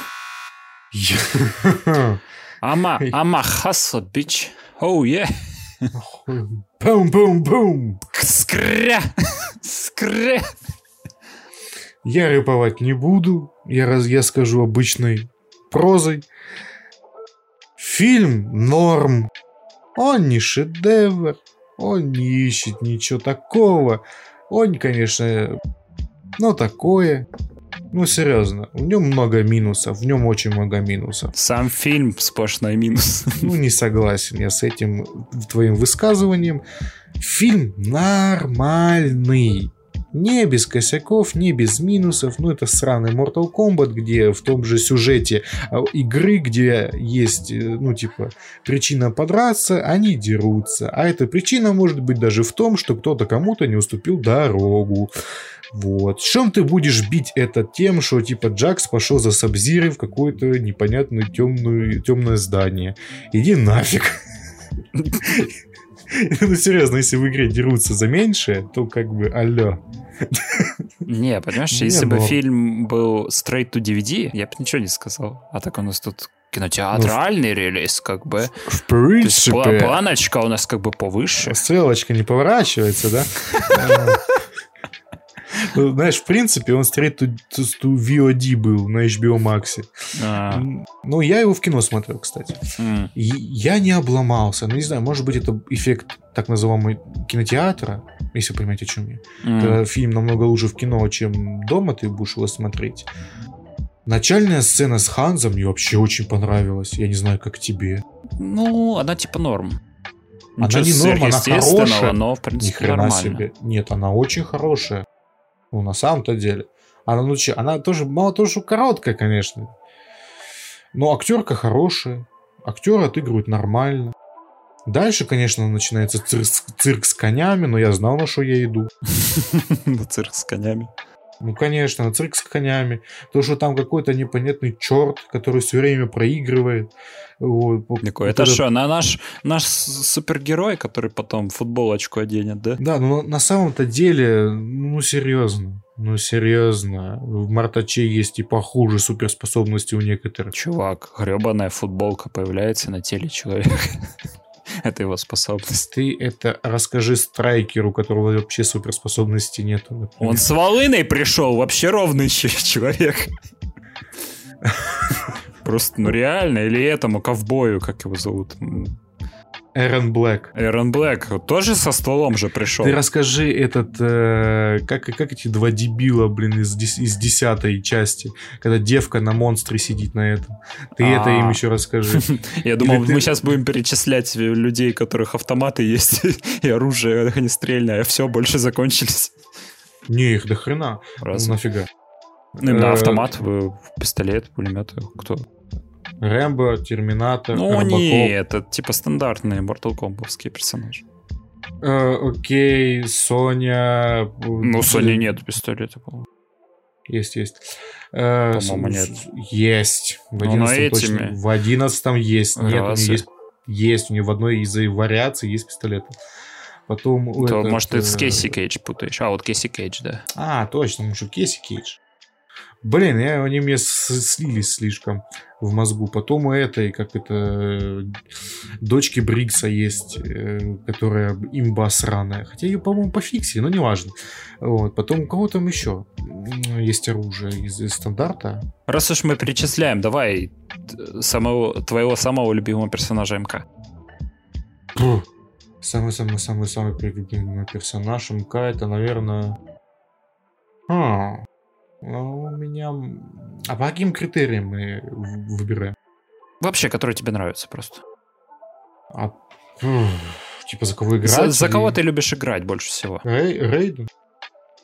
Ама, ама хасл, бич. Оу, е. Бум-бум-бум! Скря. Скря. Я рэповать не буду. Я, раз, я скажу обычной прозой. Фильм норм. Он не шедевр. Он не ищет ничего такого. Он, конечно, ну такое. Ну, серьезно, в нем много минусов. В нем очень много минусов. Сам фильм сплошной минус. Ну, не согласен я с этим твоим высказыванием. Фильм нормальный. Не без косяков, не без минусов. Ну, это сраный Mortal Kombat, где в том же сюжете а, игры, где есть, э, ну, типа, причина подраться, они дерутся. А эта причина может быть даже в том, что кто-то кому-то не уступил дорогу. Вот. Чем ты будешь бить это тем, что типа Джакс пошел за Сабзирой в какое-то непонятное темное, темное здание? Иди нафиг. Ну, серьезно, если в игре дерутся за меньшее, то как бы алло. Не, понимаешь, если бы ну- фильм был straight to DVD, я бы ничего не сказал. А так у нас тут кинотеатральный релиз, как бы. В То есть пла- принципе, планочка у нас как бы повыше. стрелочка не поворачивается, да? Знаешь, в принципе, он straight to, to, VOD был на HBO Max. А, Ну, я его в кино смотрел, кстати. я не обломался. Ну, не знаю, может быть, это эффект так называемого кинотеатра, если вы понимаете, о чем я. Когда фильм намного лучше в кино, чем дома ты будешь его смотреть. Начальная сцена с Ханзом мне вообще очень понравилась. Я не знаю, как тебе. Ну, она типа норм. Она Ничего не норм, она хорошая. но, в Ни принципе, хрена нормально. себе. Нет, она очень хорошая. Ну, на самом-то деле. Она, ну, че, она тоже, мало того, что короткая, конечно. Но актерка хорошая. Актеры отыгрывают нормально. Дальше, конечно, начинается цирк, цирк с конями, но я знал, на что я иду. На цирк с конями. Ну, конечно, на цирк с конями. То, что там какой-то непонятный черт, который все время проигрывает. Вот. Такой, это что, на наш, наш супергерой, который потом футболочку оденет, да? Да, но на самом-то деле, ну, серьезно. Ну, серьезно. В Мартаче есть и похуже суперспособности у некоторых. Чувак, гребаная футболка появляется на теле человека. Это его способность. Ты это расскажи страйкеру, у которого вообще суперспособности нету. например. Он с волыной пришел, вообще ровный человек. Просто, ну реально, или этому ковбою, как его зовут? Эрон Блэк. Эрон Блэк тоже со стволом же пришел. Ты расскажи этот, э, как, как эти два дебила, блин, из, из десятой части, когда девка на монстре сидит на этом. Ты это А. им еще расскажи. Я думал, мы сейчас будем перечислять людей, у которых автоматы есть, и оружие огнестрельное, а все, больше закончились. Не, их до хрена. Раз. Ну, нафига. Ну, именно Э, автомат, э, пистолет, пулеметы, кто? Рэмбо, Терминатор, Ну, Робокоп. не, это типа стандартные Mortal Kombat'ские персонажи. Э, окей, Соня. Ну, Sony нет пистолета, по-моему. Есть, есть. Э, По-моему, нет. Есть. В 11 точно. этими. В 11 есть. Нет, у нее есть. Есть. У нее в одной из вариаций есть пистолет. Потом... То, этот, может, ты с э, Кейси Кейдж путаешь. А, вот Кейси Кейдж, да. А, точно, может, Кейси Кейдж. Блин, я, они мне слились слишком в мозгу. Потом у этой, как это, э, дочки Брикса есть, э, которая имба сраная. Хотя ее, по-моему, пофиксили, но неважно. Вот. Потом у кого там еще есть оружие из, из стандарта. Раз уж мы перечисляем, давай т- самого, твоего самого любимого персонажа МК. Самый-самый-самый-самый любимый персонаж МК это, наверное... А, ну, у меня... А по каким критериям мы выбираем? Вообще, который тебе нравится просто. А, типа за кого играть? За, за кого ты любишь играть больше всего? Рей- Рейден?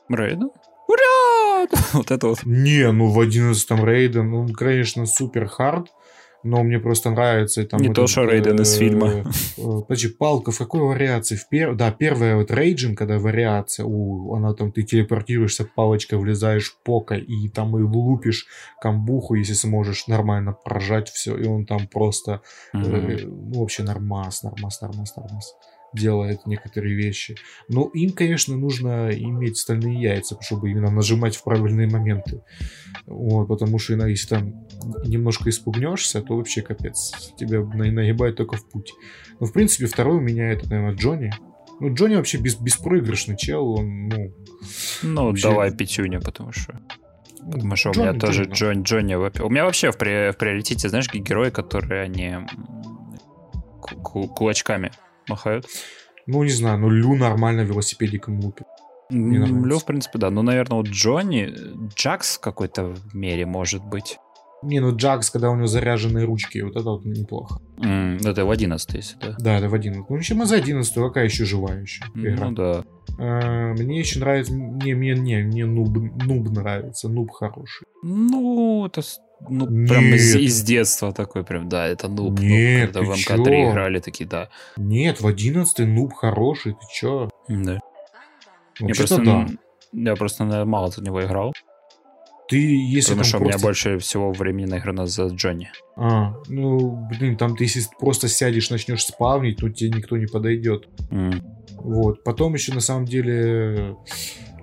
Рейден? Ура! Вот это вот. Не, ну в 11 Рейден, он, конечно, супер хард, но мне просто нравится. Там Не то, этот, что Рейден из э, фильма. э, Подожди, палка в какой вариации? В пер... Да, первая вот Рейджин, когда вариация, у, она там, ты телепортируешься, палочкой влезаешь пока, и там и лупишь камбуху, если сможешь нормально прожать все, и он там просто Мгм. Э, ну, вообще нормас, нормас, нормас, нормас делает некоторые вещи. Но им, конечно, нужно иметь стальные яйца, чтобы именно нажимать в правильные моменты. Вот, потому что если там немножко испугнешься, то вообще капец. Тебя на- нагибает только в путь. Но, в принципе, второй у меня это, наверное, Джонни. Ну, Джонни вообще без, беспроигрышный чел, он, ну... Ну, вообще- давай пятюня, потому что... Потому что у Джонни, меня тоже. Джон, Джонни... У меня вообще в, при- в приоритете, знаешь, герои, которые они кулачками махают. Ну, не знаю, ну, Лю нормально велосипедиком лупит. Лё, в принципе, да. Ну, наверное, вот Джонни, Джакс в какой-то мере может быть. Не, ну, Джакс, когда у него заряженные ручки, вот это вот неплохо. М, Это в 11 если, да? Да, это в 11. Ну, еще мы за 11 какая еще живая еще игра. Ну да. А, Мне еще нравится... Не, мне, не, мне нуб, нуб нравится. Нуб хороший. Ну, это ну, прям из, Нет. из детства такой прям, да, это нуб. нуб. Нет, Когда в ты МК3 чё? играли, такие, да. Нет, в 11 нуб хороший. Ты чё? Да. Вообще-то просто, да. я просто мало за него играл. Ты, если Потому что у меня просто- больше всего времени наиграно за Джонни. А, ну, блин, там ты если просто сядешь, начнешь спавнить, то тебе никто не подойдет. М. Вот. Потом еще на самом деле...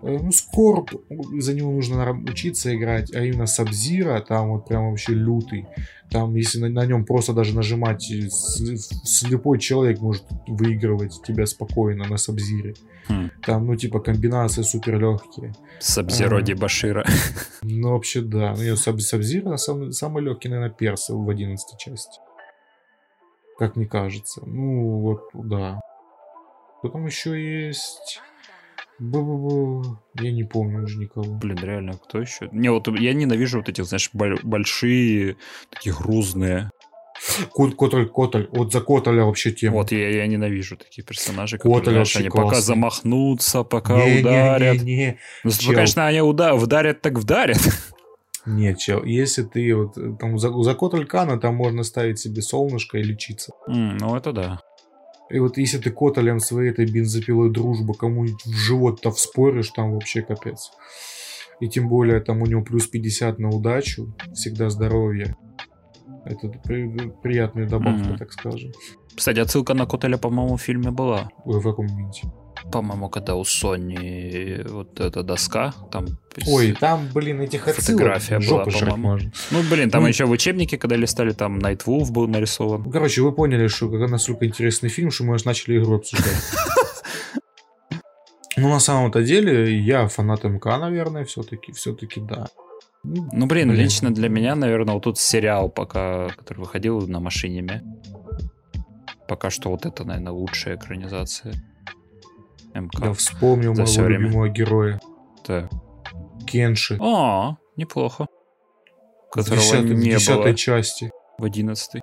э, Ну, Скорб, за него нужно учиться играть, а именно Сабзира, там вот прям вообще лютый. Там, если на, нем просто даже нажимать, э, слепой человек может выигрывать тебя спокойно на Сабзире. Хм. Там, ну, типа, комбинации супер легкие. Сабзиро А. Дебашира. Ну, вообще, да. Ну, Саб- Сабзира на самом, самый легкий, наверное, перс в 11 части. Как мне кажется. Ну, вот, да. Кто там еще есть? Бу-бу-бу. Я не помню уже никого. Блин, реально, кто еще? Не, вот я ненавижу вот этих, знаешь, боль- большие, такие грузные. Кот, Котоль, Котоль. Вот за Котоля вообще тема. Вот я, я ненавижу такие персонажи, которые, знаешь, вообще они пока классный. замахнутся, пока Не, не, ударят. Не, не, Ну, чел. конечно, они уда- вдарят, так вдарят. не, чел. Если ты вот э, там за, за Котоль Кана, там можно ставить себе солнышко и лечиться. М, Ну, это да. И вот если ты Котолем своей этой бензопилой дружба кому-нибудь в живот-то вспоришь, там вообще капец. И тем более там у него плюс 50 на удачу, всегда здоровье. Это при- приятная добавка, Мгм. так скажем. Кстати, отсылка на Котеля, по-моему, в фильме была. Ой, в каком моменте? По-моему, когда у Сони вот эта доска, там... Ой, там, блин, этих отсылок Фотография была, по-моему. Ну, блин, там Ну. еще в учебнике, когда листали, там Найт Вулф был нарисован. Ну, короче, вы поняли, что какой настолько интересный фильм, что мы аж начали игру обсуждать. Ну, на самом-то деле, я фанат МК, наверное, все-таки, все-таки да. Ну, Ну, блин, Блин. лично для меня, наверное, вот тут сериал пока, который выходил на машине. Пока что вот это, наверное, лучшая экранизация. МК. Я вспомнил За моего всё время. любимого героя. Так. Кенши. О, неплохо. в Которого в не десятой было части. в одиннадцатой.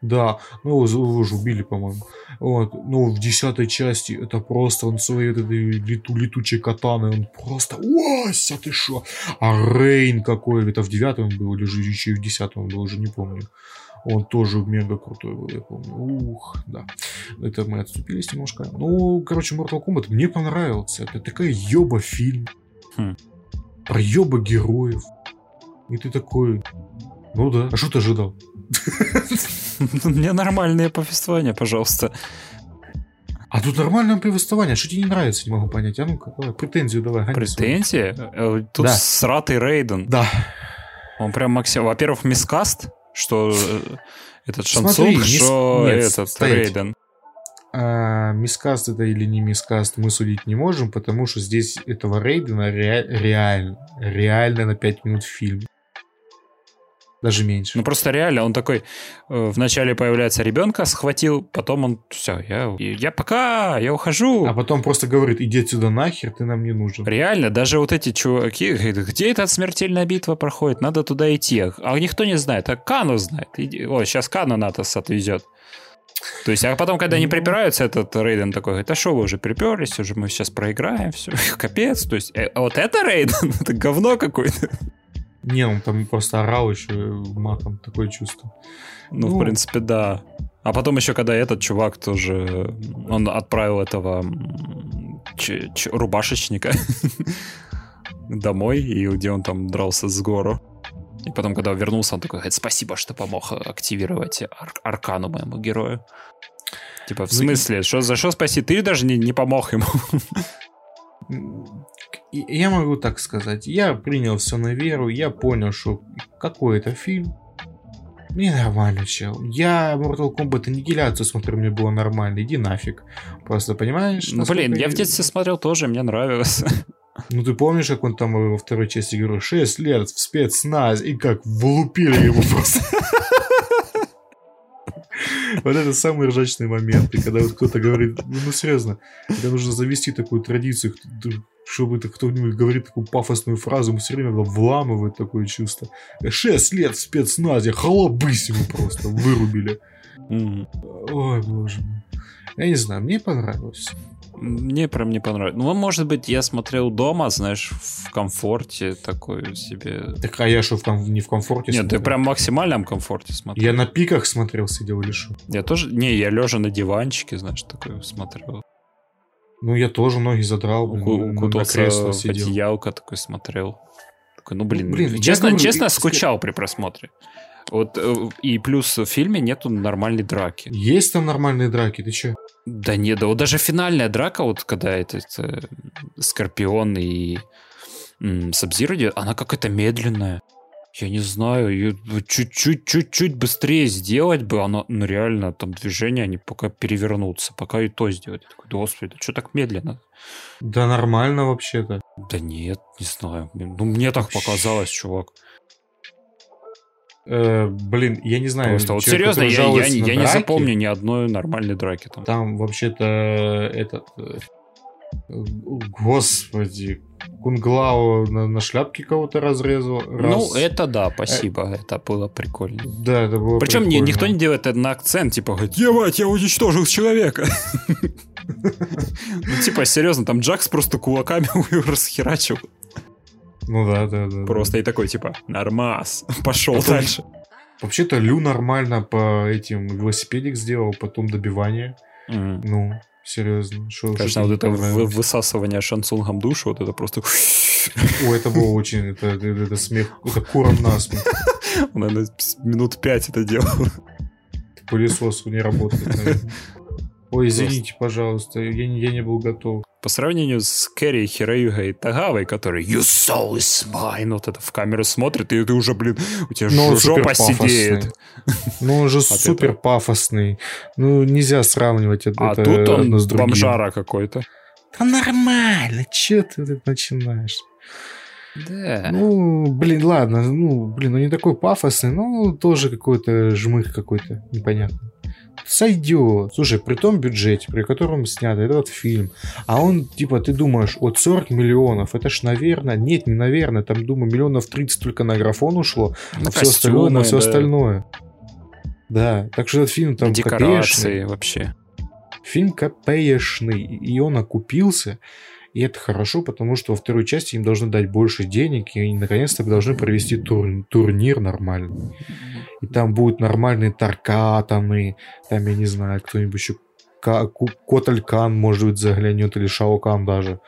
Да, ну его, же убили, по-моему. Вот, ну в десятой части это просто он своей вот этой лету, летучей катаной, он просто, Вася, ты шо? А Рейн какой, это в девятой он был, или же еще и в десятой он был, уже не помню. Он тоже мега крутой был, я помню. Ух, да. Это мы отступились немножко. Ну, короче, Mortal Kombat мне понравился. Это такая ёба фильм. Хм. Про ёба героев. И ты такой, ну да, а что ты ожидал? Мне нормальные повествования, пожалуйста. А тут нормальное повествование. Что тебе не нравится, не могу понять. А ну-ка, давай, претензию давай. гони. Претензии? Э, Тут Да. сратый Рейден. Да. Он прям максим. Во-первых, мискаст, что э, этот шансунг, мис- что нет, этот стоять. Рейден. А, мискаст это или не мискаст мы судить не можем, потому что здесь этого Рейдена ре- реально, реально на 5 минут в фильме. Даже меньше. Ну просто реально, он такой э, вначале появляется ребенка, схватил, потом он все, я, я пока, я ухожу. А потом просто говорит, иди отсюда нахер, ты нам не нужен. Реально, даже вот эти чуваки, где эта смертельная битва проходит, надо туда идти. А никто не знает, а Кану знает. Иди- Ой, сейчас Кану Натас отвезет. То есть, а потом, когда они Ну. припираются, этот Рейден такой говорит, а что вы уже приперлись, уже мы сейчас проиграем, все, капец. То есть, э, а вот это Рейден, это говно какое-то. Не, он там просто орал еще матом, такое чувство. Ну, Ну. в принципе, да. А потом еще, когда этот чувак тоже, он отправил этого ч- ч- рубашечника домой, и где он там дрался с гору. И потом, когда вернулся, он такой говорит, спасибо, что помог активировать ар- аркану моему герою. Типа, в Ну смысле, что, за что спасибо? Ты даже не, не помог ему. Я могу так сказать. Я принял все на веру, я понял, что какой это фильм. Мне нормально, чел. Я Mortal Kombat аннигиляцию смотрю, мне было нормально. Иди нафиг. Просто понимаешь? Ну, блин, я в детстве смотрел тоже, мне нравилось. Ну ты помнишь, как он там во второй части говорил, 6 лет в спецназ, и как влупили его просто. Вот это самые ржачные моменты, когда вот кто-то говорит, ну, ну, серьезно, когда нужно завести такую традицию, чтобы это кто-нибудь говорит такую пафосную фразу, ему все время надо вламывать такое чувство. Шесть лет в спецназе, халабысь ему просто вырубили. Ой, боже мой. Я не знаю, мне понравилось. Мне прям не понравилось. Ну, может быть, я смотрел дома, знаешь, в комфорте такой себе. Так, а я что, в ком- не в комфорте Нет, ты смотрел? прям в максимальном комфорте смотрел. Я на пиках смотрел, сидел что? Я тоже... Не, я лежа на диванчике, знаешь, такой смотрел. Ну, я тоже ноги задрал, блин, на- на Укутался кресло в сидел. одеялко такой смотрел. такой, ну блин, блин, я честно, говорю, честно и- скучал при просмотре. Вот э, и плюс в фильме нету нормальной драки. Есть там нормальные драки, ты чё? Да нет, да вот даже финальная драка, вот когда этот э, Скорпион и Сабзир идет, она какая-то медленная. Я не знаю, чуть-чуть, чуть-чуть быстрее сделать бы, оно, ну реально, там движения, они пока перевернутся, пока и то сделать. Я такой, господи, что так медленно? Да нормально вообще-то. Да нет, не знаю. Ну, мне так показалось, чувак. Э, блин, я не знаю. Просто вот серьезно, я, я, на я не запомню ни одной нормальной драки там. Там вообще-то этот... э, Господи, Кунглао на, на шляпке кого-то разрезал. Ну, раз. это да, спасибо, это было прикольно. Да, это было Причем прикольно. никто не делает это на акцент, типа, говорит, ебать, я уничтожил человека. Ну, типа, серьезно, там Джакс просто кулаками его расхерачил. Ну да, да, да. Просто и такой, типа, нормас, пошел дальше. да. Вообще-то Лю нормально по этим велосипедик сделал, потом добивание. Ну, серьезно. Шо, Конечно, вот это высасывание шансунгом душу, вот это просто... Ой, это было очень... Это, это, это смех... Это куром насмех. Он, наверное, минут пять это делал. Пылесос не работает, наверное. Ой, извините, пожалуйста, я, не- я не был готов. По сравнению с Кэрри, Хироюгой и Тагавой, который «You soul is mine», вот это в камеру смотрит, и ты уже, блин, у тебя Ну, он жо- жопа сидеет. Ну, он же супер пафосный. Ну, нельзя сравнивать это, А тут он бомжара какой-то. Да нормально, че ты тут начинаешь? Да. Ну, блин, ладно, ну, блин, ну не такой пафосный, но тоже какой-то жмых какой-то непонятный. Сойдет. Слушай, при том бюджете, при котором снят этот фильм, а он, типа, ты думаешь, от 40 миллионов, это ж, наверное, нет, не наверное, там, думаю, миллионов 30 только на графон ушло, На а все остальное, на все да. остальное. Да, так что этот фильм там копеечный. Декорации вообще. Фильм копеечный, и он окупился. И это хорошо, потому что во второй части им должны дать больше денег, и наконец-то должны провести тур- турнир нормальный. И там будут нормальные таркатаны, там, я не знаю, кто-нибудь еще Коталькан, может быть, заглянет, или Шаокан даже.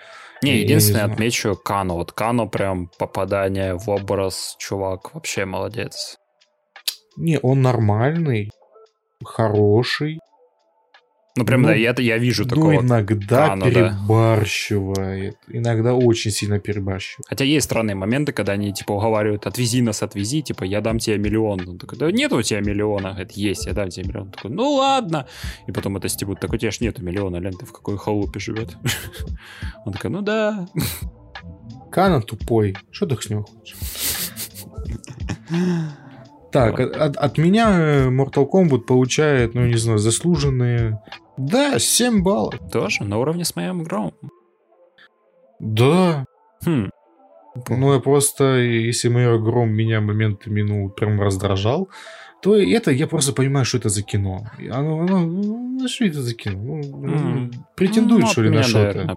Не, Я- единственное, не отмечу Кано. Вот Кано прям попадание в образ, чувак, вообще молодец. Не, он нормальный, хороший. Ну, прям, Ну, да, я, я вижу Ну, такого. иногда да. перебарщивает. Иногда очень сильно перебарщивает. Хотя есть странные моменты, когда они, типа, уговаривают, отвези нас, отвези, типа, я дам тебе миллион. Он такой, да нет у тебя миллиона. Говорит, есть, я дам тебе миллион. Он такой, ну ладно. И потом это стебут, так у тебя ж нету миллиона, лень, ты в какой халупе живет. Он такой, ну да. Кана тупой. Что ты с него хочешь? Так, от, от- от меня э, Mortal Kombat получает, ну, не знаю, заслуженные... Да, 7 баллов. Тоже на уровне с моим игром. Да. Хм. Ну, я просто, если мой гром меня моментами, ну, прям раздражал, то это я просто понимаю, что это за кино. Оно, оно, ну, что это за кино? Ну, М. Претендует, Ну, что ли, на что-то?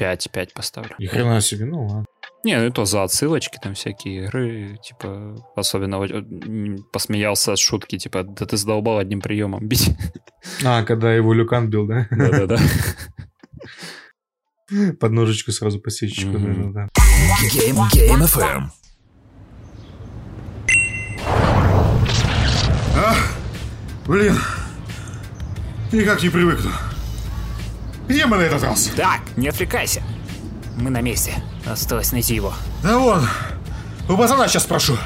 Наверное, 5-5 поставлю. Ни хрена себе, ну ладно. Не, ну это за отсылочки, там всякие игры, типа, особенно м, посмеялся от шутки, типа, да ты задолбал одним приемом бить. А, когда его Люкан бил, да? Да-да-да. Под ножичку сразу посечечку, Мгм. да, да. Game, Game FM. Блин, никак не привыкну. Где мы на этот раз? Так, не отвлекайся. Мы на месте. Осталось найти его. Да вон, у пацана сейчас спрошу.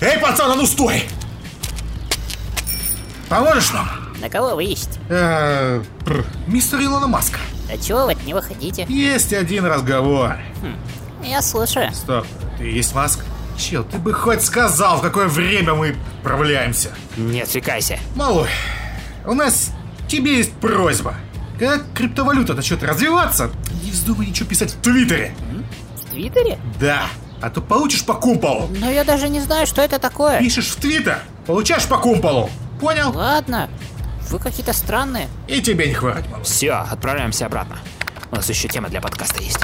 Эй, пацан, а ну стой! Поможешь нам? На кого вы ищете? Э, Мистер Илона Маска. А чего вы от него хотите? Есть один разговор. Я слушаю. Стоп, ты есть Маск? Чел, ты бы хоть сказал, в какое время мы отправляемся. Не отвлекайся. Малой, у нас к тебе есть просьба. Когда криптовалюта начнет развиваться, не вздумай ничего писать в Твиттере. В Твиттере? Да, а то получишь по кумполу. Но я даже не знаю, что это такое. Пишешь в Твиттер, получаешь по кумполу. Понял? Ладно. Вы какие-то странные. И тебе не малой. Все, отправляемся обратно. У нас еще тема для подкаста есть.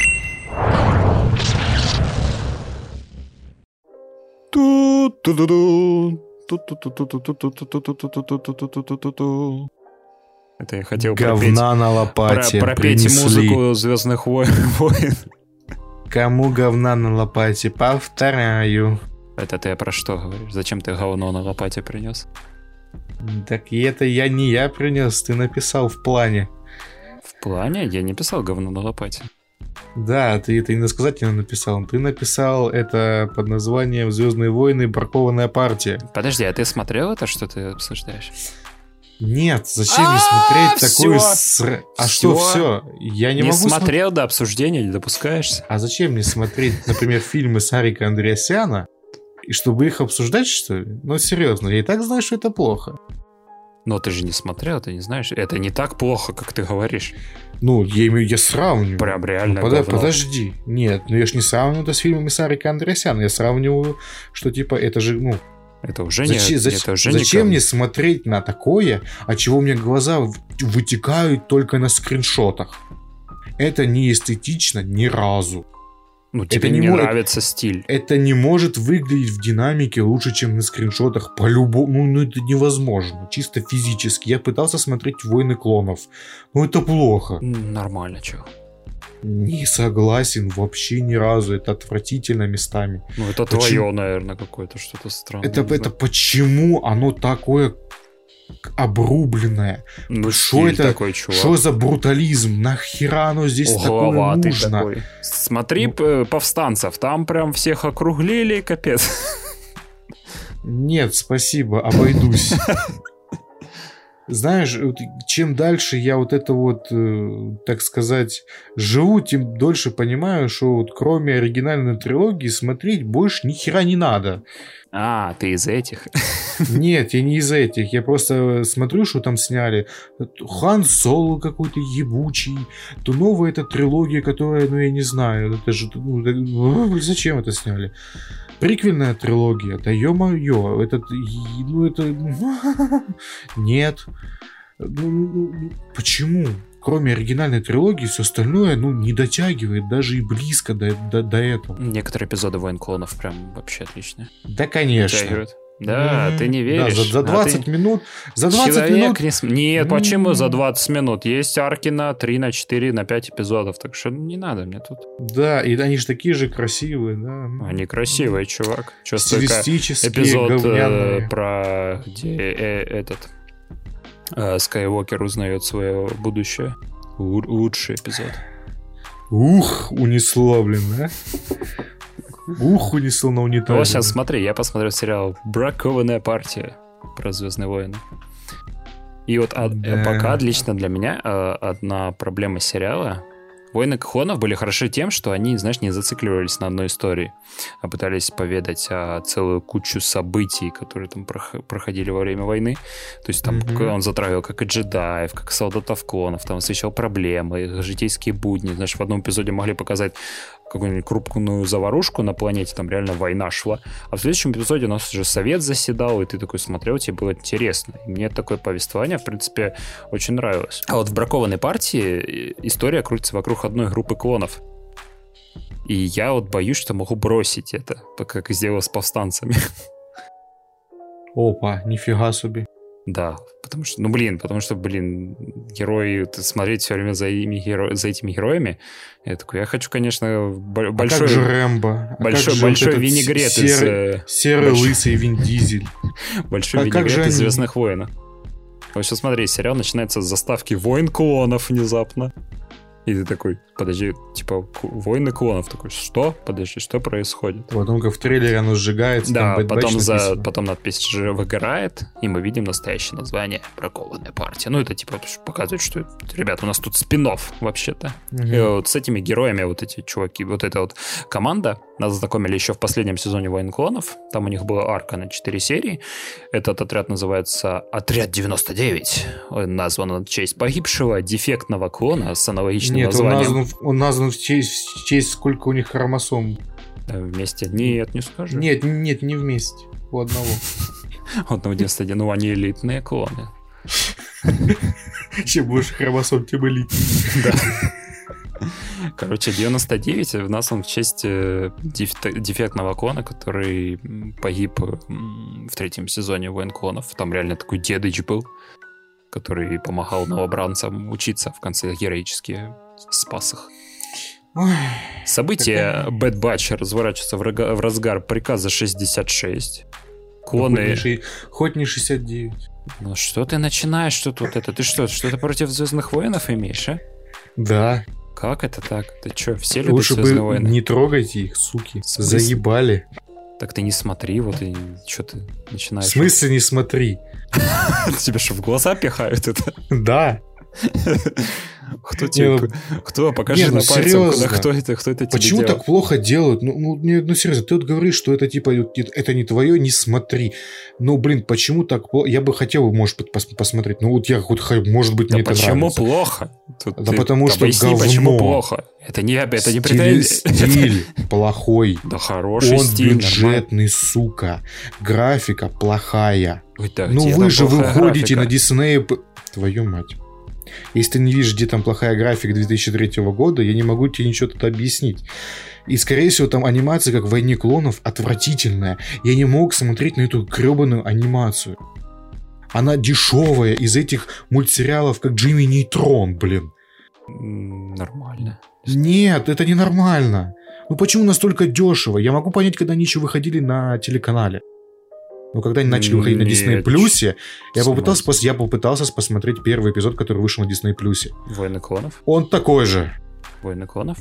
Это я хотел пропеть, Говна на про- лопате пропеть принесли. музыку Звездных войн. войн. Кому говна на лопате? Повторяю. Это ты про что говоришь? Зачем ты говно на лопате принес? Так и это я не я принес, ты написал в плане. В плане? Я не писал говно на лопате. Да, ты это иносказательно написал. Ты написал это под названием «Звездные войны. Бракованная партия». Подожди, а ты смотрел это, что ты обсуждаешь? Нет, зачем мне А, смотреть всё. сра- А что все? Я не, Не, могу смотреть. смотрел до обсуждения, не допускаешься? А зачем мне смотреть, например, фильмы Сарика Андреасяна, и чтобы их обсуждать, что ли? Ну, серьезно, я и так знаю, что это плохо. Но ты же не смотрел, ты не знаешь. Это не так плохо, как ты говоришь. Ну, я имею, я сравниваю. Прям реально Ну, говно. подожди. Нет, ну я ж не сравниваю это с фильмами Сарика Андреасяна. Я сравниваю, что типа это же, ну, Это уже зачем, не... зач- это уже зачем говно. мне смотреть на такое, от чего у меня глаза вытекают только на скриншотах? Это не эстетично ни разу. Ну, тебе не не, может- нравится стиль. Это не может выглядеть в динамике лучше, чем на скриншотах. По-любому, ну, ну это невозможно. Чисто физически. Я пытался смотреть «Войны клонов». Ну это плохо. Нормально, чё. Не согласен вообще ни разу. Это отвратительно местами. Ну, это Почему? твое, наверное, какое-то что-то странное. Это, это почему оно такое обрубленное? Ну, Что это? такой, чувак. Что за брутализм? Нахера оно здесь такое Угловатый нужно? такой. Смотри п- повстанцев, там прям всех округлили, капец. Нет, спасибо, обойдусь. Знаешь, чем дальше я вот это вот, э, так сказать, живу, тем дольше понимаю, что вот кроме оригинальной трилогии смотреть больше ни хера не надо. А, ты из этих. Нет, я не из этих. Я просто смотрю, что там сняли. Хан Соло какой-то ебучий. То новая эта трилогия, которая, ну я не знаю, это же, ну, зачем это сняли? Приквельная трилогия, да ё-моё, этот, и- ну это, нет. Ну, ну, ну, почему? Кроме оригинальной трилогии, все остальное, ну, не дотягивает даже и близко до, до, до этого. Некоторые эпизоды Войн клонов прям вообще отличные. Да, конечно. Дотягивают. Да, ты не Да, веришь. за, за А 20 ты- минут, за 20 Человек минут не см- Нет, почему М. за 20 минут? Есть арки на 3, на 4, на 5 эпизодов, так что не надо мне тут. Да, и они же такие же красивые, да. Они красивые, чувак. Че Стилистические, эпизод э, про где э, этот э, Скайуокер узнает свое будущее. Лу- лучший эпизод. Ух, унесло, блин, да? Ух, унесло на унитазе. Ну, сейчас смотри, я посмотрел сериал «Бракованная партия» про Звездные войны. И вот от- Да. пока лично для меня э, одна проблема сериала Войны Клонов были хороши тем, что они, знаешь, не зацикливались на одной истории, а пытались поведать а, целую кучу событий, которые там прох- проходили во время войны. То есть там Мгм. он затрагивал как и джедаев, как и солдатов клонов, там освещал проблемы, их житейские будни. Знаешь, в одном эпизоде могли показать какую-нибудь крупную заварушку на планете, там реально война шла. А в следующем эпизоде у нас уже совет заседал, и ты такой смотрел, тебе было интересно. И мне такое повествование, в принципе, очень нравилось. А вот в бракованной партии история крутится вокруг одной группы клонов. И я вот боюсь, что могу бросить это, как сделал с повстанцами. Опа, нифига себе. Да, потому что, ну блин, потому что, блин, герои, ты смотреть все время за, ими, геро- за этими героями, я такой, я хочу, конечно, бо- А большой, как же Рэмбо? А как большой, же вот большой этот винегрет из, серый, э, серый большой- лысый Вин Дизель. большой а как винегрет же из? Звездных войн. В общем, смотри, сериал начинается с заставки войн клонов внезапно. И ты такой, подожди, типа, войны клонов. Такой, что? Подожди, что происходит? Потом как в трейлере оно сжигается. Да, потом, за, написано. потом надпись же выгорает, и мы видим настоящее название «Бракованная партия». Ну, это типа показывает, что, ребята, у нас тут спин вообще-то. Мгм. И вот с этими героями, вот эти чуваки, вот эта вот команда, нас знакомили еще в последнем сезоне «Войн клонов». Там у них была арка на 4 серии. Этот отряд называется «Отряд 99». Он назван он в честь погибшего дефектного клона с аналогичным Нет, он названием. назван, он назван в честь, в честь сколько у них хромосом. Э, Вместе. Нет, не скажу. Нет, нет, не вместе. У одного. Вот на 91. Ну, они элитные клоны. Чем больше хромосом, тем элитнее. Короче, 99 в нас он в честь э, деф- дефектного клона, который погиб в третьем сезоне Войн клонов. Там реально такой дедыч был, который помогал новобранцам учиться в конце героически спас их. Ой, События Bad Batch разворачиваются в, рога- в разгар приказа 66. ну, Клоны... хоть, не хоть не 69. Ну что ты начинаешь, что тут это? Ты что, что-то против Звездных воинов имеешь, а? Да. Как это так? Ты что, все любят Лучше Звездные бы войны? не трогайте их, суки. Заебали. Так ты не смотри, вот и что ты В начинаешь. смысле не смотри? Тебе что, в глаза пихают это? Да. Кто Не, тебе... ну- Кто? Покажи Не, ну на пальцем, серьезно. куда- кто это, кто это Почему так плохо делают? Ну, ну, не- ну, серьезно, ты вот говоришь, что это типа вот это- не твое, не смотри. Ну, блин, почему так плохо? Я бы хотел, может быть, пос- посмотреть. Ну, вот я хоть, ха- может быть, Да мне это почему нравится. плохо? Тут Да ты потому что говно. почему плохо. Это не, это не претензия. Стиль плохой. Да хороший Он стиль, нормально. бюджетный, сука. Графика плохая. Да ну вы же выходите графика? на Дисней... Твою мать. Если ты не видишь, где там плохая графика 2003 года, я не могу тебе ничего тут объяснить. И, скорее всего, там анимация, как в «Войне клонов», отвратительная. Я не мог смотреть на эту гребаную анимацию. Она дешевая из этих мультсериалов, как Джимми Нейтрон, блин. Нормально. Нет, это ненормально. Ну почему настолько дешево? Я могу понять, когда они еще выходили на телеканале. Но когда они начали выходить на Disney Плюсе, я попытался, пос- я попытался посмотреть первый эпизод, который вышел на Disney Плюсе. Войны клонов? Он такой же. Войны клонов?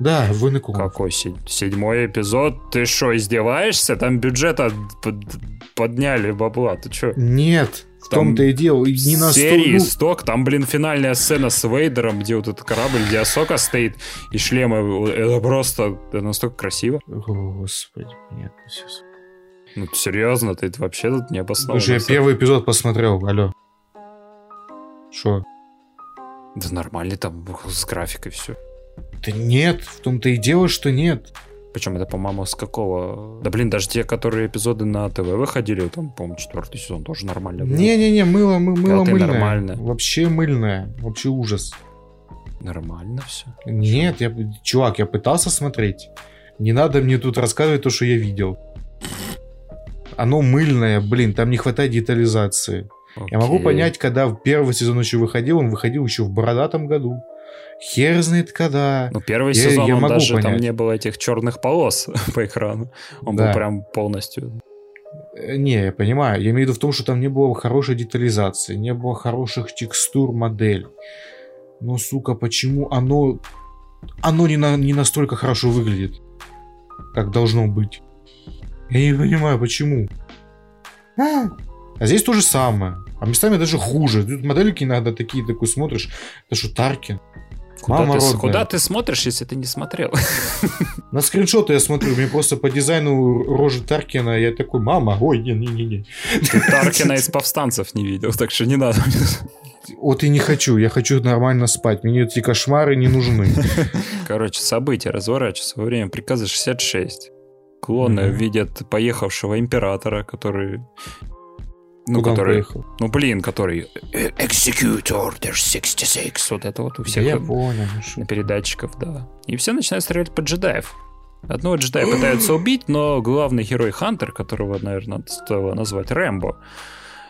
Да, Войны клонов. Какой се- седьмой эпизод? Ты что, издеваешься? Там бюджета под- подняли бабла. Ты что? Нет, в Там том-то и дело. Не на серии сто- ну, сток, там, блин, финальная сцена с Вейдером, где вот этот корабль, где Асока стоит, и шлемы, это просто, это настолько красиво. Господи, нет, сейчас. Ну, серьезно, ты вообще тут не обоснованно. Слушай, я первый эпизод посмотрел, алло. Что? Да нормально там с графикой все. Да нет, в том-то и дело, что нет. Причем это, по-моему, с какого... Да, блин, даже те, которые эпизоды на ТВ выходили, там, по-моему, четвертый сезон тоже нормально был. Не-не-не, мыло, мы- мыло Пятый мыльное. нормально. Вообще мыльное. Вообще ужас. Нормально все. Нет, я, чувак, я пытался смотреть. Не надо мне тут рассказывать то, что я видел. Оно мыльное, блин, там не хватает детализации. Я могу понять, когда первый сезон еще выходил, он выходил еще в бородатом году. Хер знает когда. Ну, первый Я- сезон, я он могу даже там понять. не было этих черных полос по экрану. Он Да. был прям полностью... Э, Не, я понимаю. Я имею в виду в том, что там не было хорошей детализации, не было хороших текстур модель. Но, сука, почему оно... Оно не, на- не настолько хорошо выглядит, как должно быть. Я не понимаю, почему. А, а здесь то же самое. А местами даже хуже. Тут модельки иногда такие, такой смотришь. Это что, Таркин? Куда Мама ты, родная. куда ты смотришь, если ты не смотрел? На скриншоты я смотрю, мне просто по дизайну рожи Таркина я такой, мама, ой, не-не-не. Ты Таркина из повстанцев не видел, так что не надо. Вот и не хочу, я хочу нормально спать, мне эти кошмары не нужны. Короче, события разворачиваются во время приказа 66. Клоны Мгм. видят поехавшего императора, который... Ну, Куда он который... поехал? Ну, блин, который... э, Execute Order 66. Вот это вот у всех Я э, понял. ну на передатчиков, да. И все начинают стрелять по джедаев. Одного джедая пытаются убить, но главный герой Хантер, которого, наверное, стоило назвать Рэмбо,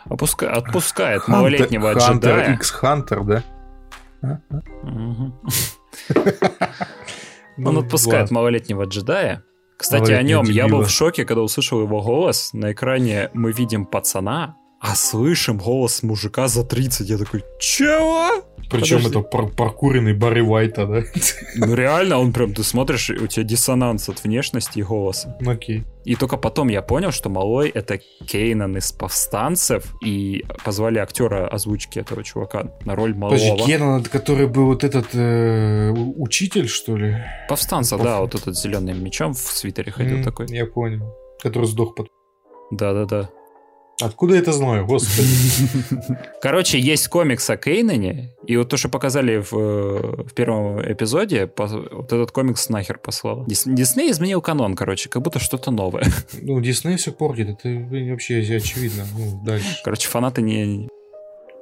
опуска- отпускает Хантер- малолетнего Хантер джедая. X Хантер, да? Мгм. Ну, Он отпускает малолетнего джедая. Кстати, о Малолетнего нем я был в шоке, когда услышал его голос. На экране мы видим пацана, а слышим голос мужика за 30. Я такой, чего? Причем Подожди. это пар- паркуренный Барри Уайта, да? Ну реально, он прям, ты смотришь, у тебя диссонанс от внешности и голоса. Окей. И только потом я понял, что Малой это Кейнан из повстанцев, и позвали актера озвучки этого чувака на роль Подожди, Малого. Кеннон, это который был вот этот э, учитель, что ли? Повстанца, Пов- да, вот этот зеленым мечом в свитере ходил М, такой. Я понял. Который сдох под... Да-да-да. Откуда я это знаю, господи? Короче, есть комикс о Кейнане, и вот то, что показали в, э, в первом эпизоде, вот этот комикс нахер послал. Дис- Дисней изменил канон, короче, как будто что-то новое. Ну, Дисней все портит, это блин, вообще очевидно. Ну, дальше. Короче, фанаты не...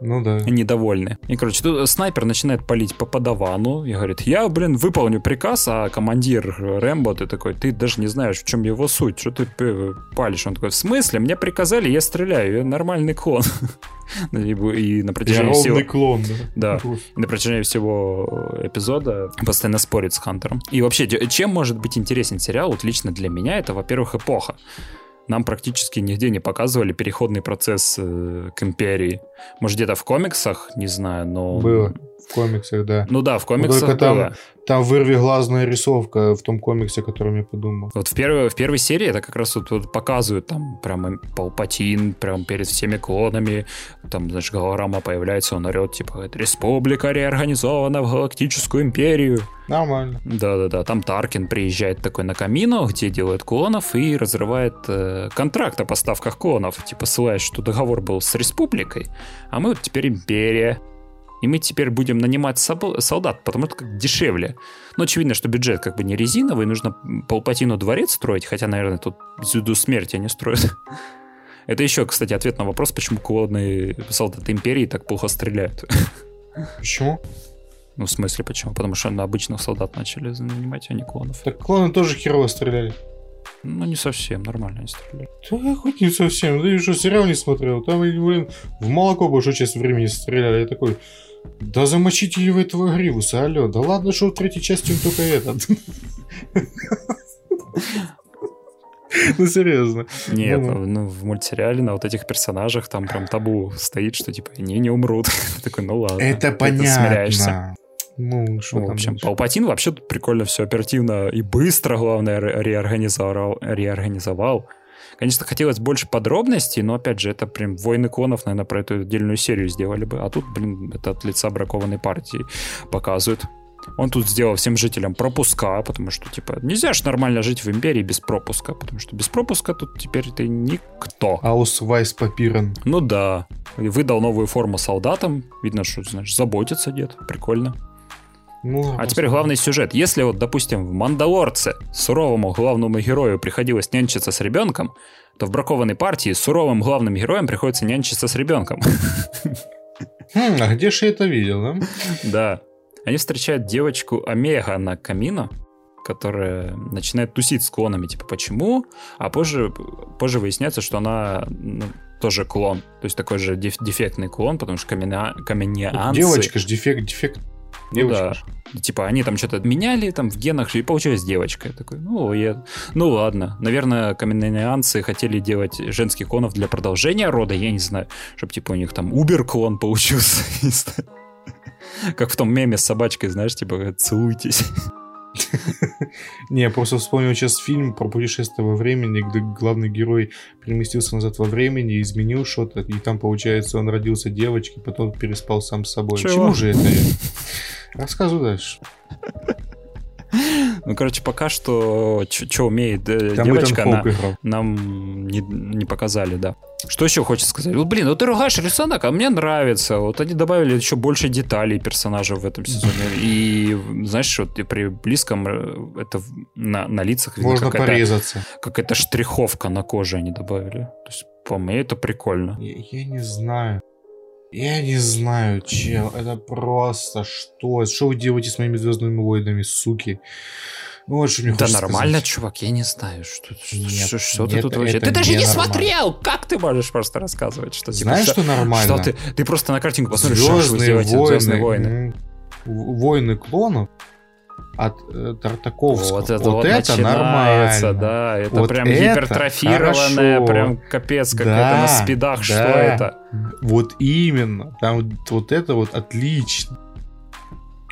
Ну да. недовольны. И, короче, тут снайпер начинает палить по подавану и говорит, я, блин, выполню приказ, а командир Рэмбо, ты такой, ты даже не знаешь, в чем его суть, что ты палишь? Он такой, в смысле? Мне приказали, я стреляю, я нормальный клон. Ну, И на Я протяжении всего... ровный клон, да. Да. И на протяжении всего эпизода постоянно спорит с Хантером. И вообще, чем может быть интересен сериал, вот лично для меня, это, во-первых, эпоха. Нам практически нигде не показывали переходный процесс э, к империи. Может, где-то в комиксах, не знаю, но... Было в комиксах, да. Ну да, в Ну, комиксах только там, было. там вырвиглазная рисовка в том комиксе, о котором я подумал. Вот в первой, в первой серии это как раз вот, вот показывают там прям Палпатин, прям перед всеми клонами, там, знаешь, голограмма появляется, он орет, типа, республика реорганизована в галактическую империю. Нормально. Да-да-да, там Таркин приезжает такой на Камино, где делают клонов и разрывает э, контракт о поставках клонов, типа ссылаясь, что договор был с республикой, а мы вот теперь империя. И мы теперь будем нанимать солдат, потому что как дешевле. Но очевидно, что бюджет как бы не резиновый, нужно Палпатину дворец строить, хотя, наверное, тут звезду смерти они строят. Это еще, кстати, ответ на вопрос, почему клонные солдаты империи так плохо стреляют. Почему? Ну, в смысле, почему? Потому что на обычных солдат начали нанимать, а не клонов. Так клоны тоже херово стреляли. Ну, не совсем, нормально они стреляли. Да хоть не совсем. Да я что, сериал не смотрел. Там, блин, в молоко большую часть времени стреляли. Я такой, да замочите его этого Гривуса, алло. Да ладно, что в третьей части он только этот. Ну, серьезно. Нет, Ну, ну, в мультсериале на вот этих персонажах там прям табу стоит, что типа они не умрут. Такой, ну ладно. Это Ты смиряешься. Ну, что Ну, в общем, дальше? Палпатин вообще тут прикольно все оперативно и быстро, главное, ре- реорганизовал. реорганизовал. Конечно, хотелось больше подробностей, но, опять же, это прям «Войны клонов», наверное, про эту отдельную серию сделали бы. А тут, блин, это от лица бракованной партии показывают. Он тут сделал всем жителям пропуска, потому что, типа, нельзя ж нормально жить в империи без пропуска, потому что без пропуска тут теперь ты никто. Аус Вайс Папирен. Ну да. Выдал новую форму солдатам. Видно, что, значит, заботится дед. Прикольно. Ну, А теперь главный сюжет. Если вот, допустим, в «Мандалорце» суровому главному герою приходилось нянчиться с ребенком, то в «Бракованной партии» суровым главным героям приходится нянчиться с ребенком. Хм, а где же я это видел, да? Да. Они встречают девочку Омега на Камино, которая начинает тусить с клонами. Типа, почему? А позже, позже выясняется, что она ну, тоже клон. То есть такой же деф- дефектный клон, потому что каменя... каменеанцы... Девочка ж, дефект, дефект. Девочка да. Типа они там что-то меняли там в генах, и получилась девочка. Я такой, ну, я... ну ладно. Наверное, каменеанцы хотели делать женских клонов для продолжения рода, я не знаю, чтобы типа у них там убер-клон получился. Как в том меме с собачкой, знаешь, типа целуйтесь. Не, я просто вспомнил сейчас фильм про путешествие во времени, где главный герой переместился назад во времени, изменил что-то, и там, получается, он родился девочкой, потом переспал сам с собой. Чего? Чему же это я? Рассказывай дальше. Ну, короче, пока что, что умеет э, Там девочка, она, нам не, не показали, да. Что еще хочется сказать? Вот, блин, вот ты ругаешь рисунок, а мне нравится. Вот они добавили еще больше деталей персонажей в этом сезоне. И, знаешь, вот при близком э, это на, на лицах видно Можно какая-то, порезаться. какая-то штриховка на коже они добавили. То есть, по мне, это прикольно. Я, я не знаю. Я не знаю, чел. Это просто что? Что вы делаете с моими звездными войнами, суки? Ну, вот что мне Да нормально, сказать. чувак, я не знаю, что, что- Нет, что- что ты нет, тут вообще... это Ты даже не ненормально. смотрел! Как ты можешь просто рассказывать, что типа... Знаешь, что- что нормально? Что ты, ты просто на картинку посмотришь, что ж вы сделаете, войны. Звездные войны. Войны клонов от э, Тартаковского. Вот это вот, начинается, да, это Вот прям это гипертрофированное, хорошо. прям капец, как Да, это на спидах, что да. это? Вот именно. Там вот- вот это вот отлично.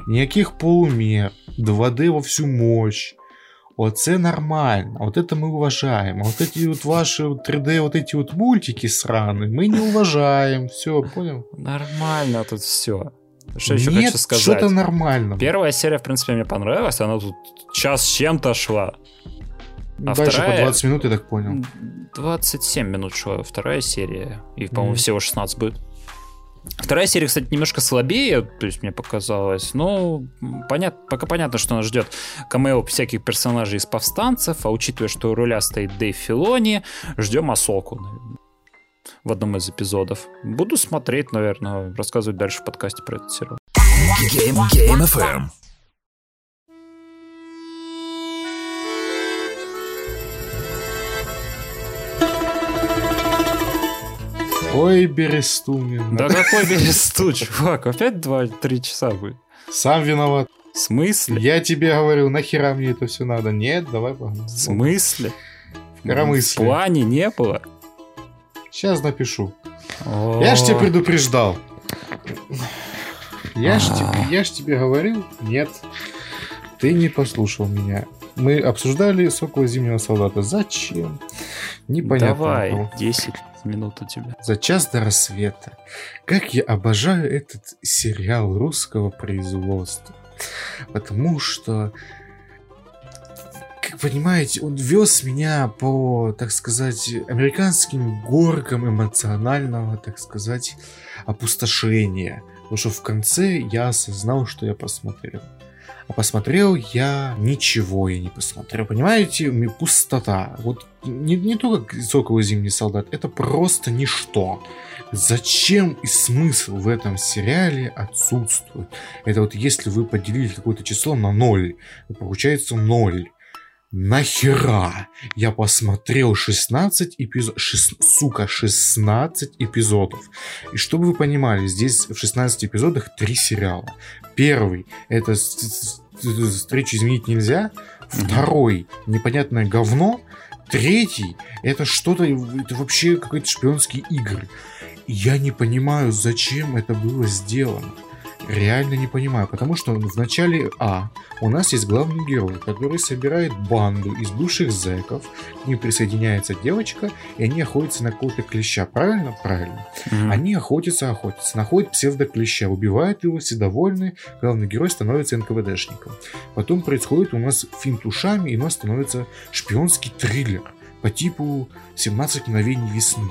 Никаких полумер. 2D во всю мощь. Вот это нормально. Вот это мы уважаем. А вот эти вот ваши вот 3D вот эти вот мультики сраные мы не уважаем. Все, понял? Нормально тут все. Что еще Нет, хочу сказать? что-то нормально. Первая серия, в принципе, мне понравилась, она тут час с чем-то шла. а Дальше вторая- по 20 минут, я так понял. 27 минут шла вторая серия, и, по-моему, Мгм. всего 16 будет. Вторая серия, кстати, немножко слабее, то есть мне показалось. Но понятно, пока понятно, что нас ждет камео всяких персонажей из повстанцев, а учитывая, что у руля стоит Дэйв Филони, ждем Асоку. В одном из эпизодов. Буду смотреть, наверное, рассказывать дальше в подкасте про этот сериал. Game, Game FM. Ой, Берестунин. Да какой бересту, чувак? Опять 2-3 часа будет. Сам виноват. В смысле? Я тебе говорю, нахера мне это все надо? Нет, давай погнали. В смысле? В коромысле. В плане не было. Сейчас напишу. Я ж тебя предупреждал. Я ж, тебе, я ж тебе говорил, нет. Ты не послушал меня. Мы обсуждали Сокола Зимнего Солдата. Зачем? Непонятно. Давай, 10 минут у тебя. За час до рассвета. Как я обожаю этот сериал русского производства. Потому что, понимаете, он вез меня по, так сказать, американским горкам эмоционального, так сказать, опустошения. Потому что в конце я осознал, что я посмотрел. А посмотрел я ничего я не посмотрел. Понимаете, пустота. Вот не, не только и Зимний солдат, это просто ничто. Зачем и смысл в этом сериале отсутствует? Это вот если вы поделили какое-то число на ноль, получается ноль. Нахера? Я посмотрел 16 эпизодов. Сука, 16 эпизодов. И чтобы вы понимали, здесь в 16 эпизодах три сериала. Первый это встречу изменить нельзя. Второй непонятное говно. Третий это что-то, это вообще какие-то шпионские игры. Я не понимаю, зачем это было сделано. Реально не понимаю, потому что в начале А у нас есть главный герой, который собирает банду из бывших зэков, к ним присоединяется девочка, и они охотятся на какого-то клеща, правильно? Правильно. Мгм. Они охотятся, охотятся, находят псевдоклеща, убивают его, все довольны, главный герой становится НКВДшником. Потом происходит у нас финт ушами, и у нас становится шпионский триллер по типу «17 мгновений весны».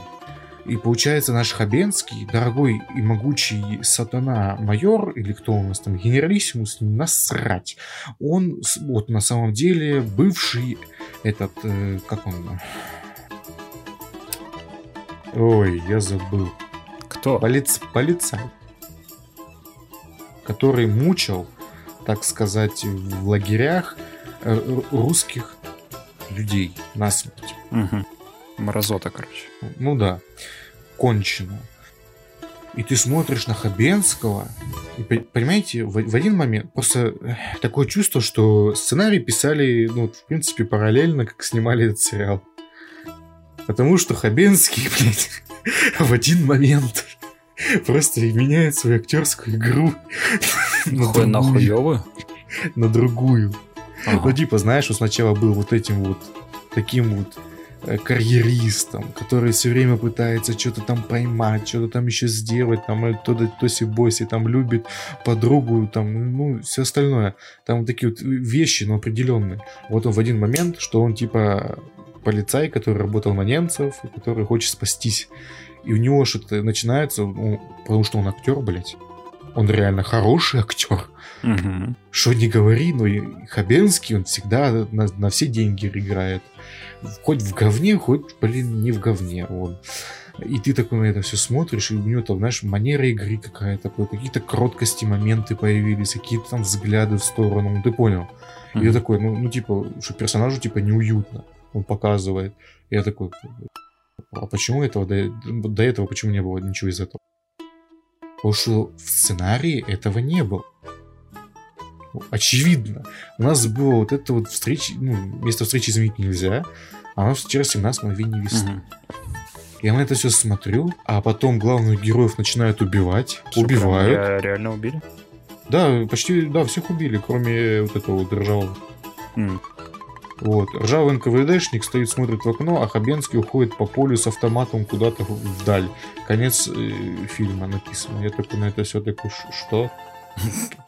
И получается наш Хабенский, дорогой и могучий сатана-майор, или кто у нас там, генералиссимус, насрать. Он вот на самом деле бывший этот, э, как он... Ой, я забыл. Кто? Полиц... Полицай. Который мучил, так сказать, в лагерях э, ру- русских людей насмерть. Мгм. Мразота, короче. Ну да, кончено. И ты смотришь на Хабенского, и по- понимаете, в, в один момент просто э, такое чувство, что сценарий писали, ну, в принципе, параллельно, как снимали этот сериал. Потому что Хабенский, блядь, в один момент просто меняет свою актерскую игру Хуй на другую. хуёвую? На другую. Ага. Ну, типа, знаешь, он сначала был вот этим вот таким вот карьеристом, который все время пытается что-то там поймать, что-то там еще сделать, там э, то да тоси боси, там любит подругу, там, ну, все остальное. Там такие вот вещи, но определенные. Вот он в один момент, что он типа полицай, который работал на немцев, который хочет спастись. И у него что-то начинается, ну, потому что он актер, блядь. Он реально хороший актер. Мгм. Что не говори, но и Хабенский, он всегда на, на все деньги играет. Хоть в говне, хоть, блин, не в говне. Он. И ты такой на это все смотришь, и у него там, знаешь, манера игры какая-то, какие-то кроткости, моменты появились, какие-то там взгляды в сторону, ну ты понял. И я такой, ну, ну типа, что персонажу типа неуютно, он показывает. И я такой, а почему этого до, до этого почему не было ничего из этого? Потому что в сценарии этого не было. Очевидно. У нас было вот это вот встречи, ну, место встречи изменить нельзя, а нас вчера 17 мгновений весны. Мгм. Я на это все смотрю, а потом главных героев начинают убивать, Что, прям убивают. ре- Реально убили? Да, почти, да, всех убили, кроме вот этого вот ржавого. М. Вот. Ржавый НКВДшник стоит, смотрит в окно, а Хабенский уходит по полю с автоматом куда-то вдаль. Конец э, фильма написано. Я такой на это все такой, «Ш- что?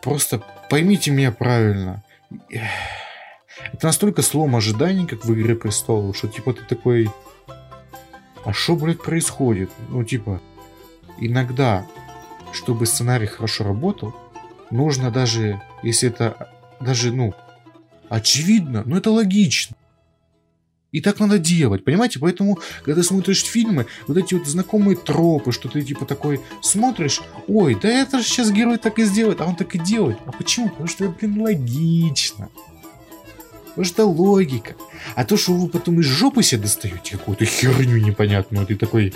Просто поймите меня правильно. Это настолько слом ожиданий, как в «Игре престолов», что типа ты такой... А что, блядь, происходит? Ну, типа, иногда, чтобы сценарий хорошо работал, нужно даже, если это даже, ну, очевидно, но это логично. И так надо делать, понимаете? Поэтому, когда смотришь фильмы, вот эти вот знакомые тропы, что ты типа такой смотришь, ой, да это же сейчас герой так и сделает, а он так и делает. А почему? Потому что блин, логично. Потому что логика. А то, что вы потом из жопы себе достаете какую-то херню непонятную, ты такой,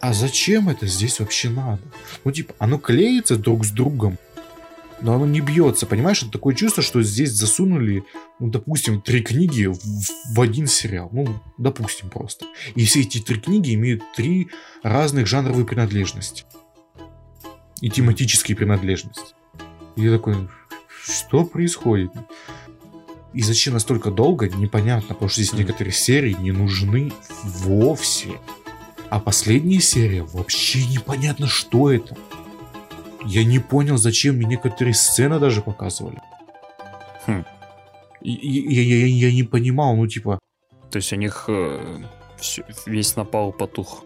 а зачем это здесь вообще надо? Ну, типа, оно клеится друг с другом, но оно не бьется, понимаешь? Это такое чувство, что здесь засунули, ну, допустим, три книги в, в один сериал. Ну, допустим, просто. И все эти три книги имеют три разных жанровые принадлежности. И тематические принадлежности. И я такой, что происходит? И зачем настолько долго, непонятно, потому что здесь некоторые серии не нужны вовсе. А последняя серия вообще непонятно, что это. Я не понял, зачем мне некоторые сцены даже показывали. Хм. Я, я- я- я не понимал, ну типа, То есть у них э, всё- весь напал потух.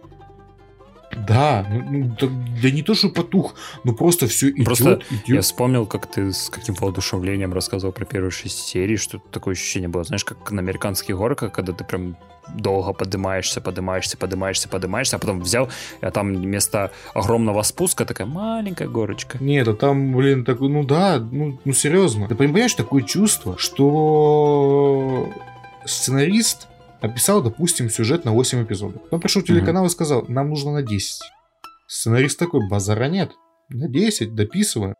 Да, ну, ну, да, да не то, что потух, но просто все идет, Просто идет. Я вспомнил, как ты с каким воодушевлением рассказывал про первые шесть серий, что такое ощущение было, знаешь, как на американских горках, когда ты прям долго поднимаешься, поднимаешься, поднимаешься, поднимаешься, а потом взял, а там вместо огромного спуска такая маленькая горочка. Нет, а там, блин, такой, ну да, ну, ну серьезно. Ты понимаешь, такое чувство, что сценарист описал, допустим, сюжет на 8 эпизодов. Потом пришел телеканал и сказал, нам нужно на 10. Сценарист такой, базара нет. На 10, дописываем.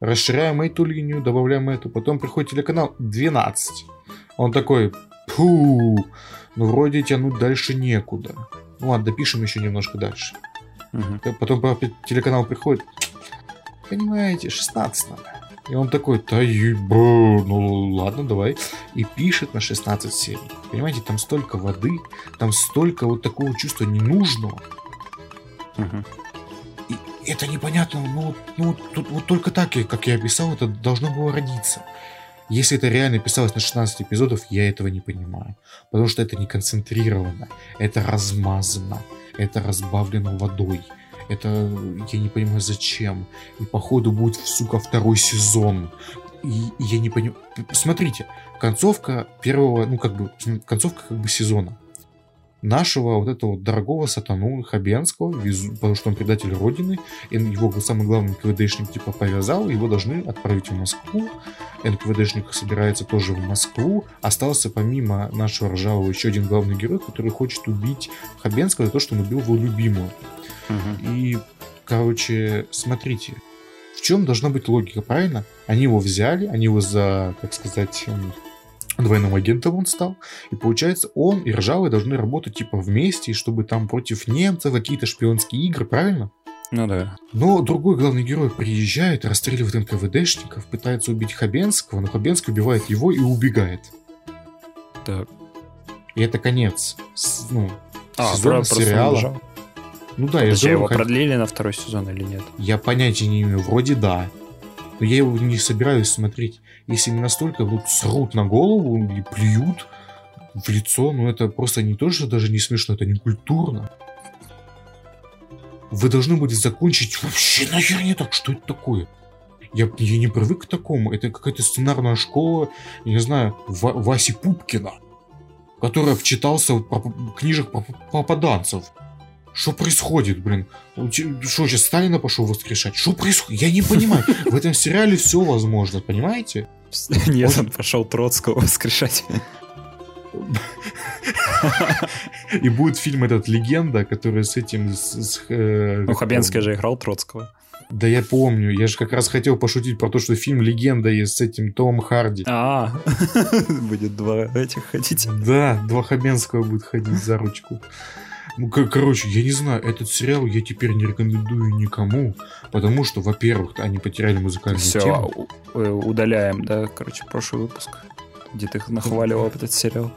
Расширяем эту линию, добавляем эту. Потом приходит телеканал 12. Он такой, пу, ну вроде тянуть дальше некуда. Ну ладно, допишем еще немножко дальше. Мгм. Потом по- телеканал приходит. Понимаете, 16 надо. И он такой, да еба, ну ладно, давай. И пишет на 16 серий. Понимаете, там столько воды, там столько вот такого чувства ненужного. Мгм. И это непонятно, ну, вот- ну тут вот только так, как я описал, это должно было родиться. Если это реально писалось на 16 эпизодов, я этого не понимаю. Потому что это не концентрировано, это размазано, это разбавлено водой. Это я не понимаю зачем. И походу будет, сука, второй сезон. И, и я не понимаю. Смотрите, концовка первого, ну как бы, концовка как бы сезона. Нашего вот этого дорогого сатану Хабенского, везу- потому что он предатель Родины, и его самый главный НКВДшник типа повязал, его должны отправить в Москву. НКВДшник собирается тоже в Москву. Остался помимо нашего ржавого еще один главный герой, который хочет убить Хабенского за то, что он убил его любимую. Мгм. И, короче, смотрите, в чем должна быть логика, правильно? Они его взяли, они его за, так сказать, м, двойным агентом он стал, и получается, он и Ржавый должны работать типа вместе, чтобы там против немцев какие-то шпионские игры, правильно? Ну да. Но другой главный герой приезжает, расстреливает НКВДшников, пытается убить Хабенского, но Хабенский убивает его и убегает. Так. И это конец. ну, А, сезона про- просто сериала. убежал. Ну да, я Подожди, говорю, его кон- продлили на второй сезон или нет? Я понятия не имею, вроде да. Но я его не собираюсь смотреть. Если мне настолько вот срут на голову и плюют в лицо, ну это просто не то, что даже не смешно, это не культурно. Вы должны были закончить вообще нахер не так, что это такое? Я, я не привык к такому. Это какая-то сценарная школа, я не знаю, Ва- Васи Пупкина, который вчитался в поп- книжек поп- попаданцев. Что происходит, блин? Что, сейчас Сталина пошел воскрешать? Что происходит? Я не понимаю. В этом сериале все возможно, понимаете? Нет, он пошел Троцкого воскрешать. И будет фильм этот «Легенда», который с этим... с- с, э, Ну, Хабенский его- же играл Троцкого. Да я помню. Я же как раз хотел пошутить про то, что фильм «Легенда» есть с этим Томом Харди. А, будет два этих ходить. Да, два Хабенского будет ходить за ручку. Ну, кор- короче, я не знаю, этот сериал я теперь не рекомендую никому, потому что, во-первых, они потеряли музыкальную Все, тему. удаляем, да, короче, прошлый выпуск, где ты нахваливал этот сериал.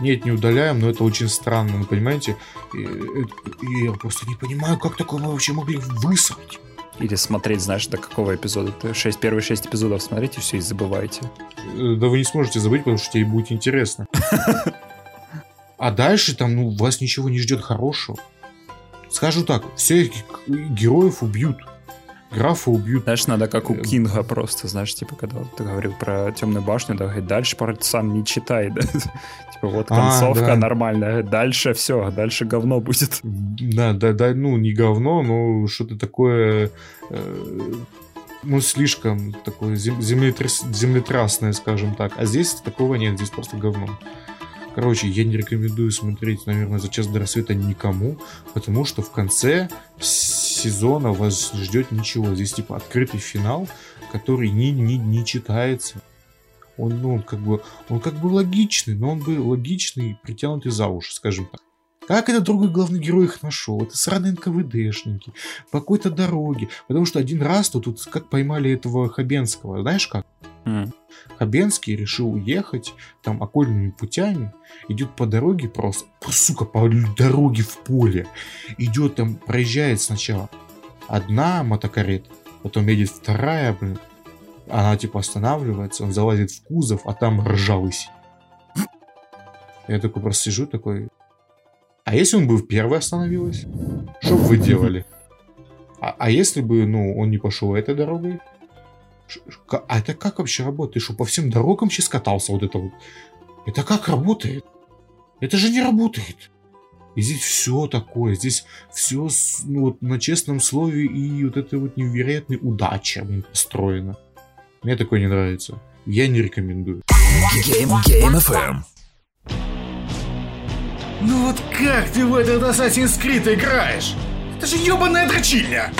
Нет, не удаляем, но это очень странно, ну, понимаете? И, и я просто не понимаю, как такое мы вообще могли высрать. Или смотреть, знаешь, до какого эпизода. Ты шесть, первые шесть эпизодов смотрите, все и забывайте. Э, Да вы не сможете забыть, потому что тебе будет интересно. А дальше там, ну, вас ничего не ждет хорошего. Скажу так, всех героев убьют. Графа убьют. Знаешь, надо как у Э, Кинга просто, знаешь, типа, когда вот ты говорил про темную башню, да, говорит, дальше сам не читай, да. Типа, вот А, концовка да. нормальная, дальше все, дальше говно будет. Да, да, да, ну, не говно, но что-то такое, э, ну, слишком такое зем- землетряс- землетрясное, скажем так. А здесь такого нет, здесь просто говно. Короче, я не рекомендую смотреть, наверное, за час до рассвета никому, потому что в конце сезона вас ждет ничего. Здесь типа открытый финал, который не, не, не читается. Он, ну, он как бы, он как бы логичный, но он бы логичный, притянутый за уши, скажем так. Как этот другой главный герой их нашел? Это сраные НКВДшники по какой-то дороге. Потому что один раз тут, тут как поймали этого Хабенского. Знаешь как? М. Хабенский решил уехать там окольными путями, идет по дороге просто, сука, по дороге в поле. Идет там, проезжает сначала одна мотокарета, потом едет вторая, блин. Она типа останавливается, он залазит в кузов, а там ржавый. Я такой просто сижу такой, а если он бы в первой остановилась? Что бы вы делали? А, а если бы, ну, он не пошел этой дорогой? А это как вообще работает? Ты что, по всем дорогам сейчас катался вот это вот? Это как работает? Это же не работает. И здесь все такое, здесь все ну, вот, на честном слове и вот это вот невероятной удача построено. Мне такое не нравится. Я не рекомендую. Game, Game FM. Ну вот как ты в этот Assassin's Creed играешь? Это же ебаная дрочильня!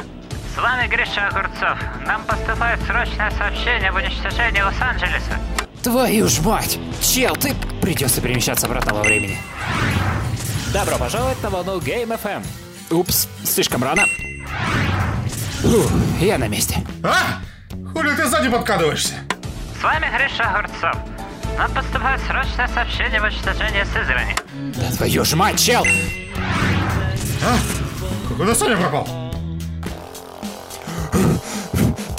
С вами Гриша Огурцов. Нам поступает срочное сообщение об уничтожении Лос-Анджелеса. Твою ж мать! Чел, ты придется перемещаться обратно во времени. Добро пожаловать на волну Game FM. Упс, слишком рано. Фух, я на месте. А? Хули ты сзади подкадываешься? С вами Гриша Огурцов. Нам поступает срочное сообщение об уничтожении Сызрани. Да твою ж мать, чел! А? Куда Саня пропал?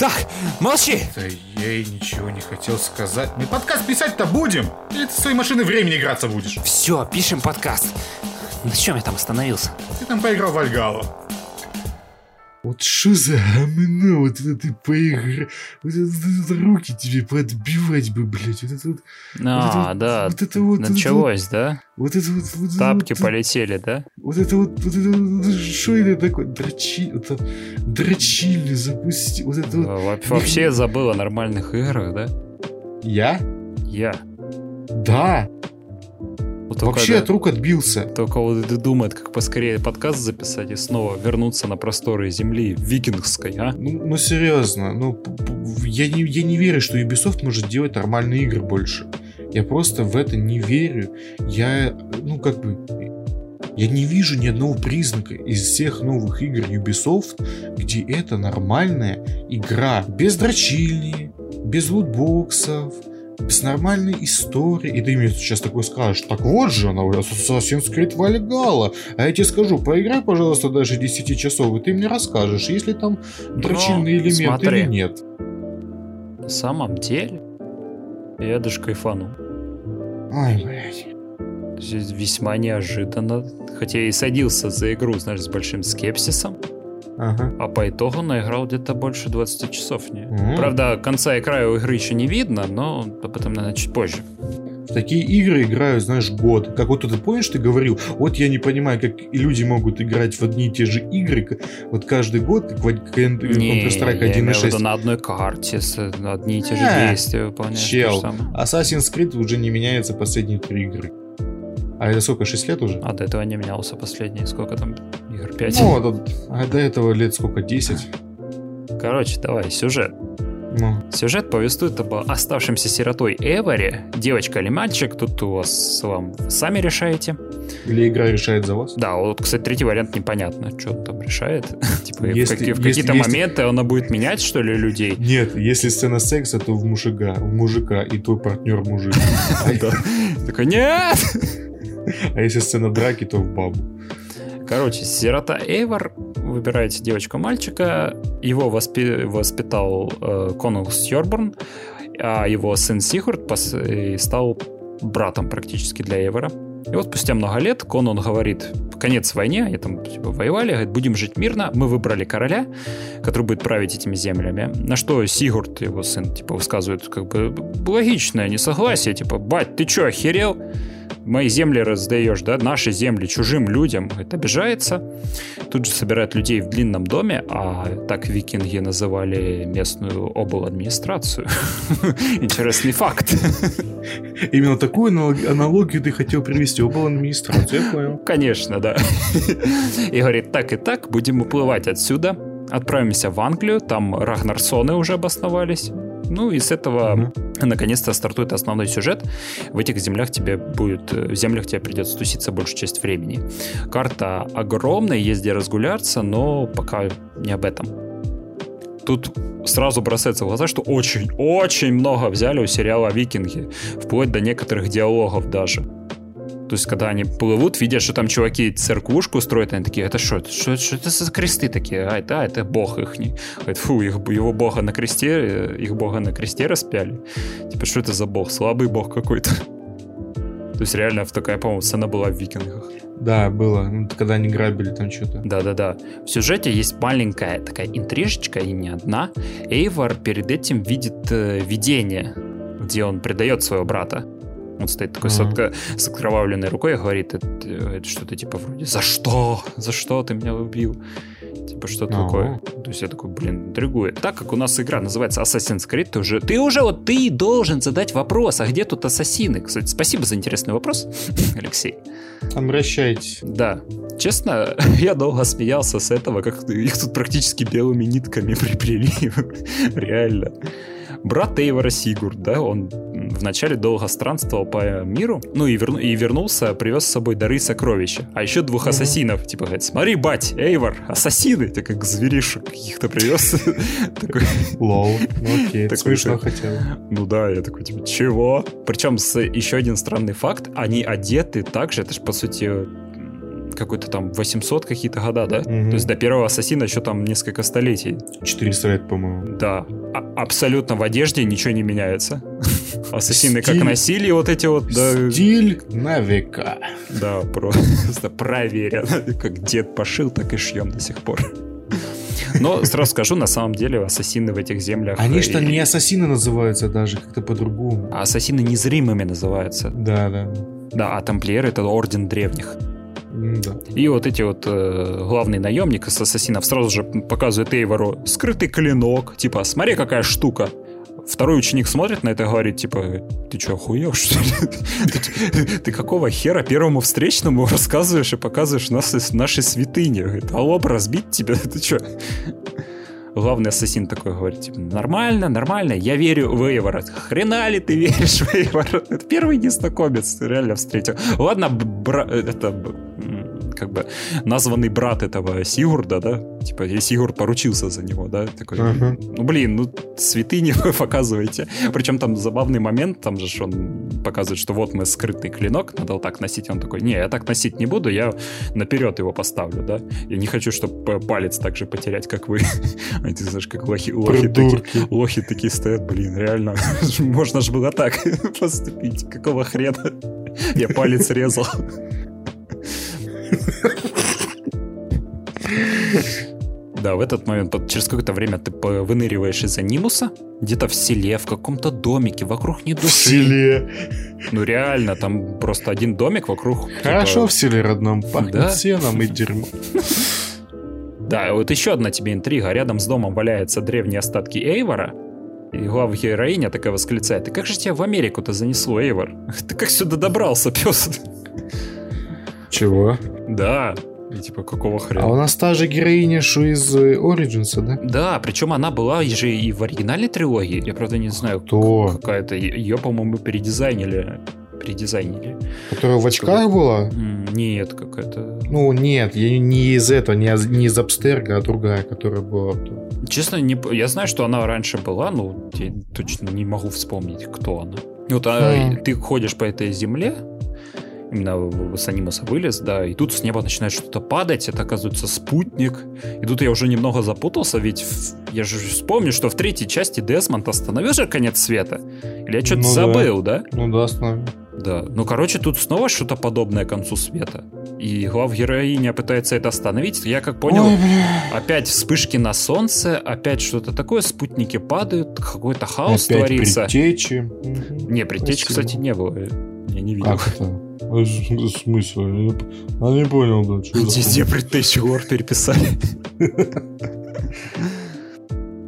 Так, молчи! Да я ей ничего не хотел сказать. Мы подкаст писать-то будем? Или ты с своей машиной времени играться будешь? Все, пишем подкаст. На чем я там остановился? Ты там поиграл в Альгалу. Вот что за гомно, вот это ты поигра... Вот это, вот это руки тебе подбивать бы, блядь. Вот это вот... А, вот это, да, Вот это вот... началось, да? Вот это вот... вот Тапки вот, полетели, да? Вот это вот... Вот это вот... Что это такое? Дрочи... Это... Дрочильня запусти... Вот это вот... Во- Вообще я забыл о нормальных играх, да? Я? Я. Да. Вот Вообще да, от рук отбился. только вот и думает, как поскорее подкаст записать и снова вернуться на просторы земли викингской, а? Ну, ну, серьезно, ну я не, я не верю, что Ubisoft может делать нормальные игры больше. Я просто в это не верю. Я, ну как бы, я не вижу ни одного признака из всех новых игр Ubisoft, где это нормальная игра. Без дрочильни, без лутбоксов, без нормальной истории. И ты мне сейчас такое скажешь, так вот же она, Assassin's Creed Valhalla. А я тебе скажу, поиграй, пожалуйста, даже 10 часов, и ты мне расскажешь, есть ли там дрочильный элемент смотри. или нет. На самом деле, я даже кайфанул. Ай, блядь. Весьма неожиданно. Хотя я и садился за игру, знаешь, с большим скепсисом. Ага. А по итогу наиграл где-то больше 20 часов. Не. М. Правда, конца и края у игры еще не видно, но об этом, наверное, чуть позже. В такие игры играю, знаешь, год. Как вот ты помнишь, ты говорил, вот я не понимаю, как люди могут играть в одни и те же игры, вот каждый год, как в Counter-Strike я имею в 1.6. виду на одной карте с одни и те же Э, действия выполняешь. Чел. Assassin's Creed уже не меняется последние три игры. А это сколько, 6 лет уже? А до этого не менялся последний, сколько там, игр 5? Ну, а, тут- а до этого лет сколько, 10? Короче, давай, сюжет. Ну, Сюжет повествует об оставшемся сиротой Эваре. Девочка или мальчик, тут у вас вам сами решаете. или игра решает за вас? Да, вот, кстати, третий вариант непонятно, что он там решает. Типа, в Если- в если- какие-то если- моменты она будет менять, что ли, людей. Нет, если сцена секса, то в мужика, в мужика, и твой партнер мужик. Такой, нет! А если сцена драки, то в бабу. Короче, сирота Эйвор, выбираете девочку-мальчика, его воспи- воспитал э, Конунг Сьорборн, а его сын Сигурд пос- стал братом практически для Эйвора. И вот спустя много лет Конун говорит, конец войне, они там типа, воевали, говорит, будем жить мирно, мы выбрали короля, который будет править этими землями. На что Сигурд, его сын, типа, высказывает как бы логичное несогласие, типа, бать, ты чё, охерел? Мои земли раздаешь, да, наши земли чужим людям, это обижается. Тут же собирают людей в длинном доме, а так викинги называли местную обл. администрацию. Интересный факт. Именно такую аналог- аналогию ты хотел привести. Обл. администрацию, я понял. Конечно, да. И говорит, так и так, будем уплывать отсюда, отправимся в Англию, там Рагнарсоны уже обосновались. Ну и с этого наконец-то стартует основной сюжет. В этих землях тебе будет, в землях тебе придется туситься большую часть времени. Карта огромная, есть где разгуляться, но пока не об этом. Тут сразу бросается в глаза, что очень-очень много взяли у сериала «Викинги», вплоть до некоторых диалогов даже. То есть, когда они плывут, видят, что там чуваки церквушку строят, они такие, это что? Это, что, что это за кресты такие? А, это, а, это бог их. Говорит, фу, их, его бога на кресте, э, их бога на кресте распяли. Типа, что это за бог? Слабый бог какой-то. То есть, реально, такая, по-моему, сцена была в викингах. Да, было. Ну, когда они грабили там что-то. Да-да-да. В сюжете есть маленькая такая интрижечка, и не одна. Эйвор перед этим видит э, видение, где он предает своего брата. Он стоит такой mm-hmm. с, с окровавленной рукой и говорит это, это что-то типа вроде «За что? За что ты меня убил?» Типа что-то uh-huh. такое. То есть я такой, блин, интригует. Так как у нас игра называется Assassin's Creed, ты уже, ты уже вот ты должен задать вопрос, а где тут ассасины? Кстати, спасибо за интересный вопрос, Алексей. Обращайтесь. Да. Честно, я долго смеялся с этого, как их тут практически белыми нитками приплели. Реально брат Эйвора Сигурд, да, он вначале долго странствовал по миру, ну и, верну, и вернулся, привез с собой дары и сокровища. А еще двух mm-hmm. ассасинов, типа, говорит, смотри, бать, Эйвор, ассасины, ты как зверишек каких-то привез. Такой... Лол, ну окей, смешно хотел. Ну да, я такой, типа, чего? Причем еще один странный факт, они одеты так же, это же, по сути, какой-то там 800 какие-то года, да? Mm-hmm. То есть до первого ассасина еще там несколько столетий. 400 лет, по-моему. Да. А- абсолютно в одежде ничего не меняется. Ассасины как носили вот эти вот... Да... Стиль на века. Да, просто проверено. Как дед пошил, так и шьем до сих пор. Но сразу скажу, на самом деле ассасины в этих землях... Они что, не ассасины называются даже, как-то по-другому. А ассасины незримыми называются. Да, да. Да, а тамплиеры это орден древних. И вот эти вот э, главный наемник из ассасинов сразу же показывает Эйвору скрытый клинок, типа, смотри, какая штука. Второй ученик смотрит на это и говорит, типа, ты что, охуел, что ли? Ты какого хера первому встречному рассказываешь и показываешь нас, наши святыни? Говорит, а лоб разбить тебя? Ты что? Главный ассасин такой говорит, типа, нормально, нормально, я верю в Эйвора. Хрена ли ты веришь в Эйвора? Это первый незнакомец, реально встретил. Ладно, бра... это как бы названный брат этого Сигурда, да, типа, и Сигурд поручился за него, да, такой, uh-huh. ну, блин, ну, святыни вы показываете. Причем там забавный момент, там же он показывает, что вот мы скрытый клинок, надо вот так носить, он такой, не, я так носить не буду, я наперед его поставлю, да, я не хочу, чтобы палец так же потерять, как вы. А ты знаешь, как лохи, лохи, такие, лохи такие стоят, блин, реально, можно же было так поступить, какого хрена? Я палец резал. Да, в этот момент, через какое-то время ты выныриваешь из анимуса, где-то в селе, в каком-то домике, вокруг не души. В селе. Ну реально, там просто один домик вокруг. Хорошо типа... в селе родном, пахнет да? сеном и дерьмом. Да, вот еще одна тебе интрига. Рядом с домом валяются древние остатки Эйвора, и главная героиня такая восклицает, «И как же тебя в Америку-то занесло, Эйвор? Ты как сюда добрался, пес?» Чего? Да, и типа, какого хрена? А у нас та же героиня, что из Origins, да? Да, причем она была же и в оригинальной трилогии. Я, правда, не знаю, Кто? какая-то. Ее, по-моему, передизайнили. Передизайнили. Которая в очках Чтобы... была? Нет, какая-то... Ну, нет, я не из этого, не, не из Абстерга, а другая, которая была. Честно, не... я знаю, что она раньше была, но я точно не могу вспомнить, кто она. Вот а, ты ходишь по этой земле, именно с анимуса вылез, да, и тут с неба начинает что-то падать, это оказывается спутник. И тут я уже немного запутался, ведь в... я же вспомню, что в третьей части Десмонд остановил же конец света. Или я что-то ну, забыл, да. да? Ну да, остановил. Да. Ну, короче, тут снова что-то подобное концу света. И глав-героиня пытается это остановить. Я как понял, опять вспышки на солнце, опять что-то такое, спутники падают, какой-то хаос Опять творится. предтечи. Не, предтечи, Спасибо. кстати, не было. Я не видел. Как это? В смысле? Я не понял, да. Что предтечи лор переписали?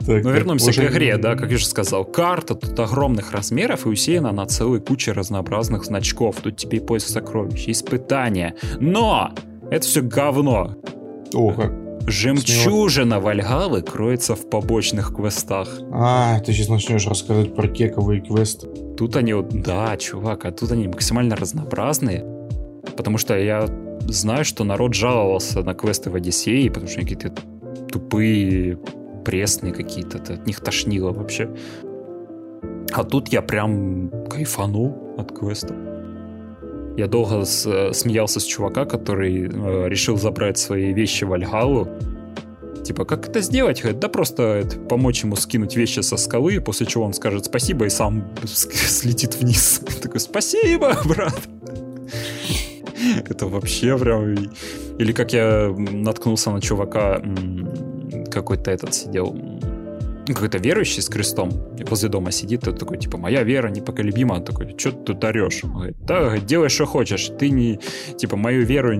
Так, Но так, вернемся к уже- игре, да, как я уже сказал. Карта тут огромных размеров и усеяна на целой куче разнообразных значков. Тут тебе и поиск сокровищ, испытания. Но! Это все говно. О, как. Жемчужина Вальгалы кроется в побочных квестах. А, ты сейчас начнешь рассказывать про кековые квесты. Тут они вот, да, чувак, а тут они максимально разнообразные. Потому что я знаю, что народ жаловался на квесты в Одиссее, потому что они какие-то тупые, пресные какие-то, от них тошнило вообще. А тут я прям кайфанул от квестов. Я долго с- э, смеялся с чувака, который э, решил забрать свои вещи в Альгалу. Типа, как это сделать? Да просто это, помочь ему скинуть вещи со скалы, после чего он скажет спасибо и сам слетит вниз. Такой, спасибо, брат. Это вообще прям... Или как я наткнулся на чувака, какой-то этот сидел, какой-то верующий с крестом возле дома сидит, и такой, типа, моя вера непоколебима. Он такой, что ты тут орешь? Он говорит, да, делай, что хочешь, ты не, типа, мою веру,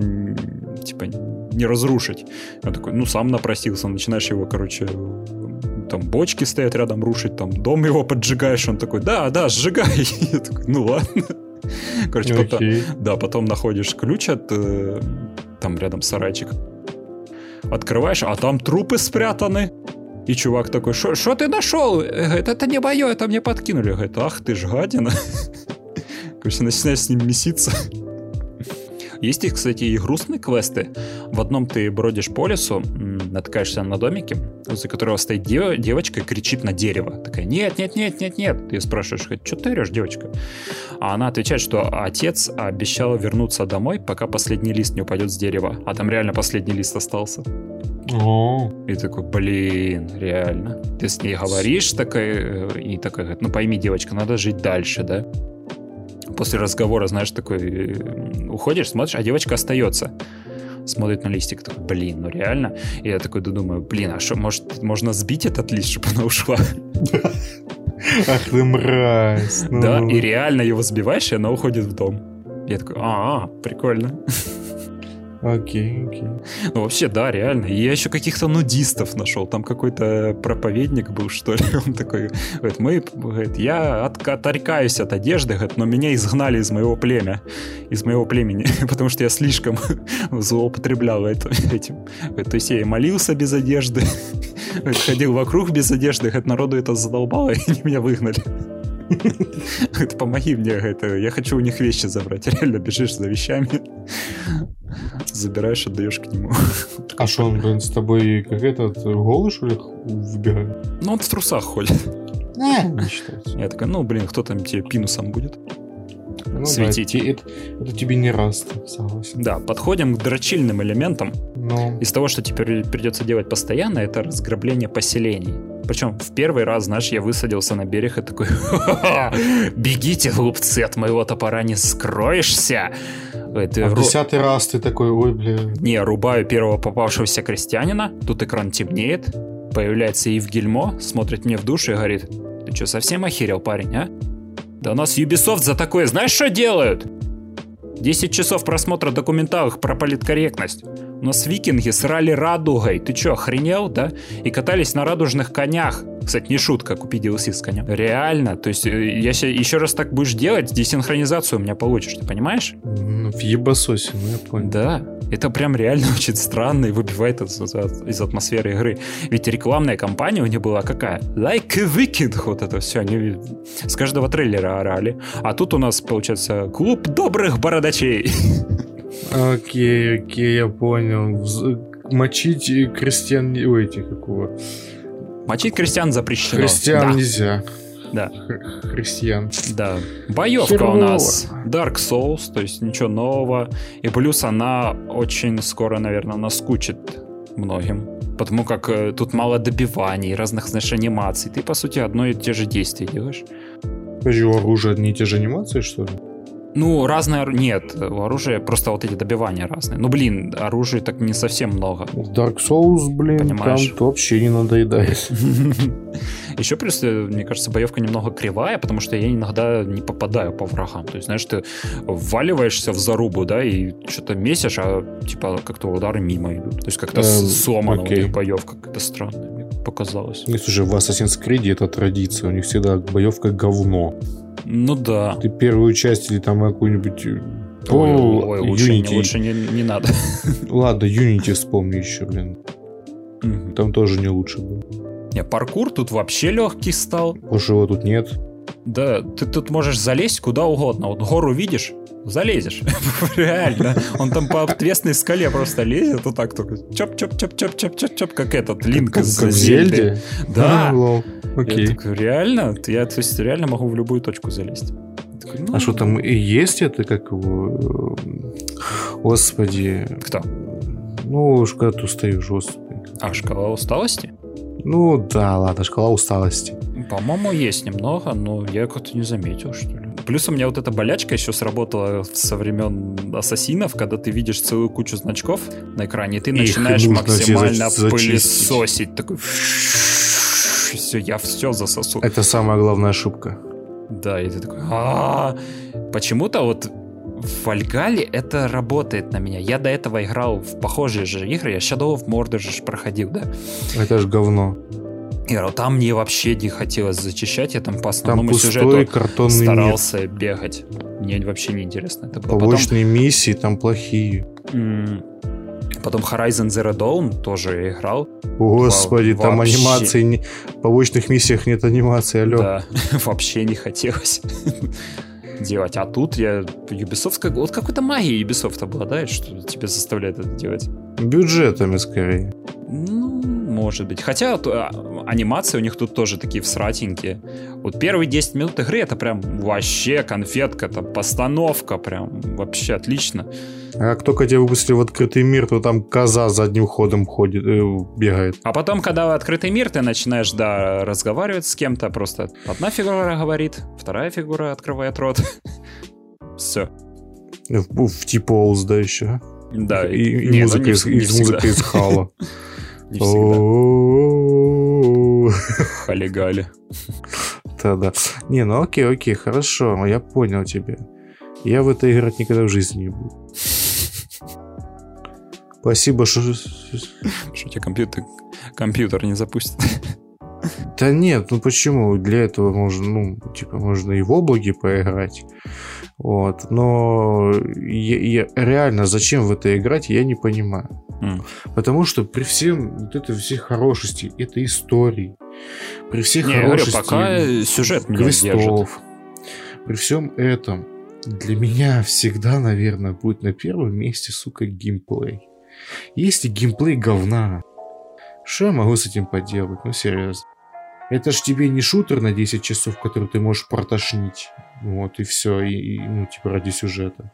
типа, не разрушить. Он такой, ну, сам напросился, начинаешь его, короче, там бочки стоят рядом рушить, там дом его поджигаешь, он такой, да, да, сжигай. Я такой, ну ладно. Короче, потом, Окей. да, потом находишь ключ от э, там рядом сарайчик. Открываешь, а там трупы спрятаны. И чувак такой, что ты нашел? Это не мое, это мне подкинули. Говорит, ах ты ж гадина. Начинаешь с ним меситься. Есть, их, кстати, и грустные квесты. В одном ты бродишь по лесу, натыкаешься на домике, возле которого стоит дев- девочка кричит на дерево. Такая, нет, нет, нет, нет, нет. Ты спрашиваешь, что ты орешь, девочка? А она отвечает, что отец обещал вернуться домой, пока последний лист не упадет с дерева. А там реально последний лист остался. О, И такой, блин, реально. Ты с ней говоришь, такая, э, и такая, говорит, ну пойми, девочка, надо жить дальше, да? После разговора, знаешь, такой, э, уходишь, смотришь, а девочка остается. Смотрит на листик, такой, блин, ну реально? И я такой думаю, блин, а что, может, можно сбить этот лист, чтобы она ушла? ах ты мразь. ну. Да, и реально его сбиваешь, и она уходит в дом. Я такой, а, прикольно. Окей, окей. Ну, вообще, да, реально. Я еще каких-то нудистов нашел. Там какой-то проповедник был, что ли. Он такой, говорит, мы, говорит, я от- отрекаюсь от одежды, говорит, но меня изгнали из моего племя, из моего племени, потому что я слишком злоупотреблял это- этим. Говорит, то есть я и молился без одежды, ходил вокруг без одежды, говорит, народу это задолбало, и они меня выгнали. Говорит, помоги мне, говорит, я хочу у них вещи забрать. Реально бежишь за вещами, забираешь, отдаешь к нему. А что он, блин, с тобой как этот голый, что ли, выбегает? Ну, он в трусах ходит. Не, не. Я такой, ну, блин, кто там тебе пинусом будет? Ну да, Светить. те- это, это тебе не раз, согласен. Да, подходим к дрочильным элементам. Ну, Из того, что теперь придется делать постоянно, это разграбление поселений. Причем в первый раз, знаешь, я высадился на берег и такой, «Ха-ха-ха, бегите, глупцы, от моего топора не скроешься. Это а в десятый раз ты такой, ой, бля, Не, рубаю первого попавшегося крестьянина, тут экран темнеет, появляется Евгельмо, смотрит мне в душу и говорит, ты что, совсем охерел, парень, а? Да у нас Ubisoft за такое знаешь, что делают? 10 часов просмотра документалок про политкорректность. У нас викинги срали радугой. Ты что, охренел, да? И катались на радужных конях. Кстати, не шутка, купи DLC с конем. Реально. То есть, э, если еще раз так будешь делать, десинхронизацию у меня получишь, ты понимаешь? ну, в ебасосе, ну я понял. Да, это прям реально очень странно и выбивает из, из- из атмосферы игры. Ведь рекламная кампания у них была какая? Like a Viking, вот это все. Они с каждого трейлера орали. А тут у нас, получается, клуб добрых бородачей. Окей, окей, я понял. Вз- Мочить крестьян, ой, этих какого? Мочить крестьян запрещено. Христиан Да, нельзя. Да. Х- Христиан. Да. Боевка Херово. у нас. Dark Souls, то есть ничего нового. И плюс она очень скоро, наверное, наскучит многим. Потому как э, тут мало добиваний, разных, знаешь, анимаций. Ты, по сути, одно и те же действия делаешь. Подожди, у оружия одни и те же анимации, что ли? Ну, разное... Нет, у оружия просто вот эти добивания разные. Ну, блин, оружия так не совсем много. Dark Souls, блин, Понимаешь. там вообще не надоедает. Еще плюс, э, мне кажется, боевка немного кривая, потому что я иногда не попадаю по врагам. То есть, знаешь, ты вваливаешься в зарубу, да, и что-то месишь, а типа как-то удары мимо идут. То есть как-то Эм, сломана боевка, как-то странная, показалось. Нет, слушай, в Assassin's Creed это традиция. У них всегда боевка говно. Ну да. Ты первую часть или там какую-нибудь... э, Ой, О, ой, лучше, не, Unity. лучше не, не надо. Ладно, Unity вспомни еще, блин. Там тоже не лучше было. Не, паркур тут вообще легкий стал. Больше его тут нет. Да, ты тут можешь залезть куда угодно. Вот гору видишь, залезешь. Реально. Он там по отвесной скале просто лезет, вот так только. Чоп-чоп-чоп-чоп-чоп-чоп, как этот Линк из Зельды. Зельде? Да. А, Окей. реально? Я, то есть, реально могу в любую точку залезть. Ну, А что там и есть это, как его... э, Господи. Кто? Ну, уж когда ты устаешь, господи. А, шкала усталости? Ну, да, ладно, шкала усталости. По-моему, есть немного, но я как-то не заметил, что ли. Плюс у меня вот эта болячка еще сработала со времен ассасинов, когда ты видишь целую кучу значков на экране, и ты Их начинаешь максимально зач- пылесосить. Такой... Все, я все засосу. Это самая главная ошибка. Да, и ты такой... Почему-то вот в Вальгале это работает на меня. Я до этого играл в похожие же игры. Я Shadow of Mordor же проходил, да? Это ж говно. И там мне вообще не хотелось зачищать. Я там по Там основному пустой сюжету картонный мир. старался бегать. Мне вообще не интересно это было. Побочные миссии там плохие. Потом, потом Horizon Zero Dawn тоже играл. Господи, Во- там вообще. анимации, не- в побочных миссиях нет анимации, алло. Да, вообще не хотелось делать. А тут я Ubisoft, как- вот какой-то магией Ubisoft обладает, что тебя заставляет это делать. Бюджетами скорее. Ну, может быть. Хотя вот, а, анимации у них тут тоже такие всратенькие. Вот первые 10 минут игры это прям вообще конфетка, там постановка прям вообще отлично. А как только тебя выпустили в открытый мир, то там коза задним ходом ходит, э, бегает. А потом, когда открытый мир, ты начинаешь, да, разговаривать с кем-то, просто одна фигура говорит, вторая фигура открывает рот. Все. В, в T-Pose, да, еще. Да, И, и ну, музыка, из, и музыка из Хала. Не всегда. Халигали. Да-да. Не, ну окей, окей, хорошо, я понял тебя. Я в это играть никогда в жизни не буду. Спасибо, что... Что тебе компьютер, компьютер не запустит? Да нет, ну почему? Для этого можно, ну, типа, можно и в облаке поиграть. Вот. Но я, я- реально, зачем в это играть, я не понимаю. М. Потому что при всем вот этой всей хорошести этой истории, при всей Не, говорю, хорошести пока сюжет меня держит. квестов, при всем этом, для меня всегда, наверное, будет на первом месте, сука, геймплей. Если геймплей говна, что я могу с этим поделать? Ну, серьезно. Это ж тебе не шутер на 10 часов, который ты можешь протошнить. Вот, и все, и, и, ну, типа, ради сюжета.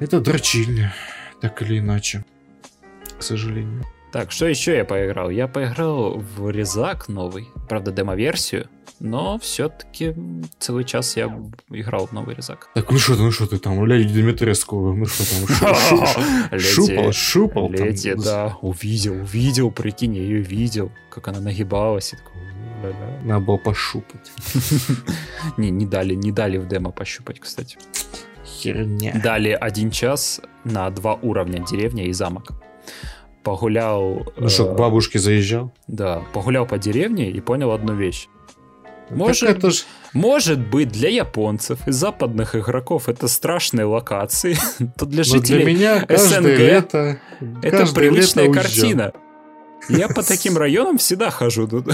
Это дрочильня, так или иначе. К сожалению. Так, что еще я поиграл? Я поиграл в Резак новый, правда, демо-версию, но все-таки целый час я играл в новый Резак. Так, ну что ты, ну что ты там, Леди Димитреску, ну что там, шу- шу- шупал, шупал. Леди, да, увидел, увидел, прикинь, я ее видел, как она нагибалась, и такой, «Ля-ля». Надо было пошупать. Не, не дали, не дали в демо пощупать, кстати. Херня. Дали один час на два уровня, деревня и замок. Погулял... Ну что, э, к бабушке заезжал? Да, погулял по деревне и понял одну вещь. Так Может, это ж... может быть, для японцев и западных игроков это страшные локации, то для Но жителей для меня каждое СНГ лето... это привычная лето уезжал. Я по таким районам всегда хожу. тут.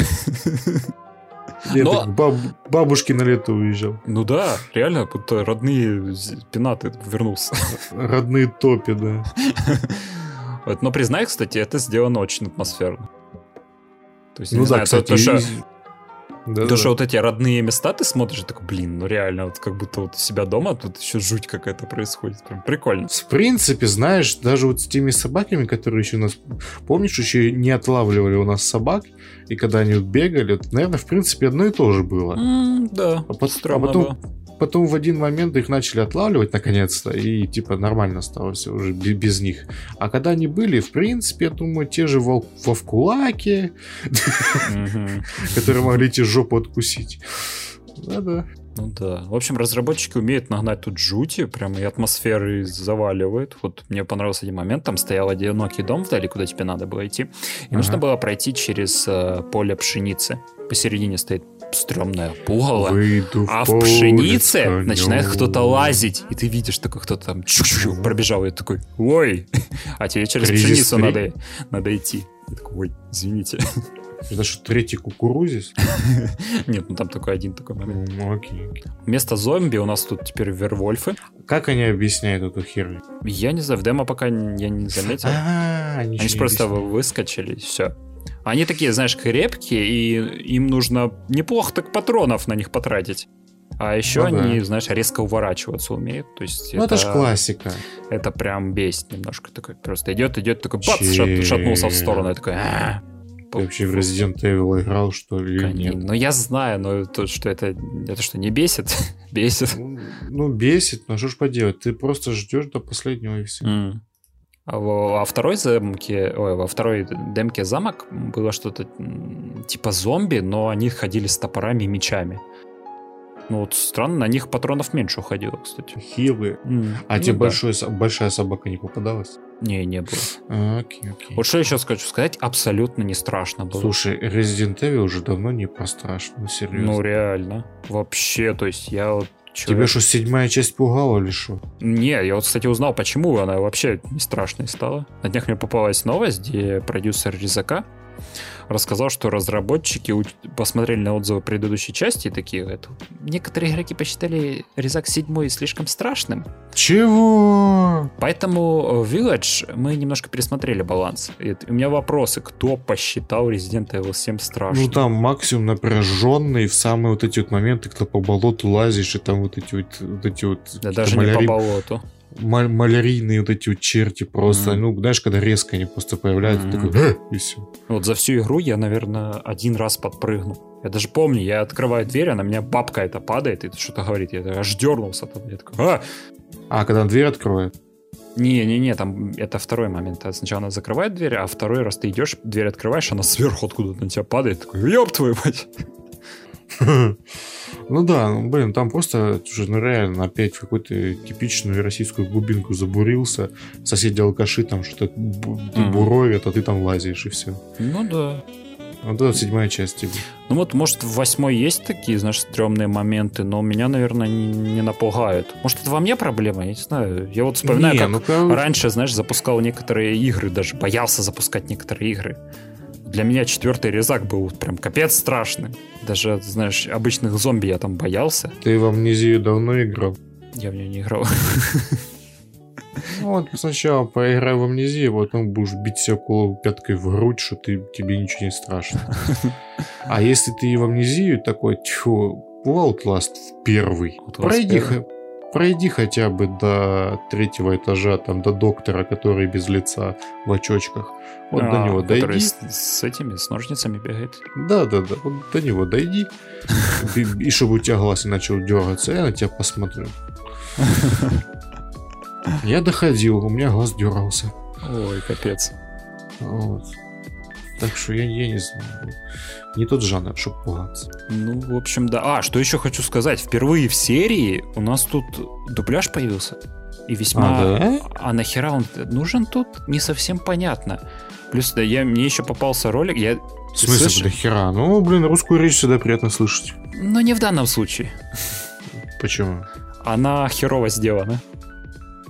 Я Но- баб- бабушке на лето уезжал. Ну да, реально, будто родные пенаты вернулся. Родные топи, да. Вот, Но признай, кстати, это сделано очень атмосферно. То есть, Ну да, знаю, кстати. то, что- и- Да, То, да, что вот эти родные места ты смотришь, такой, блин, ну реально, вот как будто вот у себя дома, тут еще жуть какая-то происходит. Прям прикольно. В принципе, знаешь, даже вот с теми собаками, которые еще нас... Помнишь, еще не отлавливали у нас собак, и когда они бегали, вот, наверное, в принципе, одно и то же было. М, да, А, пот- а потом, было. Потом в один момент их начали отлавливать наконец-то, и типа нормально стало все уже бе- без них. А когда они были, в принципе, я думаю, те же вол- вовкулаки, которые могли тебе жопу откусить. Да-да. Ну да. В общем, разработчики умеют нагнать тут жути, прям и атмосферы заваливает. Вот мне понравился один момент, там стоял одинокий дом вдали, куда тебе надо было идти. И нужно было пройти через э, поле пшеницы. Посередине стоит стрёмное пугало. Выйду А в поле пшенице конём. начинает кто-то лазить, и ты видишь, такой кто-то там чу-чу пробежал, и такой, ой, а тебе через Кризис пшеницу надо, надо идти. Я такой, ой, извините. Это что, третий кукурузис? Нет, ну там только один такой момент. Ну, окей, окей. Вместо зомби у нас тут теперь вервольфы. Как они объясняют эту херню? Я не знаю, в демо пока я не заметил. А, Они ничего же не просто выскочили, все. Они такие, знаешь, крепкие, и им нужно неплохо так патронов на них потратить. А еще Ну да. они, знаешь, резко уворачиваться умеют. То есть Ну, это ж классика. Это прям бесит немножко. Такой просто идет, идет, такой бац, шат- шатнулся в сторону. Я такой, «А». Ты вообще в Resident Evil играл, что ли, или Конечно. нет? Ну, я знаю, но то, что это, это что, не бесит? бесит. Ну, бесит, но что ж поделать? Ты просто ждешь до последнего и все. М. А во, во второй замке, ой, во второй демке замок было что-то типа зомби, но они ходили с топорами и мечами. Ну вот странно, на них патронов меньше уходило, кстати. Хилы. М, А ну тебе да. большой большая собака не попадалась? Не, не было. А, окей, окей. Вот что еще хочу сказать, абсолютно не страшно было. Слушай, Resident Evil уже давно не про страшно, серьезно. Ну реально. Вообще, то есть я вот... чё- Тебя что, седьмая часть пугала или что? Не, я вот, кстати, узнал, почему она вообще не страшной стала. На днях мне попалась новость, где продюсер Резака рассказал, что разработчики посмотрели на отзывы предыдущей части и такие, это, некоторые игроки посчитали Резак 7 слишком страшным. Чего? Поэтому в Village мы немножко пересмотрели баланс. И у меня вопросы, кто посчитал Resident Evil 7 страшным? Ну там максимум напряженный в самые вот эти вот моменты, когда по болоту лазишь, и там вот эти вот, вот эти вот да даже не по болоту. Ма- малярийные вот эти вот черти просто, Мгм. ну, знаешь, когда резко они просто появляются, Мгм. такой, «Э!» и все. Вот за всю игру я, наверное, один раз подпрыгнул. Я даже помню, я открываю дверь, а на меня бабка это падает и что-то говорит. Я аж дернулся там. Я такой, а! А, когда дверь откроет? Не-не-не, там это второй момент. А Сначала она закрывает дверь, а второй раз ты идешь, дверь открываешь, она сверху откуда-то на тебя падает. Такой, ёб твою мать. Ну да, ну, блин, там просто уже ну, реально опять в какую-то типичную российскую глубинку забурился. Соседи алкаши там что-то буровят, а ты там лазишь и все. Ну да. Вот это седьмая часть типа. Ну вот, может, в восьмой есть такие, знаешь, стрёмные моменты, но меня, наверное, не, не напугают. Может, это во мне проблема? Я не знаю. Я вот вспоминаю, Не, как ну, раньше, знаешь, запускал некоторые игры, даже боялся запускать некоторые игры. Для меня четвертый резак был прям капец страшный. Даже, знаешь, обычных зомби я там боялся. Ты в амнезию давно играл? Я в нее не играл. Ну вот сначала поиграй в амнезию, потом будешь бить себя кулаком пяткой в грудь, что ты, тебе ничего не страшно. А если ты в амнезию такой, тьфу, Outlast в первый. Outlast Пройди, первый. Пройди хотя бы до третьего этажа, там, до доктора, который без лица, в очочках. Вот до А, него который дойди. С, с этими, с ножницами бегает. Да-да-да, вот до него дойди. И, и чтобы у тебя глаз не начал дергаться, я на тебя посмотрю. Я доходил, у меня глаз дергался. Ой, капец. Вот. Так что я, я не знаю. Не тот жанр, чтобы пугаться. Ну, в общем, да. А, что еще хочу сказать. Впервые в серии у нас тут дубляж появился. И весьма... А, да? А нахера он нужен тут? Не совсем понятно. Плюс, да, я, мне еще попался ролик, я... В смысле, Слышь, до хера? Ну, блин, русскую речь всегда приятно слышать. Ну, не в данном случае. Почему? Она херово сделана.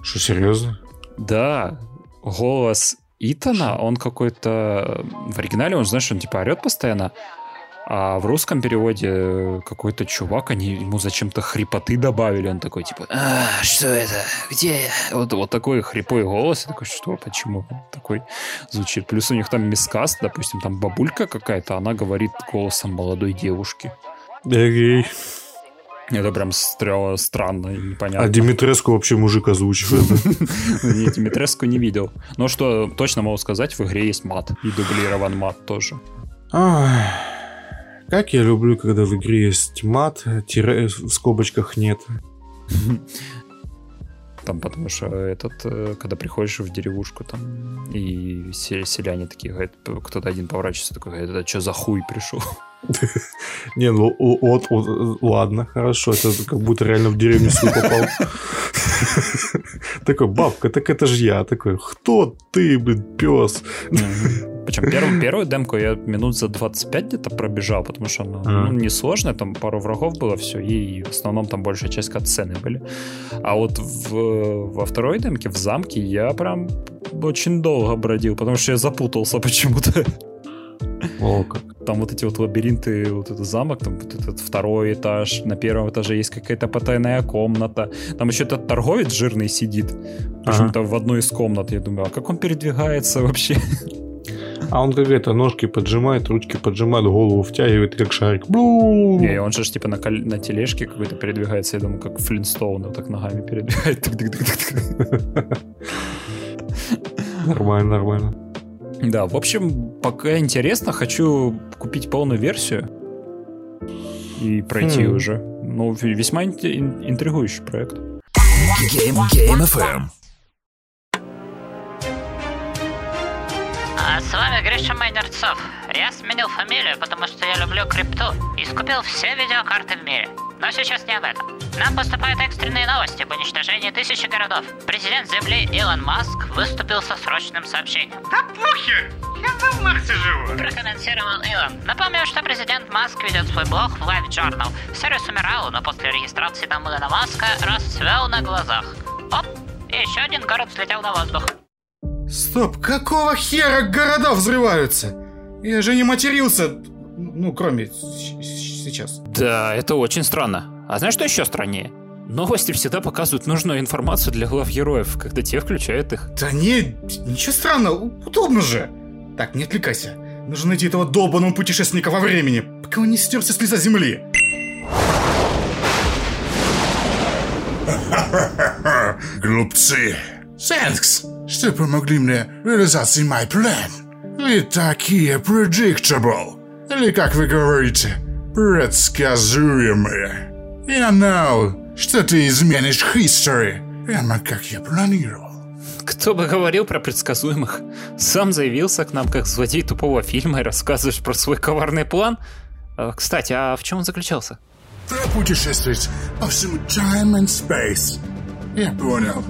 Что, серьезно? Да, голос Итана, он какой-то... В оригинале он, знаешь, он типа орет постоянно, а в русском переводе какой-то чувак, они ему зачем-то хрипоты добавили, он такой типа, а, что это, где я? Вот, вот такой хрипой голос, я такой, что, почему он такой звучит? Плюс у них там мискаст, допустим, там бабулька какая-то, она говорит голосом молодой девушки. Окей. Это прям стрё- странно и непонятно. А Димитреску вообще мужик озвучивает. да? Не, Димитреску не видел. Но что точно могу сказать, в игре есть мат. И дублирован мат тоже. Как я люблю, когда в игре есть мат, тире в скобочках нет. Там потому что этот, э, когда приходишь в деревушку там, и се- селяне такие говорят, кто-то один поворачивается такой, говорит, это что за хуй пришел? Не, ну вот, вот, ладно, хорошо, это как будто реально в деревню свою попал. Такой, бабка, так это же я. Такой, кто ты, блин, пес? Причем первую, первую демку я минут за 25 где-то пробежал, потому что она Ага. ну, несложная, там пару врагов было, все, и в основном там большая часть катсцены были. А вот в, во второй демке, в замке, я прям очень долго бродил, потому что я запутался почему-то. О, как. Там вот эти вот лабиринты, вот этот замок, там вот этот второй этаж, на первом этаже есть какая-то потайная комната. Там еще этот торговец жирный сидит, почему-то в одной из комнат. Я думаю, а как он передвигается вообще? А он как это, ножки поджимает, ручки поджимает, голову втягивает, как шарик. Блу! Не, он же ж, типа на, кол- на тележке какой-то передвигается, я думаю, как Флинстоун, вот так ногами передвигает. Нормально, нормально. Да, в общем, пока интересно, хочу купить полную версию и пройти Хм. уже. Ну, весьма ин- ин- интригующий проект. Game, Game FM. С вами Гриша Майнерцов. Я сменил фамилию, потому что я люблю крипту и скупил все видеокарты в мире. Но сейчас не об этом. Нам поступают экстренные новости об уничтожении тысячи городов. Президент Земли Илон Маск выступил со срочным сообщением. Да похер! Я на Марсе живу! Прокомментировал Илон. Напомню, что президент Маск ведет свой блог в Live Journal. Сервис умирал, но после регистрации там Илона Маска расцвел на глазах. Оп, и еще один город взлетел на воздух. Стоп, какого хера города взрываются? Я же не матерился, ну, кроме сейчас. Да, это очень странно. А знаешь, что еще страннее? Новости всегда показывают нужную информацию для глав героев, когда те включают их. Да не, ничего странного, удобно же. Так, не отвлекайся. Нужно найти этого долбаного путешественника во времени, пока он не стерся с лица земли. Глупцы. Сэнкс, что помогли мне в реализации мой план. Вы такие predictable. Или, как вы говорите, предсказуемые. Я знал, что ты изменишь history, прямо как я планировал. Кто бы говорил про предсказуемых? Сам заявился к нам как злодей тупого фильма и рассказываешь про свой коварный план? А, Кстати, а в чем он заключался? Пропутешествовать по всему time and space. Я понял,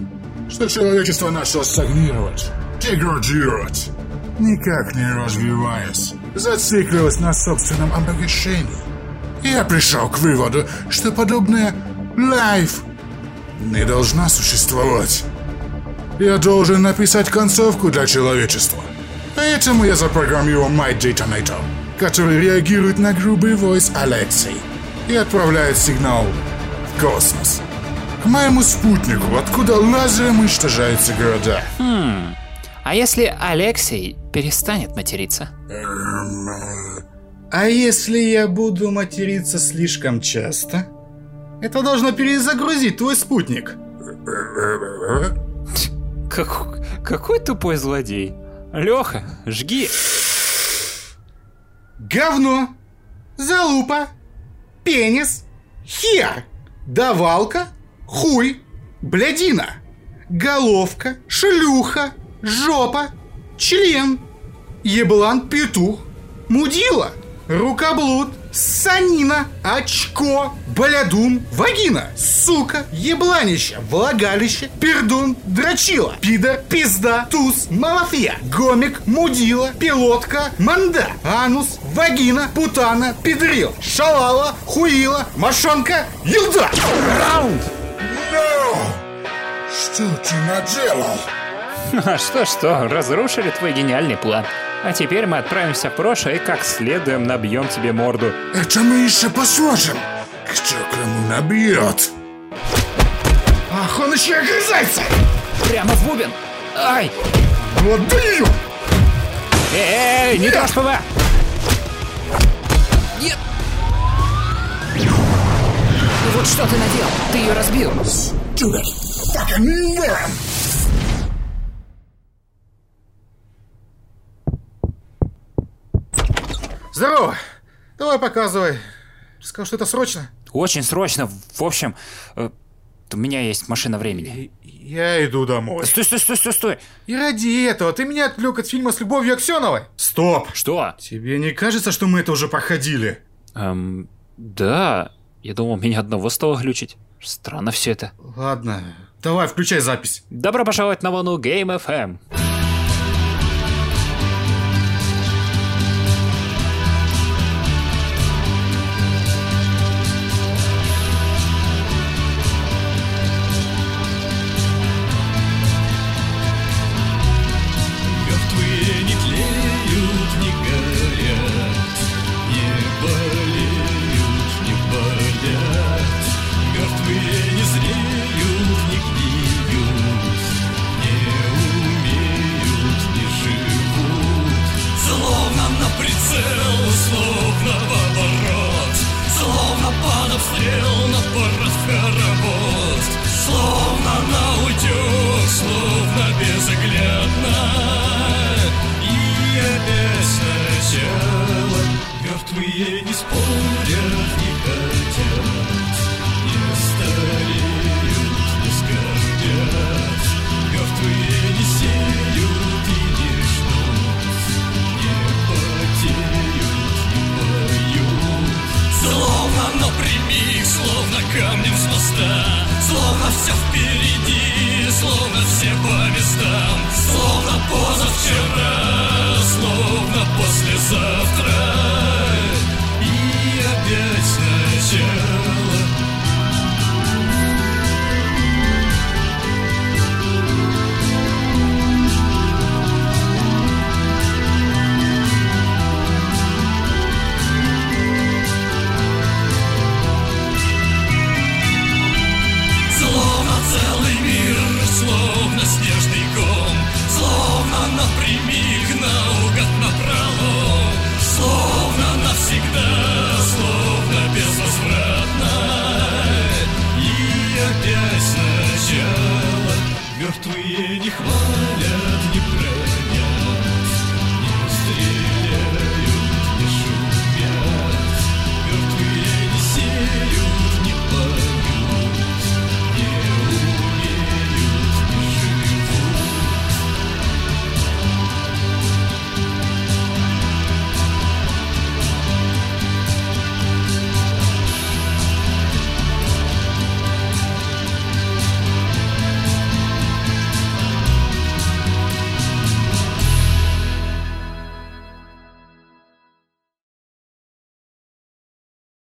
что человечество начало стагнировать, деградировать, никак не развиваясь, зацикливаясь на собственном обогащении. Я пришел к выводу, что подобная life не должна существовать. Я должен написать концовку для человечества. Поэтому я запрограммировал My Detonator, который реагирует на грубый войс Алексей и отправляет сигнал в космос. К моему спутнику, откуда лазером уничтожаются города. А если Алексей перестанет материться? А если я буду материться слишком часто? Это должно перезагрузить твой спутник. Как- какой тупой злодей. Леха, жги. Говно, залупа, пенис, хер, давалка, хуй, блядина, головка, шлюха, жопа, член, еблан петух, мудила, рукоблуд, санина, очко, блядун, вагина, сука, ебланище, влагалище, пердун, дрочила, пидор, пизда, туз, малафья, гомик, мудила, пилотка, манда, анус, вагина, путана, педрил, шалала, хуила, мошонка, елда. Раунд! Что ты наделал? А что-что, разрушили твой гениальный план. А теперь мы отправимся в прошлое и как следуем набьем тебе морду. Это мы еще посмотрим, кто кому набьет. Ах, он еще и огрызается! Прямо в бубен. Ай! Вот даю! Эй, не трожь ПВ! Вот что ты наделал? Ты ее разбил. That fucking worm! Здорово! Давай показывай. Сказал, что это срочно? Очень срочно. В общем, э, у меня есть машина времени. Я иду домой. Стой, стой, стой, стой, стой. И ради этого ты меня отвлек от фильма с Любовью Аксеновой? Стоп! Что? Тебе не кажется, что мы это уже проходили? Эм, да, я думал, меня одного стало глючить. Странно все это. Ладно, давай, включай запись. Добро пожаловать на волну Game FM.